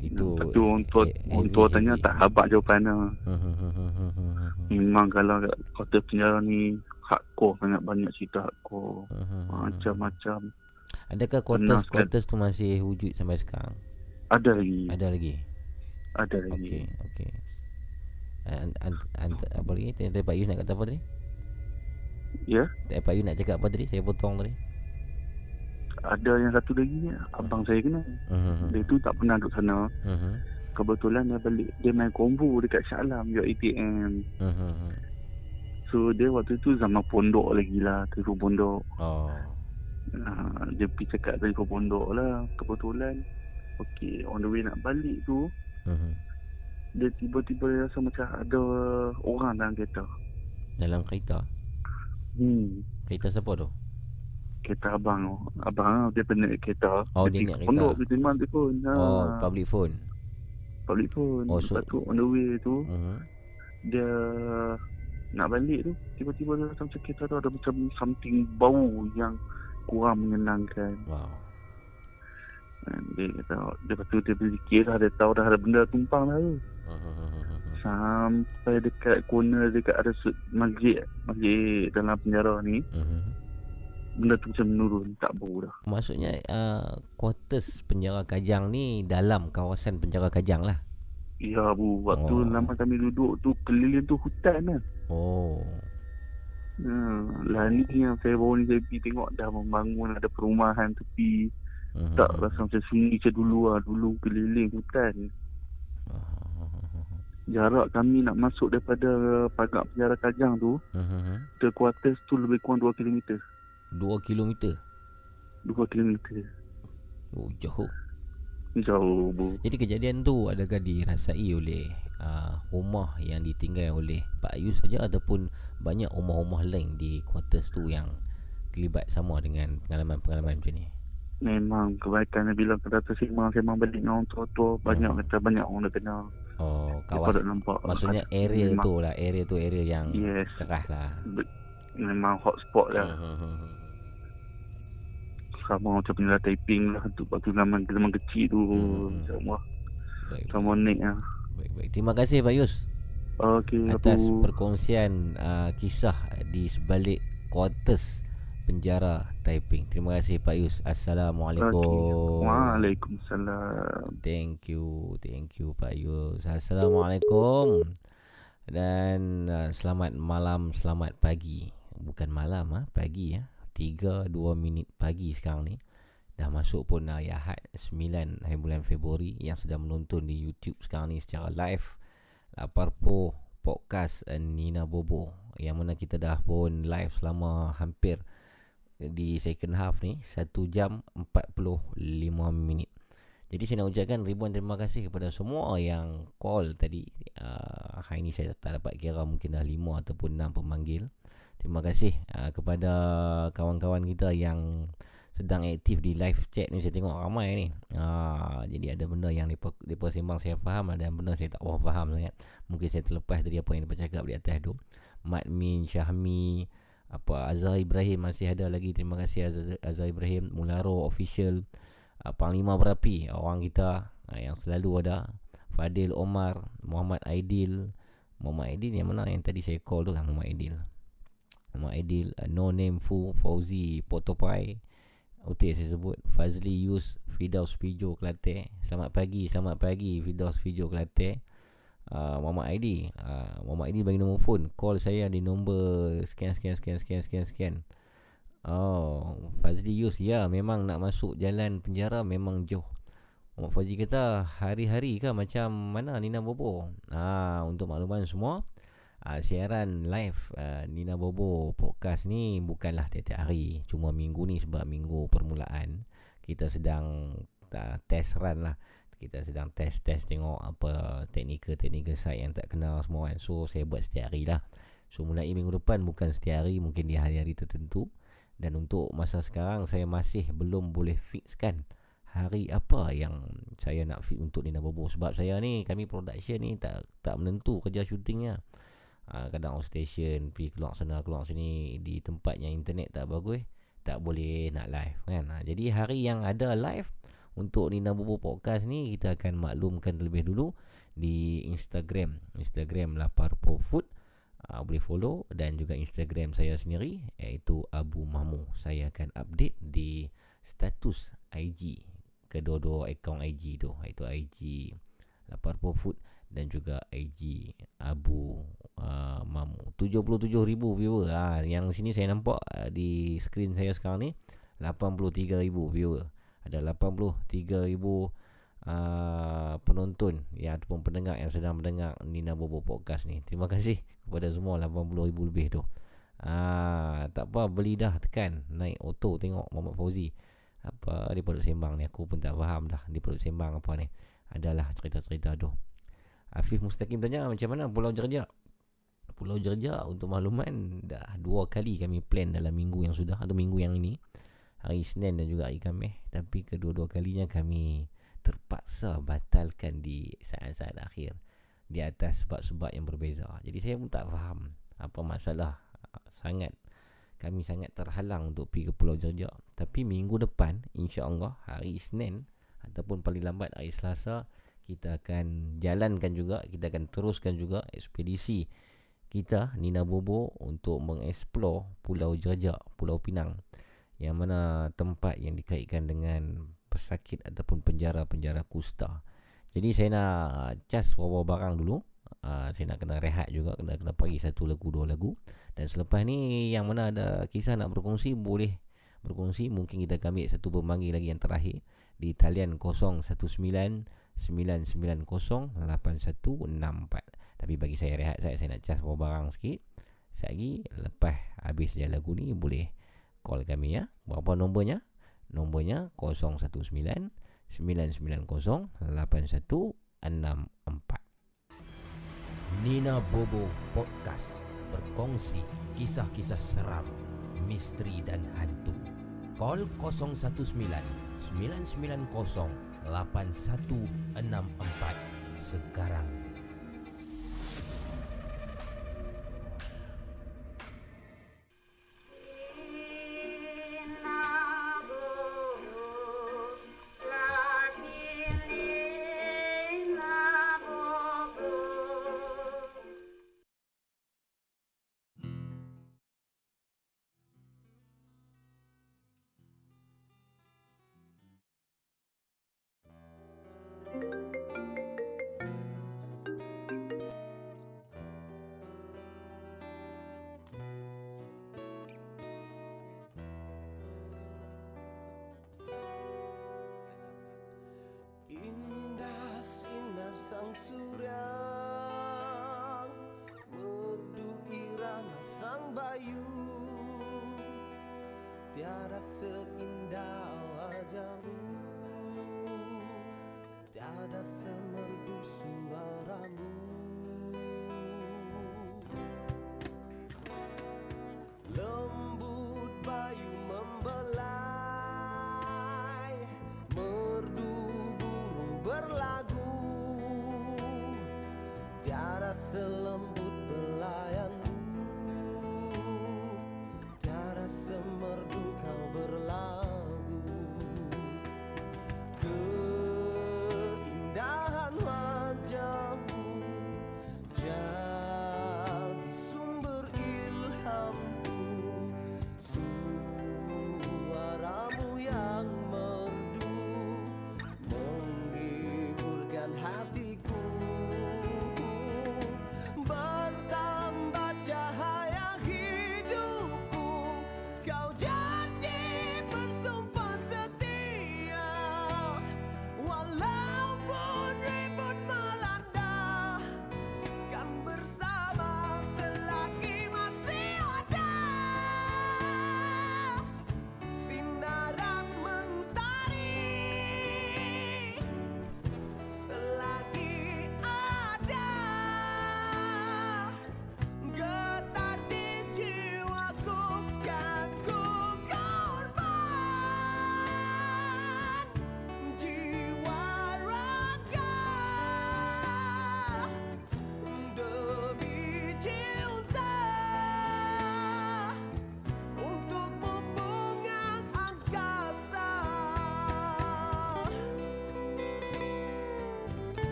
Itu Lepas tu orang tua, orang tua tanya tak habak jawapan dia. Memang kalau kat kota penjara ni hardcore sangat banyak cerita hardcore. Macam-macam. Adakah Pernah quarters sekali. quarters tu masih wujud sampai sekarang? Ada lagi. Ada lagi. Ada lagi. Okey, okey. An, an, an, apa lagi? Tadi Pak Yus nak kata apa tadi? Ya. Tadi Pak Yus nak cakap apa tadi? Saya potong tadi. Ada yang satu lagi ni. Abang saya kenal. Mhm. Dia tu tak pernah duduk sana. Mhm. Kebetulan dia balik. Dia main kombo dekat Shah Alam. Jual ATM. Mhm. So dia waktu tu zaman pondok lagi lah. Telefon pondok. Oh. Uh, dia pergi cakap telefon pondok lah. Kebetulan. Okay, on the way nak balik tu. Mhm. Dia tiba-tiba dia rasa macam ada orang dalam kereta. Dalam kereta. Hmm. Kereta siapa tu? Kereta abang. Abang dia pernah kereta. Oh, dia pergi naik kereta. Pondok pergi terima telefon. Ha. Oh, public phone. Public phone. Oh, so- Lepas tu on the way tu. Mhm. Dia nak balik tu. Tiba-tiba dia rasa macam kereta tu ada macam something bau yang kurang menyenangkan. Wow. Dia kata, lepas tu dia fikir lah, dia tahu dah ada benda tumpang dah tu. Sampai dekat corner dekat ada masjid, masjid dalam penjara ni. Mhm. benda tu macam menurun tak bau dah. Maksudnya uh, Quarters penjara Kajang ni Dalam kawasan penjara Kajang lah Ya bu, waktu oh. lama kami duduk tu keliling tu hutan lah. Oh Ha, lah ni yang saya baru ni saya tengok dah membangun ada perumahan tepi. Mhm. Tak rasa macam sunyi macam dulu lah. Dulu keliling hutan. Jarak kami nak masuk daripada pagar penjara Kajang tu Mhm. ke quarters tu lebih kurang 2 km. 2 kilometer 2 km. Oh jauh Jauh bu. Jadi kejadian tu adakah dirasai oleh uh, rumah yang ditinggal oleh Pak Ayus saja ataupun banyak rumah-rumah lain di quarters tu yang terlibat sama dengan pengalaman-pengalaman macam ni? Memang kebaikannya bila kita tersimang sembang balik dengan orang tua-tua banyak Hmm. kata banyak orang dah kenal. Oh, kawasan pada nampak Maksudnya area memang- tu lah Area tu area yang Yes. cerah lah Be- Memang hotspot lah. Hmm. Sama macam penjara Taiping lah tu waktu zaman zaman kecil tu Hmm. sama Baik, sama Nick lah. baik, baik. Terima kasih Pak Yus Okey Atas apa perkongsian uh, kisah di sebalik quarters penjara Taiping Terima kasih Pak Yus Assalamualaikum Waalaikumsalam. Thank you, thank you Pak Yus. Assalamualaikum. Dan uh, selamat malam, selamat pagi. Bukan malam ah, pagi ya. 3 2 minit pagi sekarang ni. Dah masuk pun hari Ahad 9 hari bulan Februari yang sedang menonton di YouTube sekarang ni secara live. Laparpo podcast uh, Nina Bobo yang mana kita dah pun live selama hampir di second half ni 1 jam 45 minit. Jadi saya nak ucapkan ribuan terima kasih kepada semua yang call tadi. Uh, hari ni saya tak dapat kira mungkin dah 5 ataupun 6 pemanggil. Terima kasih uh, kepada kawan-kawan kita yang sedang aktif di live chat ni saya tengok ramai ni. Uh, jadi ada benda yang depa depa sembang saya faham ada benda saya tak berapa faham sangat. Mungkin saya terlepas dari apa yang depa cakap di atas tu. Mat Min, Syahmi, apa Azhar Ibrahim masih ada lagi. Terima kasih Azhar, Azhar Ibrahim, Mularo official, uh, Panglima Berapi, orang kita uh, yang selalu ada. Fadil Omar, Muhammad Aidil. Muhammad Aidil yang mana yang tadi saya call tu kan Muhammad Aidil. Muhammad Aidil, uh, No Name Fu, Fauzi, Potopai. Okey saya sebut. Fazli Yus Fidaus Fijo Kelate. Selamat pagi Selamat pagi Fidaus Fijo Kelate. Uh, Muhammad Aidi. Uh, Muhammad Aidi bagi nombor phone. Call saya di nombor Sekian sekian sekian sekian sekian sekian. Oh Fazli Yus. Ya memang nak masuk jalan penjara Memang jauh. Muhammad Fazli kata Hari-hari ke macam Mana Nina Bobo? Ah Untuk makluman semua uh, siaran live uh, Nina Bobo podcast ni bukanlah tiap-tiap hari. Cuma minggu ni sebab minggu permulaan kita sedang uh, test run lah. Kita sedang test-test tengok apa teknikal-teknikal site yang tak kenal semua kan. So saya buat setiap hari lah. So mulai minggu depan bukan setiap hari mungkin di hari-hari tertentu. Dan untuk masa sekarang saya masih belum boleh fixkan hari apa yang saya nak fit untuk Nina Bobo. Sebab saya ni kami production ni tak tak menentu kerja syutingnya ha, kadang on station pergi keluar sana keluar sini di tempat yang internet tak bagus tak boleh nak live kan? Ha, jadi hari yang ada live untuk Nina Bobo podcast ni kita akan maklumkan terlebih dulu di Instagram. Instagram Laparpo Food. Uh, boleh follow dan juga Instagram saya sendiri iaitu Abu Mamu saya akan update di status IG kedua-dua akaun IG tu iaitu IG Laparpo Food dan juga IG Abu uh, Mamu. 77,000 viewer. Ha, yang sini saya nampak uh, di skrin saya sekarang ni 83,000 viewer. Ada 83,000 uh, penonton ya ataupun pendengar yang sedang mendengar Nina Bobo podcast ni. Terima kasih kepada semua 80,000 lebih tu. Ah, tak apa beli dah tekan. Naik auto tengok Muhammad Fauzi. Apa dia perlu sembang ni? Aku pun tak faham dah dia perlu sembang apa ni. Adalah cerita-cerita tu Afif Mustaqim tanya macam mana Pulau Jerjak Pulau Jerjak untuk makluman dah dua kali kami plan dalam minggu yang sudah atau minggu yang ini. Hari Isnin dan juga hari Khamis. Tapi kedua-dua kalinya kami terpaksa batalkan di saat-saat akhir di atas sebab-sebab yang berbeza. Jadi saya pun tak faham apa masalah sangat kami sangat terhalang untuk pergi ke Pulau Jerjak tapi minggu depan insya-Allah hari Isnin ataupun paling lambat hari Selasa kita akan jalankan juga kita akan teruskan juga ekspedisi kita Nina Bobo untuk mengeksplor Pulau Jerjak Pulau Pinang yang mana tempat yang dikaitkan dengan pesakit ataupun penjara-penjara kusta. Jadi saya nak cas beberapa barang dulu. Uh, saya nak kena rehat juga kena kena bagi satu lagu dua lagu dan selepas ni yang mana ada kisah nak berkongsi boleh berkongsi mungkin kita akan ambil satu pemanggil lagi yang terakhir di talian 0199908164 tapi bagi saya rehat saya saya nak cas beberapa barang sikit. Sekejap lagi lepas habis je lagu ni boleh call kami ya. Berapa nombornya? Nombornya 0199908164 Nina Bobo Podcast berkongsi kisah-kisah seram, misteri dan hantu. Call 019 990 8164 sekarang.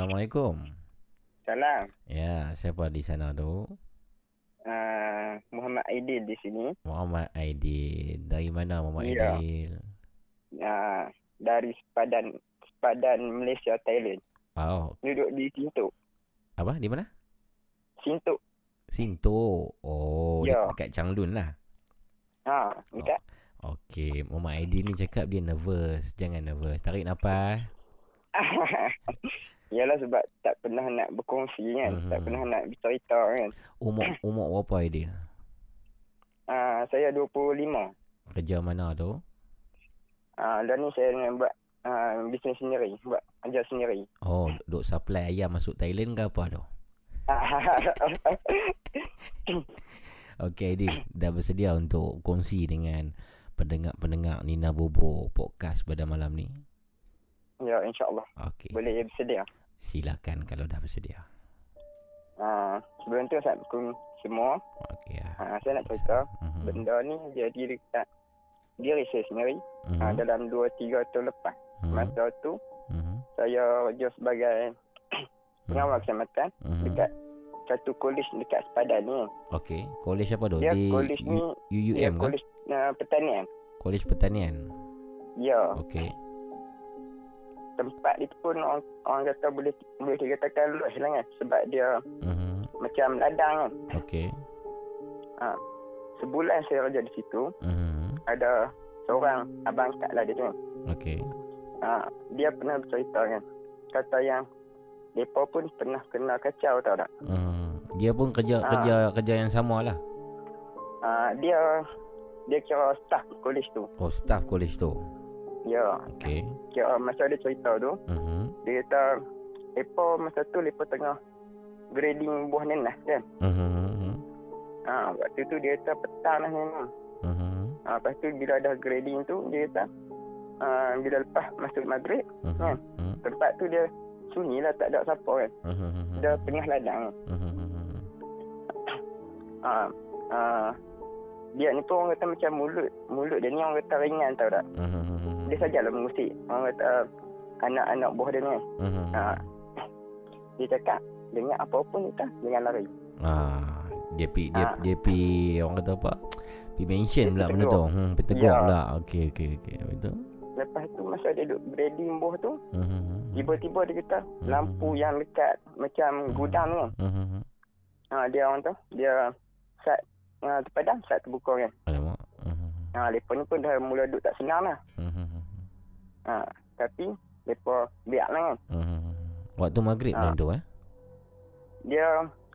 Assalamualaikum. Salam. Ya, siapa di sana tu? Uh, Muhammad Aidil di sini. Muhammad Aidil. Dari mana Muhammad Ya. Aidil? Uh, dari sepadan sepadan Malaysia Thailand. Oh, Duduk di Sintok. apa? Di mana? Sintok. Sinto. Oh, Ya. de- dekat Changlun lah. Ha, dekat. Okey, Muhammad Aidil ni cakap dia nervous. Jangan nervous. Tarik nafas. Yalah sebab tak pernah nak berkongsi kan. Mhm. Tak pernah nak bercerita kan. Umur umur berapa Aidil? Uh, saya 25. Kerja mana tu? Uh, dan ni saya nak buat uh, bisnes sendiri. Buat kerja sendiri. Oh, duk supply ayam masuk Thailand ke apa tu? Okey Aidil, dah bersedia untuk kongsi dengan pendengar-pendengar Nina Bobo podcast pada malam ni? ya, insyaAllah. Okey. Boleh bersedia. Silakan kalau dah bersedia. Uh, sebelum tu Assalamualaikum semua. Okey ya. Uh, saya nak cerita. Mhm. Benda ni jadi dekat diri saya sendiri. Mhm. Uh, dalam 2-3 tahun lepas. Mhm. Masa tu Mhm. saya kerja sebagai pengawal keselamatan Mhm. dekat satu kolej dekat sepadan ni. Okey, kolej apa tu? Dia Di kolej ni dia UUM kan? kolej uh, pertanian. Kolej Pertanian. Ya, Okey. Tempat itu pun orang, orang kata boleh boleh dikatakan luas lah kan sebab dia Mhm. macam ladang kan. Okey. Ha. Sebulan saya kerja di situ, Mhm. ada seorang abang angkat lah dia tu kan. Okey. Ha, dia pernah bercerita kan. Kata yang mereka pun pernah kena kacau tau tak. Mhm. Dia pun kerja Ah. kerja kerja yang sama lah. Ha, dia dia kira staff kolej tu. Oh, staff kolej tu. Ya, Okey. kira masa dia cerita tu, Mhm. dia kata mereka masa tu mereka tengah grading buah nenas kan. Mhm. Ha, waktu tu dia kata petang lah memang. Mhm. Ha, lepas tu bila dah grading tu, dia kata uh, bila lepas masuk maghrib Mhm. kan, Mhm. tempat tu dia sunyi lah, tak ada siapa kan. Mhm. Dia tengah ladang kan. Mhm. Ha, uh, dia ni pun orang kata macam mulut mulut dia ni orang kata ringan tau tak. Mhm. Dia sajalah mengusik. Orang kata anak-anak buah dia ni. Mhm. Ha, dia cakap dengar apa pun ni tak jangan lari. Ah, dia pi dia Ah. dia pi orang kata apa? Pi mention Dia pula benda tu. Hmm, pi tegur Ya. pula. Okey okey okey. Betul. Lepas tu masa dia duduk grading buah tu, Mhm. tiba-tiba dia kata lampu yang dekat macam gudang ni. Mhm. Ha, dia orang tu, dia sat uh, terpadam, sat terbuka kan. Alamak. Mhm. Ha, mereka ni pun dah mula duduk tak senang lah. Mhm. Ha, tapi mereka biar lah kan. Mhm. Waktu maghrib time tu eh. Dia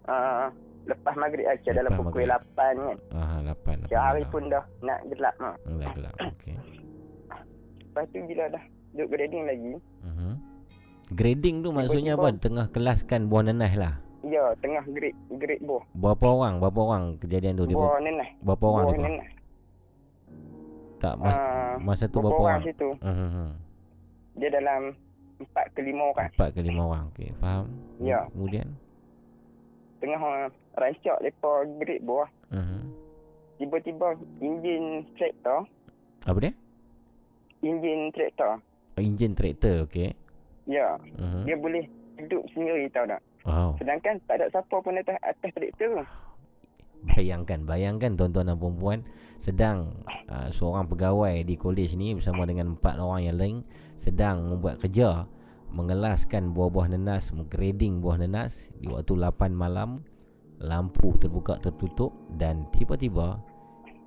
uh, lepas maghrib lah, dalam pukul maghrib. 8 kan. Ah, 8. Kira hari pun dah nak gelap lah. Dah gelap. Okey. Lepas tu bila dah duduk grading lagi, Mhm. Grading tu maksudnya apa? Tengah kelaskan buah nenas lah. ya tengah grade grade buah. Berapa orang? Berapa orang kejadian tu? Dia Buah nenas. berapa orang buah nenas. Tak mas, Ah, masa tu berapa berapa orang orang? situ? Mhm. Dia dalam 4 ke 5 orang. Empat ke lima orang. Okey, faham? Ya. Kemudian? Tengah uh, rancak mereka grade buah. Mhm. Tiba-tiba enjin traktor, Apa dia? enjin traktor. Oh, enjin traktor, okey. Ya, Mhm. dia boleh hidup sendiri tau tak. Wow. Sedangkan tak ada siapa pun atas, atas traktor. Bayangkan, bayangkan tuan-tuan dan puan sedang uh, seorang pegawai di kolej ni bersama dengan empat orang yang lain sedang membuat kerja mengelaskan buah-buah nenas, menggrading buah nenas di waktu 8 malam lampu terbuka tertutup dan tiba-tiba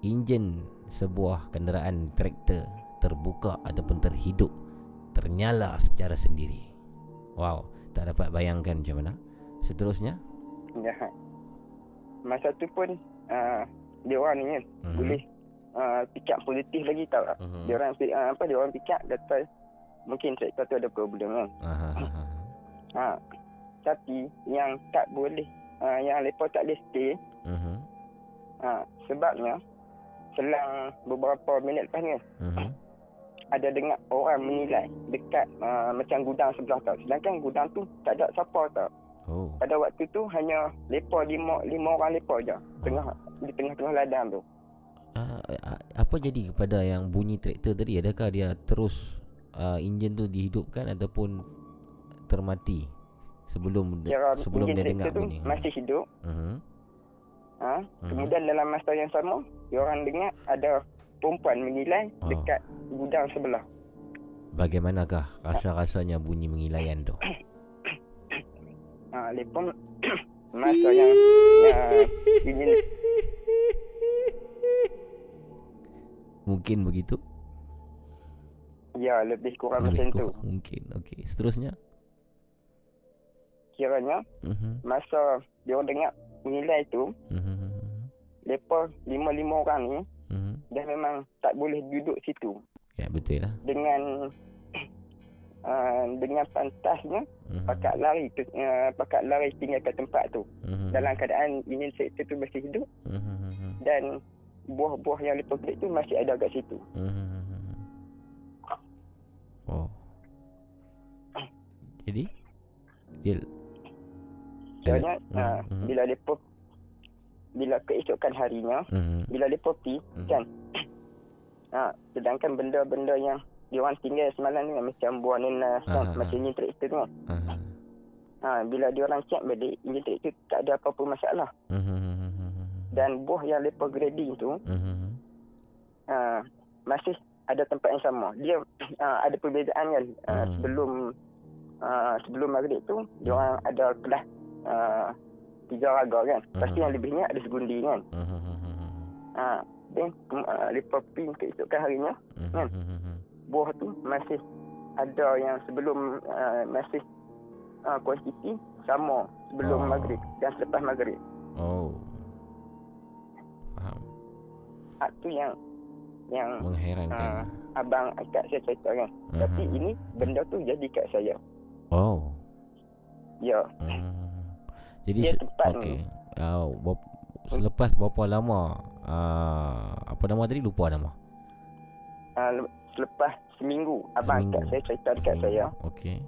enjin sebuah kenderaan traktor terbuka ataupun terhidup ternyala secara sendiri. Wow, tak dapat bayangkan macam mana. Seterusnya, Jahat. Masa tu pun uh, dia orang ni kan Mhm. boleh uh, pick up positif lagi tau tak. Mhm. Dia orang uh, apa dia orang pick up kata mungkin traktor tu ada problem kan. Aha, aha. Ha. Tapi yang tak boleh uh, yang lepas tak boleh stay Mhm. ha, sebabnya selang beberapa minit lepas ni Mhm. ada dengar orang menilai dekat uh, macam gudang sebelah tau. Sedangkan gudang tu tak ada siapa tau. Oh. Pada waktu tu hanya lepa lima lima orang lepa je tengah di tengah-tengah ladang tu. Ah, apa jadi kepada yang bunyi traktor tadi? Adakah dia terus uh, enjin tu dihidupkan ataupun termati sebelum Dia sebelum dia dengar tu bunyi? masih hidup. Mhm. Ha? Mhm. Kemudian dalam masa yang sama, dia orang dengar ada perempuan menilai Oh. dekat gudang sebelah. Bagaimanakah rasa-rasanya bunyi mengilaian tu? Ha, lepas masa yang yang ingin Mungkin begitu? ya lebih kurang Lebih macam tu. kurang Mungkin. Okey, seterusnya. Kiranya Mhm. masa dia orang dengar menilai tu, Mhm. lepas lima-lima orang ni Mhm. dia memang tak boleh duduk situ Ya, betul lah. dengan uh, dengan pantasnya Mhm. pakat lari uh, pakat lari tinggalkan tempat tu Mhm. dalam keadaan ingin sektor tu masih hidup Mhm. dan buah-buah yang beli tu masih ada kat situ. Mhm. Oh. Jadi dia Soalnya Hmm, uh, hmm. bila lepa bila keesokan harinya Mhm. bila lepa pi Mhm. kan ha, sedangkan benda-benda yang dia orang tinggal semalam ni macam buah nenas kan Aha. macam ni traktor tu kan. Aha. Ha, bila dia orang check balik enjin traktor tak ada apa-apa masalah Mhm. dan buah yang lepa grading tu Mhm. uh, masih ada tempat yang sama. Dia uh, ada perbezaan kan uh, Hmm. sebelum uh, sebelum maghrib tu dia orang ada kelas uh, tiga raga kan. Tu Hmm. yang lebihnya ada segundi kan. Mhm. Ha, then uh, lepas pi keesokan harinya kan Mhm. Buah tu masih ada yang sebelum uh, masih uh, kuantiti sama sebelum Oh. maghrib dan selepas maghrib. Oh. Faham. Ha, tu yang yang Mengherankan. uh, abang kat saya cerita kan. Tapi Mhm. ini benda tu jadi kat saya. Oh. Ya. Hmm. Jadi Dia se- okey. Uh, bap- selepas berapa lama uh, apa nama tadi lupa nama. Uh, selepas seminggu abang Seminggu. kat saya cerita dekat saya. Okey.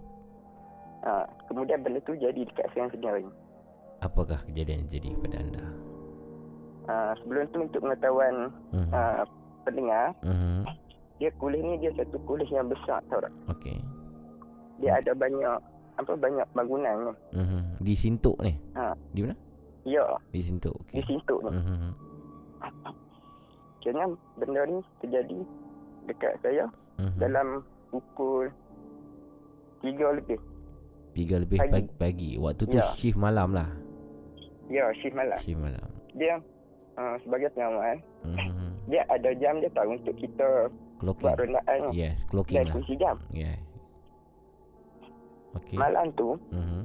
Uh, kemudian benda tu jadi dekat saya sendiri. Apakah kejadian yang jadi pada anda? Uh, sebelum tu untuk pengetahuan Mhm. uh, pendengar, Mhm. dia kulis ni dia satu kulis yang besar tau tak? Okey. Dia ada banyak apa banyak bangunan ni. Mhm. Di Sintok ni. Ha. Di mana? Ya, Di Sintok. di Okey. situ ni. Mhm. Kira benda ni terjadi dekat saya Mhm. dalam pukul 3 lebih. Tiga lebih pagi. pagi. pagi. Waktu tu Ya. shift malam lah. Ya, shift malam. Shift malam. Dia uh, sebagai pengawal, Mhm. dia ada jam dia tahu untuk kita buat Clocking. rondaan ni. Yes, clocking Dan lah. kunci jam. Yeah. Okey. Malam tu Mhm.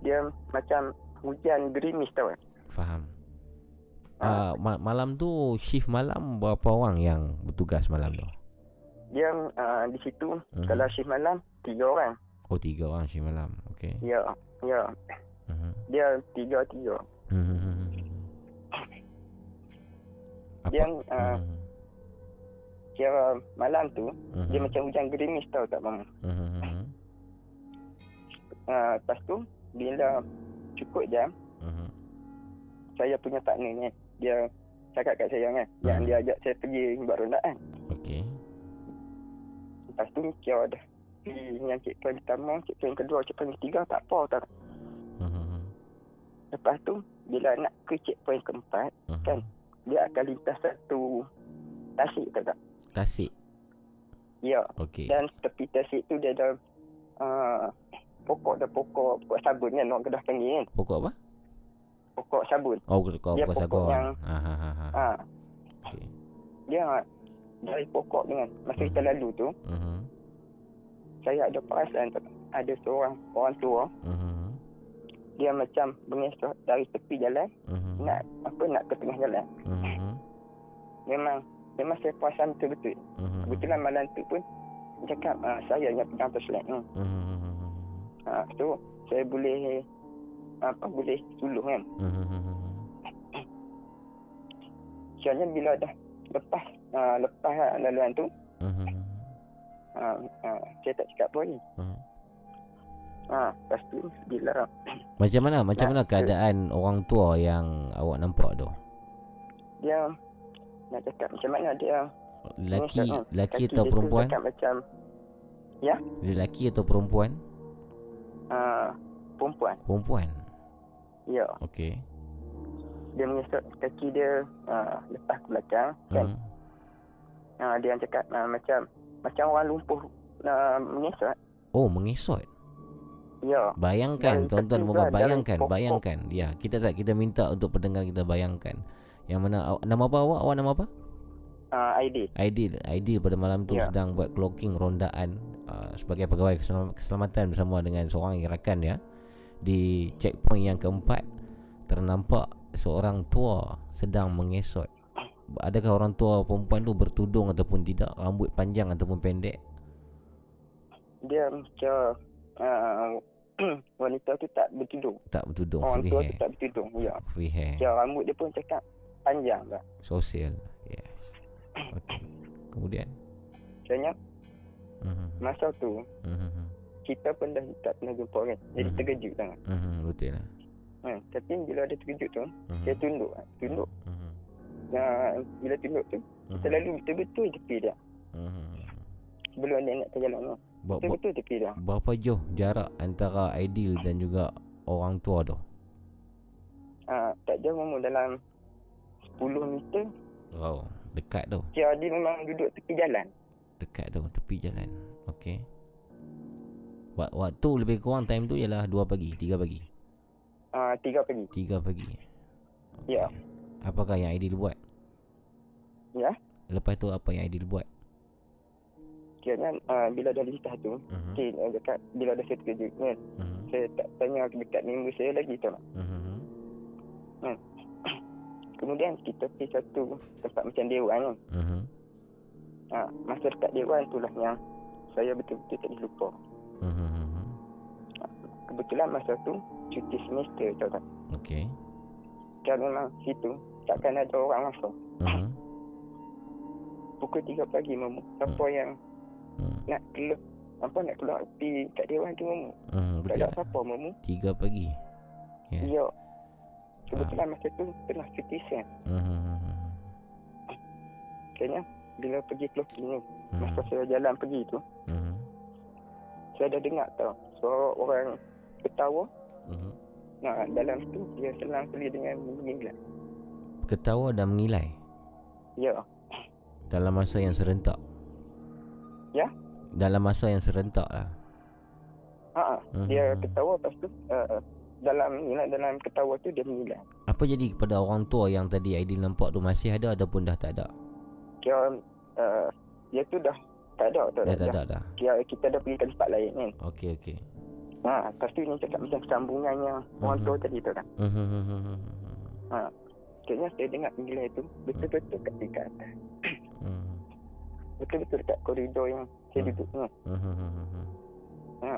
dia macam hujan gerimis tau. Faham. Ha. Uh, ma- malam tu shift malam berapa orang yang bertugas malam tu? Dia uh, di situ Mhm. kalau shift malam tiga orang. Oh tiga orang shift malam. Okey. Ya, ya. Mhm. Dia tiga-tiga. Mhm. Apa? Dia uh, Mhm. kira malam tu Mhm. dia macam hujan gerimis tau tak bang. Mhm. Uh, lepas tu bila cukup jam Mhm. saya punya partner ni dia cakap kat saya kan yang Mhm. dia ajak saya pergi buat rondaan. Okey. Lepas tu kira dah pergi yang checkpoint pertama, checkpoint kedua, checkpoint ketiga tak apa tak. Mhm. Lepas tu bila nak ke checkpoint keempat Mhm. kan dia akan lintas satu tasik tak tak? Tasik. Ya. Okey. Dan tepi tasik tu dia ada uh, pokok dah pokok pokok sabun kan orang Kedah panggil kan. Pokok apa? Pokok sabun. Oh, pokok Dia pokok pokok sagon. yang- Ha ha ha. ha. Ha. Okey. Dia dari pokok dengan masa kita lalu tu Mhm. saya ada perasan tak? ada seorang orang tua Mhm. dia macam mengesah dari tepi jalan Mhm. nak apa nak ke tengah jalan. Mhm. memang memang saya perasan betul-betul. Mhm. Kebetulan malam tu pun cakap uh, saya yang pegang flashlight ni. Mhm. Ha, so saya boleh apa boleh tolong kan. Mhm. Soalnya bila dah lepas uh, lepas lah laluan tu Mhm. uh, uh, saya tak cakap apa lagi. Mhm. Ha, lepas tu bila Macam mana macam mana ke- keadaan orang tua yang awak nampak tu? dia nak cakap macam mana dia Lelaki Hmm, lelaki kaki atau dia tu perempuan? Macam ya Lelaki atau perempuan? uh, perempuan. Perempuan. Ya, Okey. dia mengesot kaki dia uh, lepas ke belakang kan. Mhm. Uh, dia yang cakap uh, macam macam orang lumpuh uh, mengesot. Oh, mengesot. Ya. Bayangkan tuan-tuan tu, dari bayangkan bayangkan. Ya, kita tak kita minta untuk pendengar kita bayangkan. Yang mana nama apa awak? Awak nama apa? Uh, ID. Aidil. Aidil pada malam tu Ya. sedang buat clocking rondaan uh, sebagai pegawai keselam- keselamatan bersama dengan seorang rakan ya. Di checkpoint yang keempat ternampak seorang tua sedang mengesot. Adakah orang tua perempuan tu bertudung ataupun tidak? Rambut panjang ataupun pendek? Dia macam uh, wanita tu tak bertudung. Tak bertudung. Orang tua hair. tu tak bertudung. Ya. Free hair. Dia rambut dia pun cakap panjang lah. Sosial. Yes. Okey. Kemudian. Soalnya Mhm. masa tu Mhm. Kita pun dah tak pernah jumpa kan. Jadi Mhm. terkejut sangat. Mhm. Betul lah. Ha, tapi bila ada terkejut tu, Mhm. dia tunduk. Tunduk. Mhm. Uh, bila tunduk tu, kita Mhm. lalu betul-betul tepi dia. Mhm. Sebelum dia nak terjalan tu. Ba- Betul-betul tepi dia. Berapa jauh jarak antara Aidil dan juga orang tua tu? Uh, tak jauh memang dalam 10 meter. Wow, dekat tu. Dia, dia memang duduk tepi jalan. Dekat tu, tepi jalan. Okey. Wak- Waktu lebih kurang time tu ialah 2 pagi, 3 pagi. Uh, 3 pagi. 3 pagi. Ya. Apakah yang Aidil buat? Ya. Lepas tu apa yang Aidil buat? Kiranya uh, bila dah lintah tu, Mhm. okay, uh, dekat, bila dah saya terkejut kan, Mhm. saya tak tanya dekat member saya lagi tau. Mhm. Hmm. Kemudian kita pergi satu tempat macam dewan kan. Mhm. Ha, masa dekat dewan tu lah yang saya betul-betul tak boleh lupa. Mhm. Kebetulan masa tu cuti semester tau tak. Okey. Kalau memang situ takkan ada orang masuk. Mhm. Pukul 3 pagi memu. Siapa yang Hmm. nak keluar apa nak keluar pergi kat dewan tu memu. Mhm. Tak Betul. ada siapa memu. 3 pagi. Ya. Ya. Kebetulan masa tu tengah cuti sen. Mhm. Kayaknya bila pergi clocking ni, Mhm. masa saya jalan pergi tu, Mhm. Saya dah dengar tau suara orang ketawa. Mhm. Nah, dalam tu dia selang kali dengan menggigil. Ketawa dan menilai Ya. dalam masa yang serentak. Ya? Dalam masa yang serentak lah. Ha dia Mhm. ketawa lepas tu uh, dalam ni lah, dalam ketawa tu dia menilai. Apa jadi kepada orang tua yang tadi Aidil nampak tu masih ada ataupun dah tak ada? Kira uh, dia tu dah tak ada. Dah tak ada dah. Kira kita dah pergi ke tempat lain kan. Okey okey. Ha, lepas tu ni cakap macam sambungannya orang Mhm. tua tadi tu kan. Mhm. Ha. Kayaknya saya dengar menilai tu betul-betul kat dekat atas. Mhm. Betul-betul dekat koridor yang saya duduk ni. Mhm. Ha.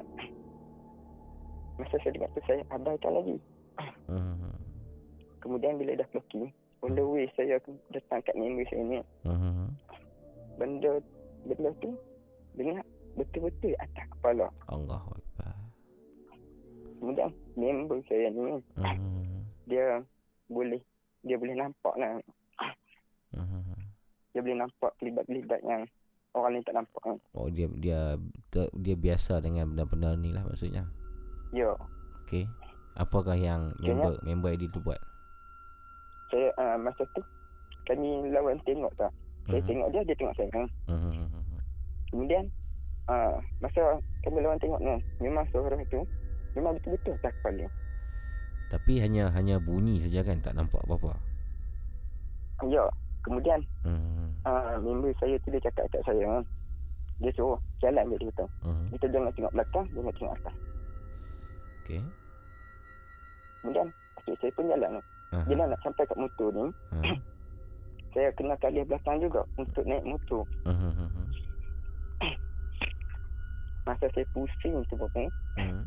Masa saya dengar tu saya abaikan lagi. Mhm. Kemudian bila dah clocking, on the way saya datang kat member saya ni, Mhm. benda benda tu dengar betul-betul atas kepala. Allah Akbar. Kemudian member saya ni Mhm. dia boleh dia boleh nampak lah. Mhm. Dia boleh nampak kelibat-kelibat yang orang lain tak nampak kan. Oh dia dia dia, dia biasa dengan benda-benda ni lah maksudnya. Ya, Okey. Apakah yang member member Aidil tu buat? saya uh, masa tu kami lawan tengok tak. Saya Mhm. tengok dia, dia tengok saya kan. Kemudian uh, masa kami lawan tengok ni, memang suara tu memang betul-betul atas kepala. Tapi hanya hanya bunyi saja kan tak nampak apa-apa. Ya, kemudian Mhm. uh, member saya tu dia cakap kat saya kan. Dia suruh jalan dia kata. Mhm. Kita jangan tengok belakang, jangan tengok atas. Okey. Kemudian okay, saya pun jalan. Aha. Bila nak sampai kat motor ni, Ha. saya kena kali belakang juga untuk naik motor. Mhm, mhm, Masa saya pusing tu pun, mhm.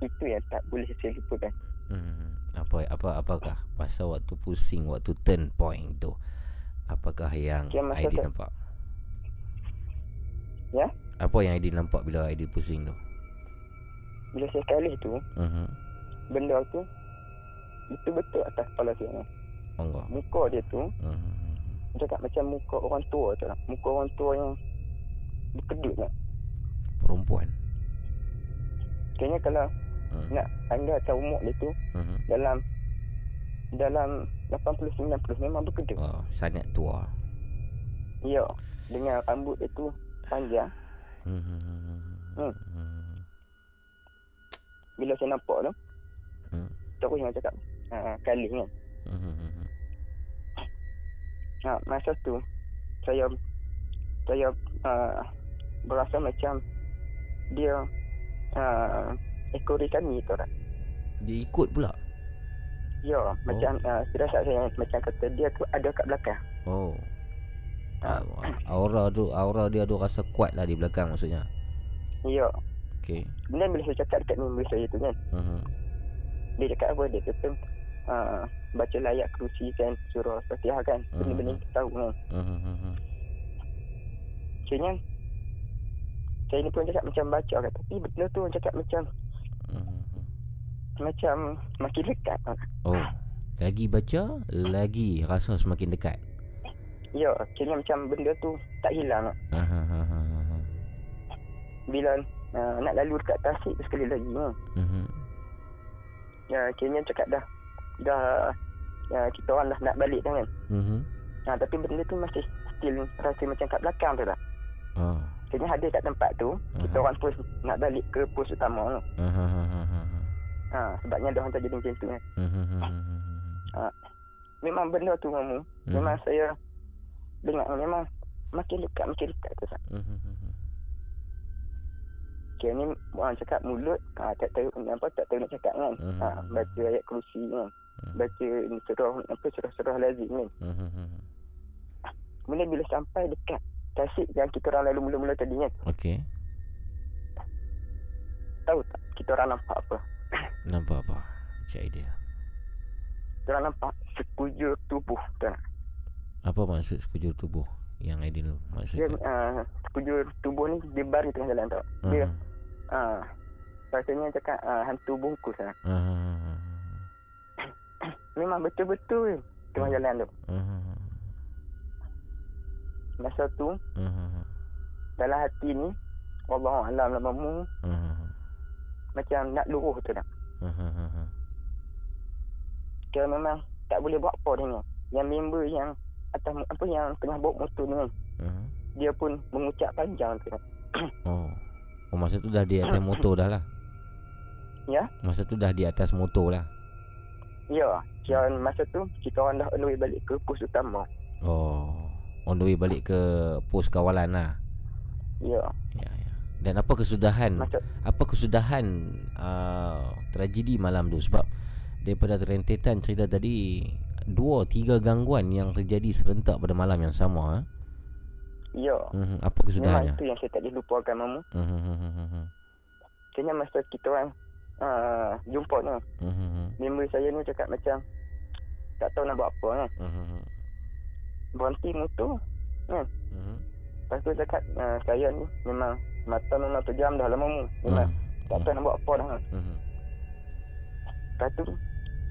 itu yang tak boleh saya lupakan. Hmm, apa apa apakah masa waktu pusing waktu turn point tu? Apakah yang masa Aidil tu- nampak? Ya? Apa yang Aidil nampak bila Aidil pusing tu? Bila saya kali tu, Mhm. benda tu betul-betul atas kepala saya ni. Allah. Muka dia tu, Mhm. cakap macam muka orang tua tu lah. Muka orang tua yang berkedut lah. Perempuan. Kayaknya kalau Hmm. nak anda tahu umur dia tu, Mhm. dalam dalam 80-90 memang berkedut. Oh, sangat tua. Ya, dengan rambut dia tu panjang. Mhm. Hmm. Bila saya nampak tu, Hmm. terus yang cakap, ha, kali kan. Mhm. Ha, masa tu, saya saya uh, berasa macam dia uh, ekori kami tu lah. Dia ikut pula. Ya, oh. macam uh, firasat saya macam kata dia tu ada kat belakang. Oh. Ah, aura tu aura dia tu rasa kuat lah di belakang maksudnya. Ya. Okey. Kemudian bila saya cakap dekat member saya tu kan, Mhm. dia cakap apa? Dia kata uh, baca layak kerusi kan, surah fatihah kan. Benda-benda kita tahu kan. Mhm. Akhirnya, saya ni pun cakap macam baca kan. Tapi benda tu orang cakap macam macam makin dekat. Oh. Lagi baca, lagi rasa semakin dekat. Ya, akhirnya macam benda tu tak hilang. aha. Bila uh, nak lalu dekat tasik tu sekali lagi kan. Mhm. Ya, akhirnya cakap dah. Dah ya, kita orang dah nak balik dah kan. Mhm. Ha, tapi benda tu masih still rasa macam kat belakang tu lah. Oh. Akhirnya hadir kat tempat tu, kita orang pun nak balik ke pos utama aha, aha. Ha, sebabnya dah orang tak jadi macam tu kan. Mhm. Ha, memang benda tu mamu. Hmm. Memang saya dengar memang makin dekat makin dekat tu. Mhm. Okay, ni orang cakap mulut, ha, tak tahu apa tak tahu nak cakap kan. Hmm. Ha, baca ayat kerusi kan. Baca ni surah apa surah-surah lazim kan. Mhm. Kemudian bila sampai dekat tasik yang kita orang lalu mula-mula tadi kan. Okey. Tahu tak kita orang nampak apa? Nampak apa? Cik idea. Kita orang nampak sekujur tubuh tu nak. Apa maksud sekujur tubuh yang Aidil tu Dia uh, sekujur tubuh ni dia baring tengah jalan tau. Dia Mhm. uh, rasanya cakap uh, hantu bungkus lah. Aha, Memang betul-betul tengah jalan tu. aha, Masa tu aha, dalam hati ni Allah alam lah mamu aha, macam nak luruh tu dah. aha, aha. Kira memang tak boleh buat apa ni. Yang member yang atas apa yang tengah bawa motor ni kan. Aha. Dia pun mengucap panjang tu dah. Oh. Oh masa tu dah di atas motor dah lah. Ya? Masa tu dah di atas motor lah. Ya, kira masa tu kita orang dah on the way balik ke pos utama. Oh. On the way balik ke pos kawalan lah. Ya. Ya, ya. Dan apa kesudahan? Macam- apa kesudahan uh, tragedi malam tu sebab daripada rentetan cerita tadi dua tiga gangguan yang terjadi serentak pada malam yang sama eh? Ya. Mhm, apa Memang kesudahannya? itu yang saya tak boleh lupakan mamu. Mhm, mhm, masa kita orang uh, jumpa ni, mhm, member saya ni cakap macam tak tahu nak buat apa kan. mhm, Berhenti motor kan. mhm. Lepas tu cakap uh, saya ni memang mata memang terjam dah lama mu. Memang tak tahu nak buat apa dah. Mhm. Lepas tu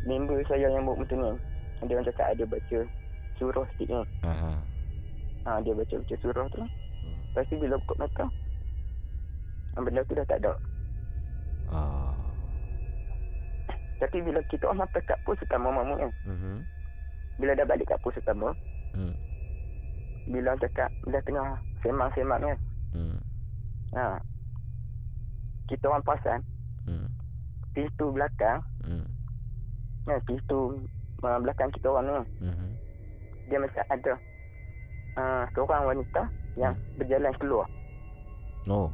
member saya yang bawa motor ni dia orang cakap ada baca surah sikit kan. Aha. Ha, dia baca baca surah tu. Lepas tu bila buka mata ah, benda tu dah tak ada. Ah. Tapi bila kita orang sampai kat pos utama mamu kan. Mhm. Bila dah balik kat pos utama, Hmm. bila cakap bila tengah semang-semang kan. Hmm. Ha. Kita orang perasan Hmm. pintu belakang, Hmm. kan, pintu uh, belakang kita orang ni. Mhm. Dia macam ada uh, seorang wanita yang berjalan keluar. Oh.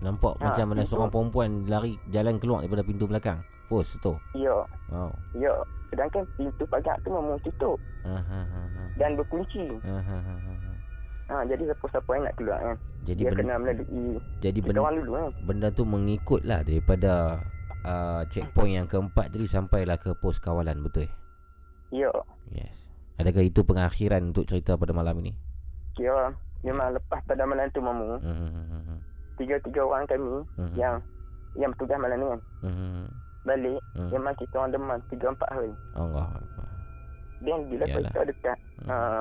Nampak Ha, macam pintu. seorang perempuan lari jalan keluar daripada pintu belakang. Pos tu. Ya, Oh. ya. Sedangkan pintu pagar tu memang tutup Ha ha ha ha. dan berkunci. Ha ha ha ha. ha. Ha, jadi siapa-siapa yang nak keluar kan. Jadi dia ben- kena melalui Jadi benda, orang dulu kan. benda tu mengikut lah daripada uh, checkpoint yang keempat tadi sampailah ke pos kawalan betul? Ya, Yes. Adakah itu pengakhiran untuk cerita pada malam ini? kira memang lepas pada malam tu mamu. Hmm. Tiga-tiga orang kami Mhm. yang yang bertugas malam ni kan. Hmm. Balik, Hmm. memang kita orang demam tiga empat hari. Allah. Dan bila Yalah. kita dekat uh,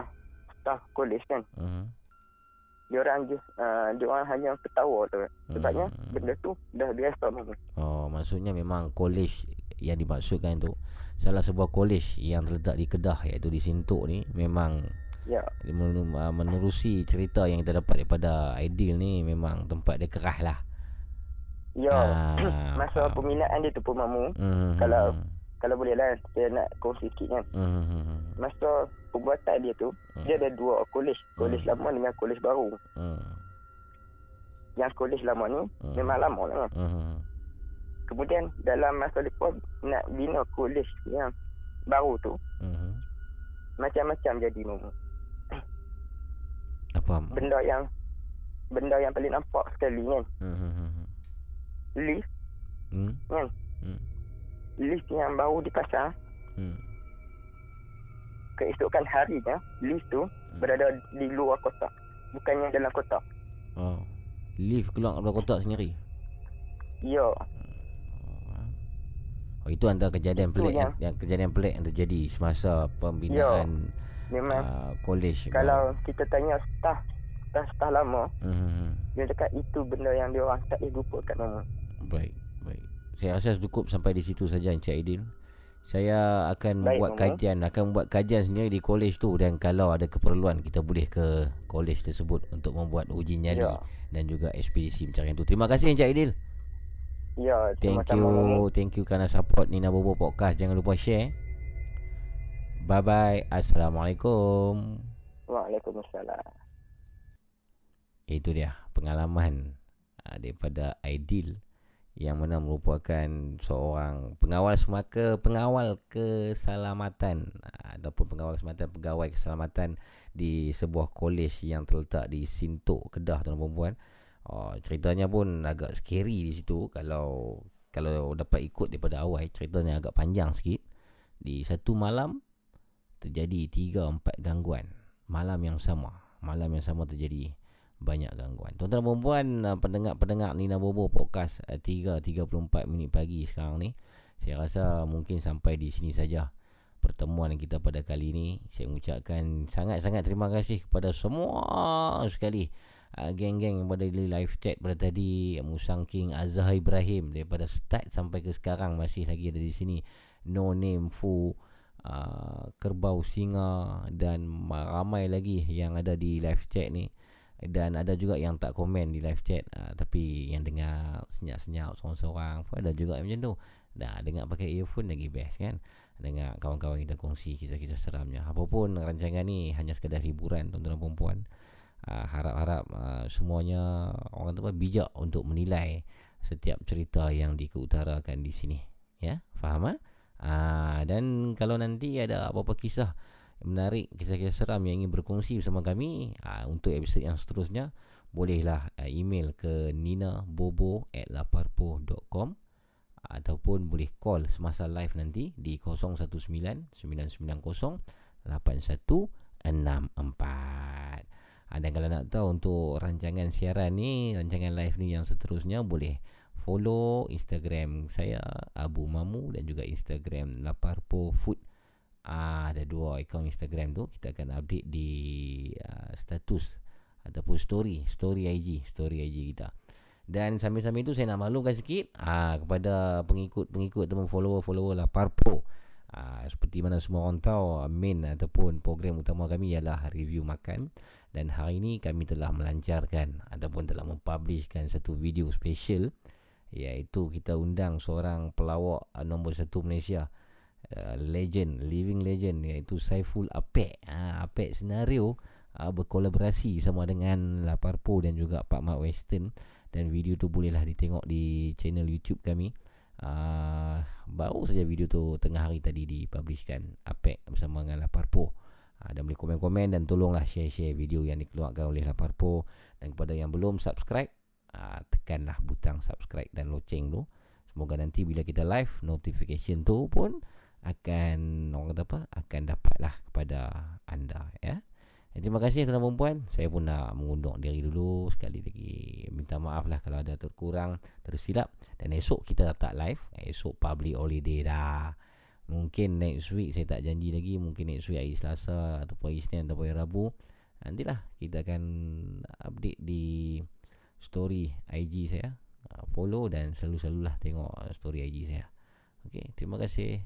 staff college kan, Hmm. dia orang je, uh, dia orang hanya ketawa tu. Sebabnya Hmm. benda tu dah biasa. Oh, maksudnya memang college yang dimaksudkan tu salah sebuah college yang terletak di Kedah iaitu di Sintok ni memang Ya, uh, menerusi cerita yang kita dapat daripada Aidil ni memang tempat dia kerah lah. Ya. Ah, Masa faham. pembinaan dia tu pun mamu. Hmm. Kalau kalau boleh lah saya nak kongsi sikit kan. Hmm. Masa pembuatan dia tu, dia ada dua college. College lama dengan college baru. Hmm. Yang college lama ni Hmm. memang lama lah. kan. Hmm. Kemudian dalam masa lepas nak bina college yang baru tu, Hmm. macam-macam jadi mamu. Apa? Benda yang benda yang paling nampak sekali kan. Hmm. Lift Hmm. kan. Hmm. Lift yang baru dipasang Hmm. keesokan harinya lift tu berada di luar kotak. Bukannya dalam kotak. Oh. Lift keluar dari kotak sendiri. Ya. Oh, itu antara kejadian Itu pelik yang, yang- kejadian pelik yang terjadi semasa pembinaan Memang uh, college. kalau kita tanya staff staff-staff lama, Hmm. dia cakap itu benda yang dia orang tak boleh lupakan mama. Baik, baik. Saya rasa cukup sampai di situ saja Encik Aidil. Saya akan Baik, buat Mama. kajian, akan buat kajian sendiri di college tu dan kalau ada keperluan kita boleh ke college tersebut untuk membuat uji nyali Ya. dan juga ekspedisi pencarian tu. Terima kasih Encik Aidil. Ya, Thank sama-sama, Mama. you, thank you kerana support Nina Bobo Podcast. Jangan lupa share. Bye bye. Assalamualaikum. Waalaikumsalam. Itu dia pengalaman uh, daripada Aidil yang mana merupakan seorang pengawal semaka pengawal keselamatan ataupun pengawal keselamatan pegawai keselamatan di sebuah kolej yang terletak di Sintok Kedah tuan dan puan. Oh, ceritanya pun agak scary di situ kalau kalau dapat ikut daripada awal ceritanya agak panjang sikit. Di satu malam terjadi tiga empat gangguan malam yang sama. Malam yang sama terjadi banyak gangguan. Tuan-tuan dan puan uh, pendengar-pendengar Nina Bobo podcast uh, 3.34 minit pagi sekarang ni. Saya rasa mungkin sampai di sini saja pertemuan kita pada kali ini. Saya mengucapkan sangat-sangat terima kasih kepada semua sekali uh, geng-geng yang berada di live chat pada tadi Musang King Azhar Ibrahim daripada start sampai ke sekarang masih lagi ada di sini No Name Fu uh, Kerbau Singa dan ma- ramai lagi yang ada di live chat ni dan ada juga yang tak komen di live chat uh, tapi yang dengar senyap-senyap seorang-seorang pun ada juga yang macam tu. Dah dengar pakai earphone lagi best kan? Dengar kawan-kawan kita kongsi kisah-kisah seramnya. Apapun rancangan ni hanya sekadar hiburan tuan-tuan dan puan uh, harap-harap uh, semuanya orang tu bijak untuk menilai setiap cerita yang dikeutarakan di sini. Ya faham ah? Uh, dan kalau nanti ada apa-apa kisah menarik kisah-kisah seram yang ingin berkongsi bersama kami uh, untuk episod yang seterusnya bolehlah uh, email ke ninabobo at laparpo.com ataupun boleh call semasa live nanti di 019 990 8164 Ha, dan kalau nak tahu untuk rancangan siaran ni, rancangan live ni yang seterusnya boleh follow Instagram saya Abu Mamu dan juga Instagram Laparpo Food. Ah ada dua akaun Instagram tu kita akan update di uh, status ataupun story, story IG, story IG kita. Dan sambil-sambil itu saya nak maklumkan sikit ah kepada pengikut-pengikut ataupun follower-follower Laparpo. Ah, seperti mana semua orang tahu main ataupun program utama kami ialah review makan dan hari ini kami telah melancarkan ataupun telah mempublishkan satu video special iaitu kita undang seorang pelawak uh, nombor satu Malaysia uh, legend living legend iaitu Saiful Apek. Ha, Apek senario uh, berkolaborasi sama dengan Laparpo dan juga Pak Mat Western. Dan video tu bolehlah ditengok di channel YouTube kami. Uh, baru saja video tu tengah hari tadi dipublishkan Apek bersama dengan Laparpo uh, dan boleh komen-komen dan tolonglah share-share video yang dikeluarkan oleh Laparpo dan kepada yang belum subscribe uh, tekanlah butang subscribe dan loceng tu. Semoga nanti bila kita live notification tu pun akan orang kata apa akan dapatlah kepada anda ya. Eh, terima kasih tuan dan puan Saya pun nak mengundur diri dulu. Sekali lagi Minta maaf lah kalau ada terkurang Tersilap. Dan esok kita tak live. Esok public holiday dah. Mungkin next week saya tak janji lagi. Mungkin next week hari Selasa Ataupun hari Isnin Ataupun hari Rabu. Nantilah kita akan update di story IG saya. Follow dan selalu-selalulah tengok story IG saya. Okay, terima kasih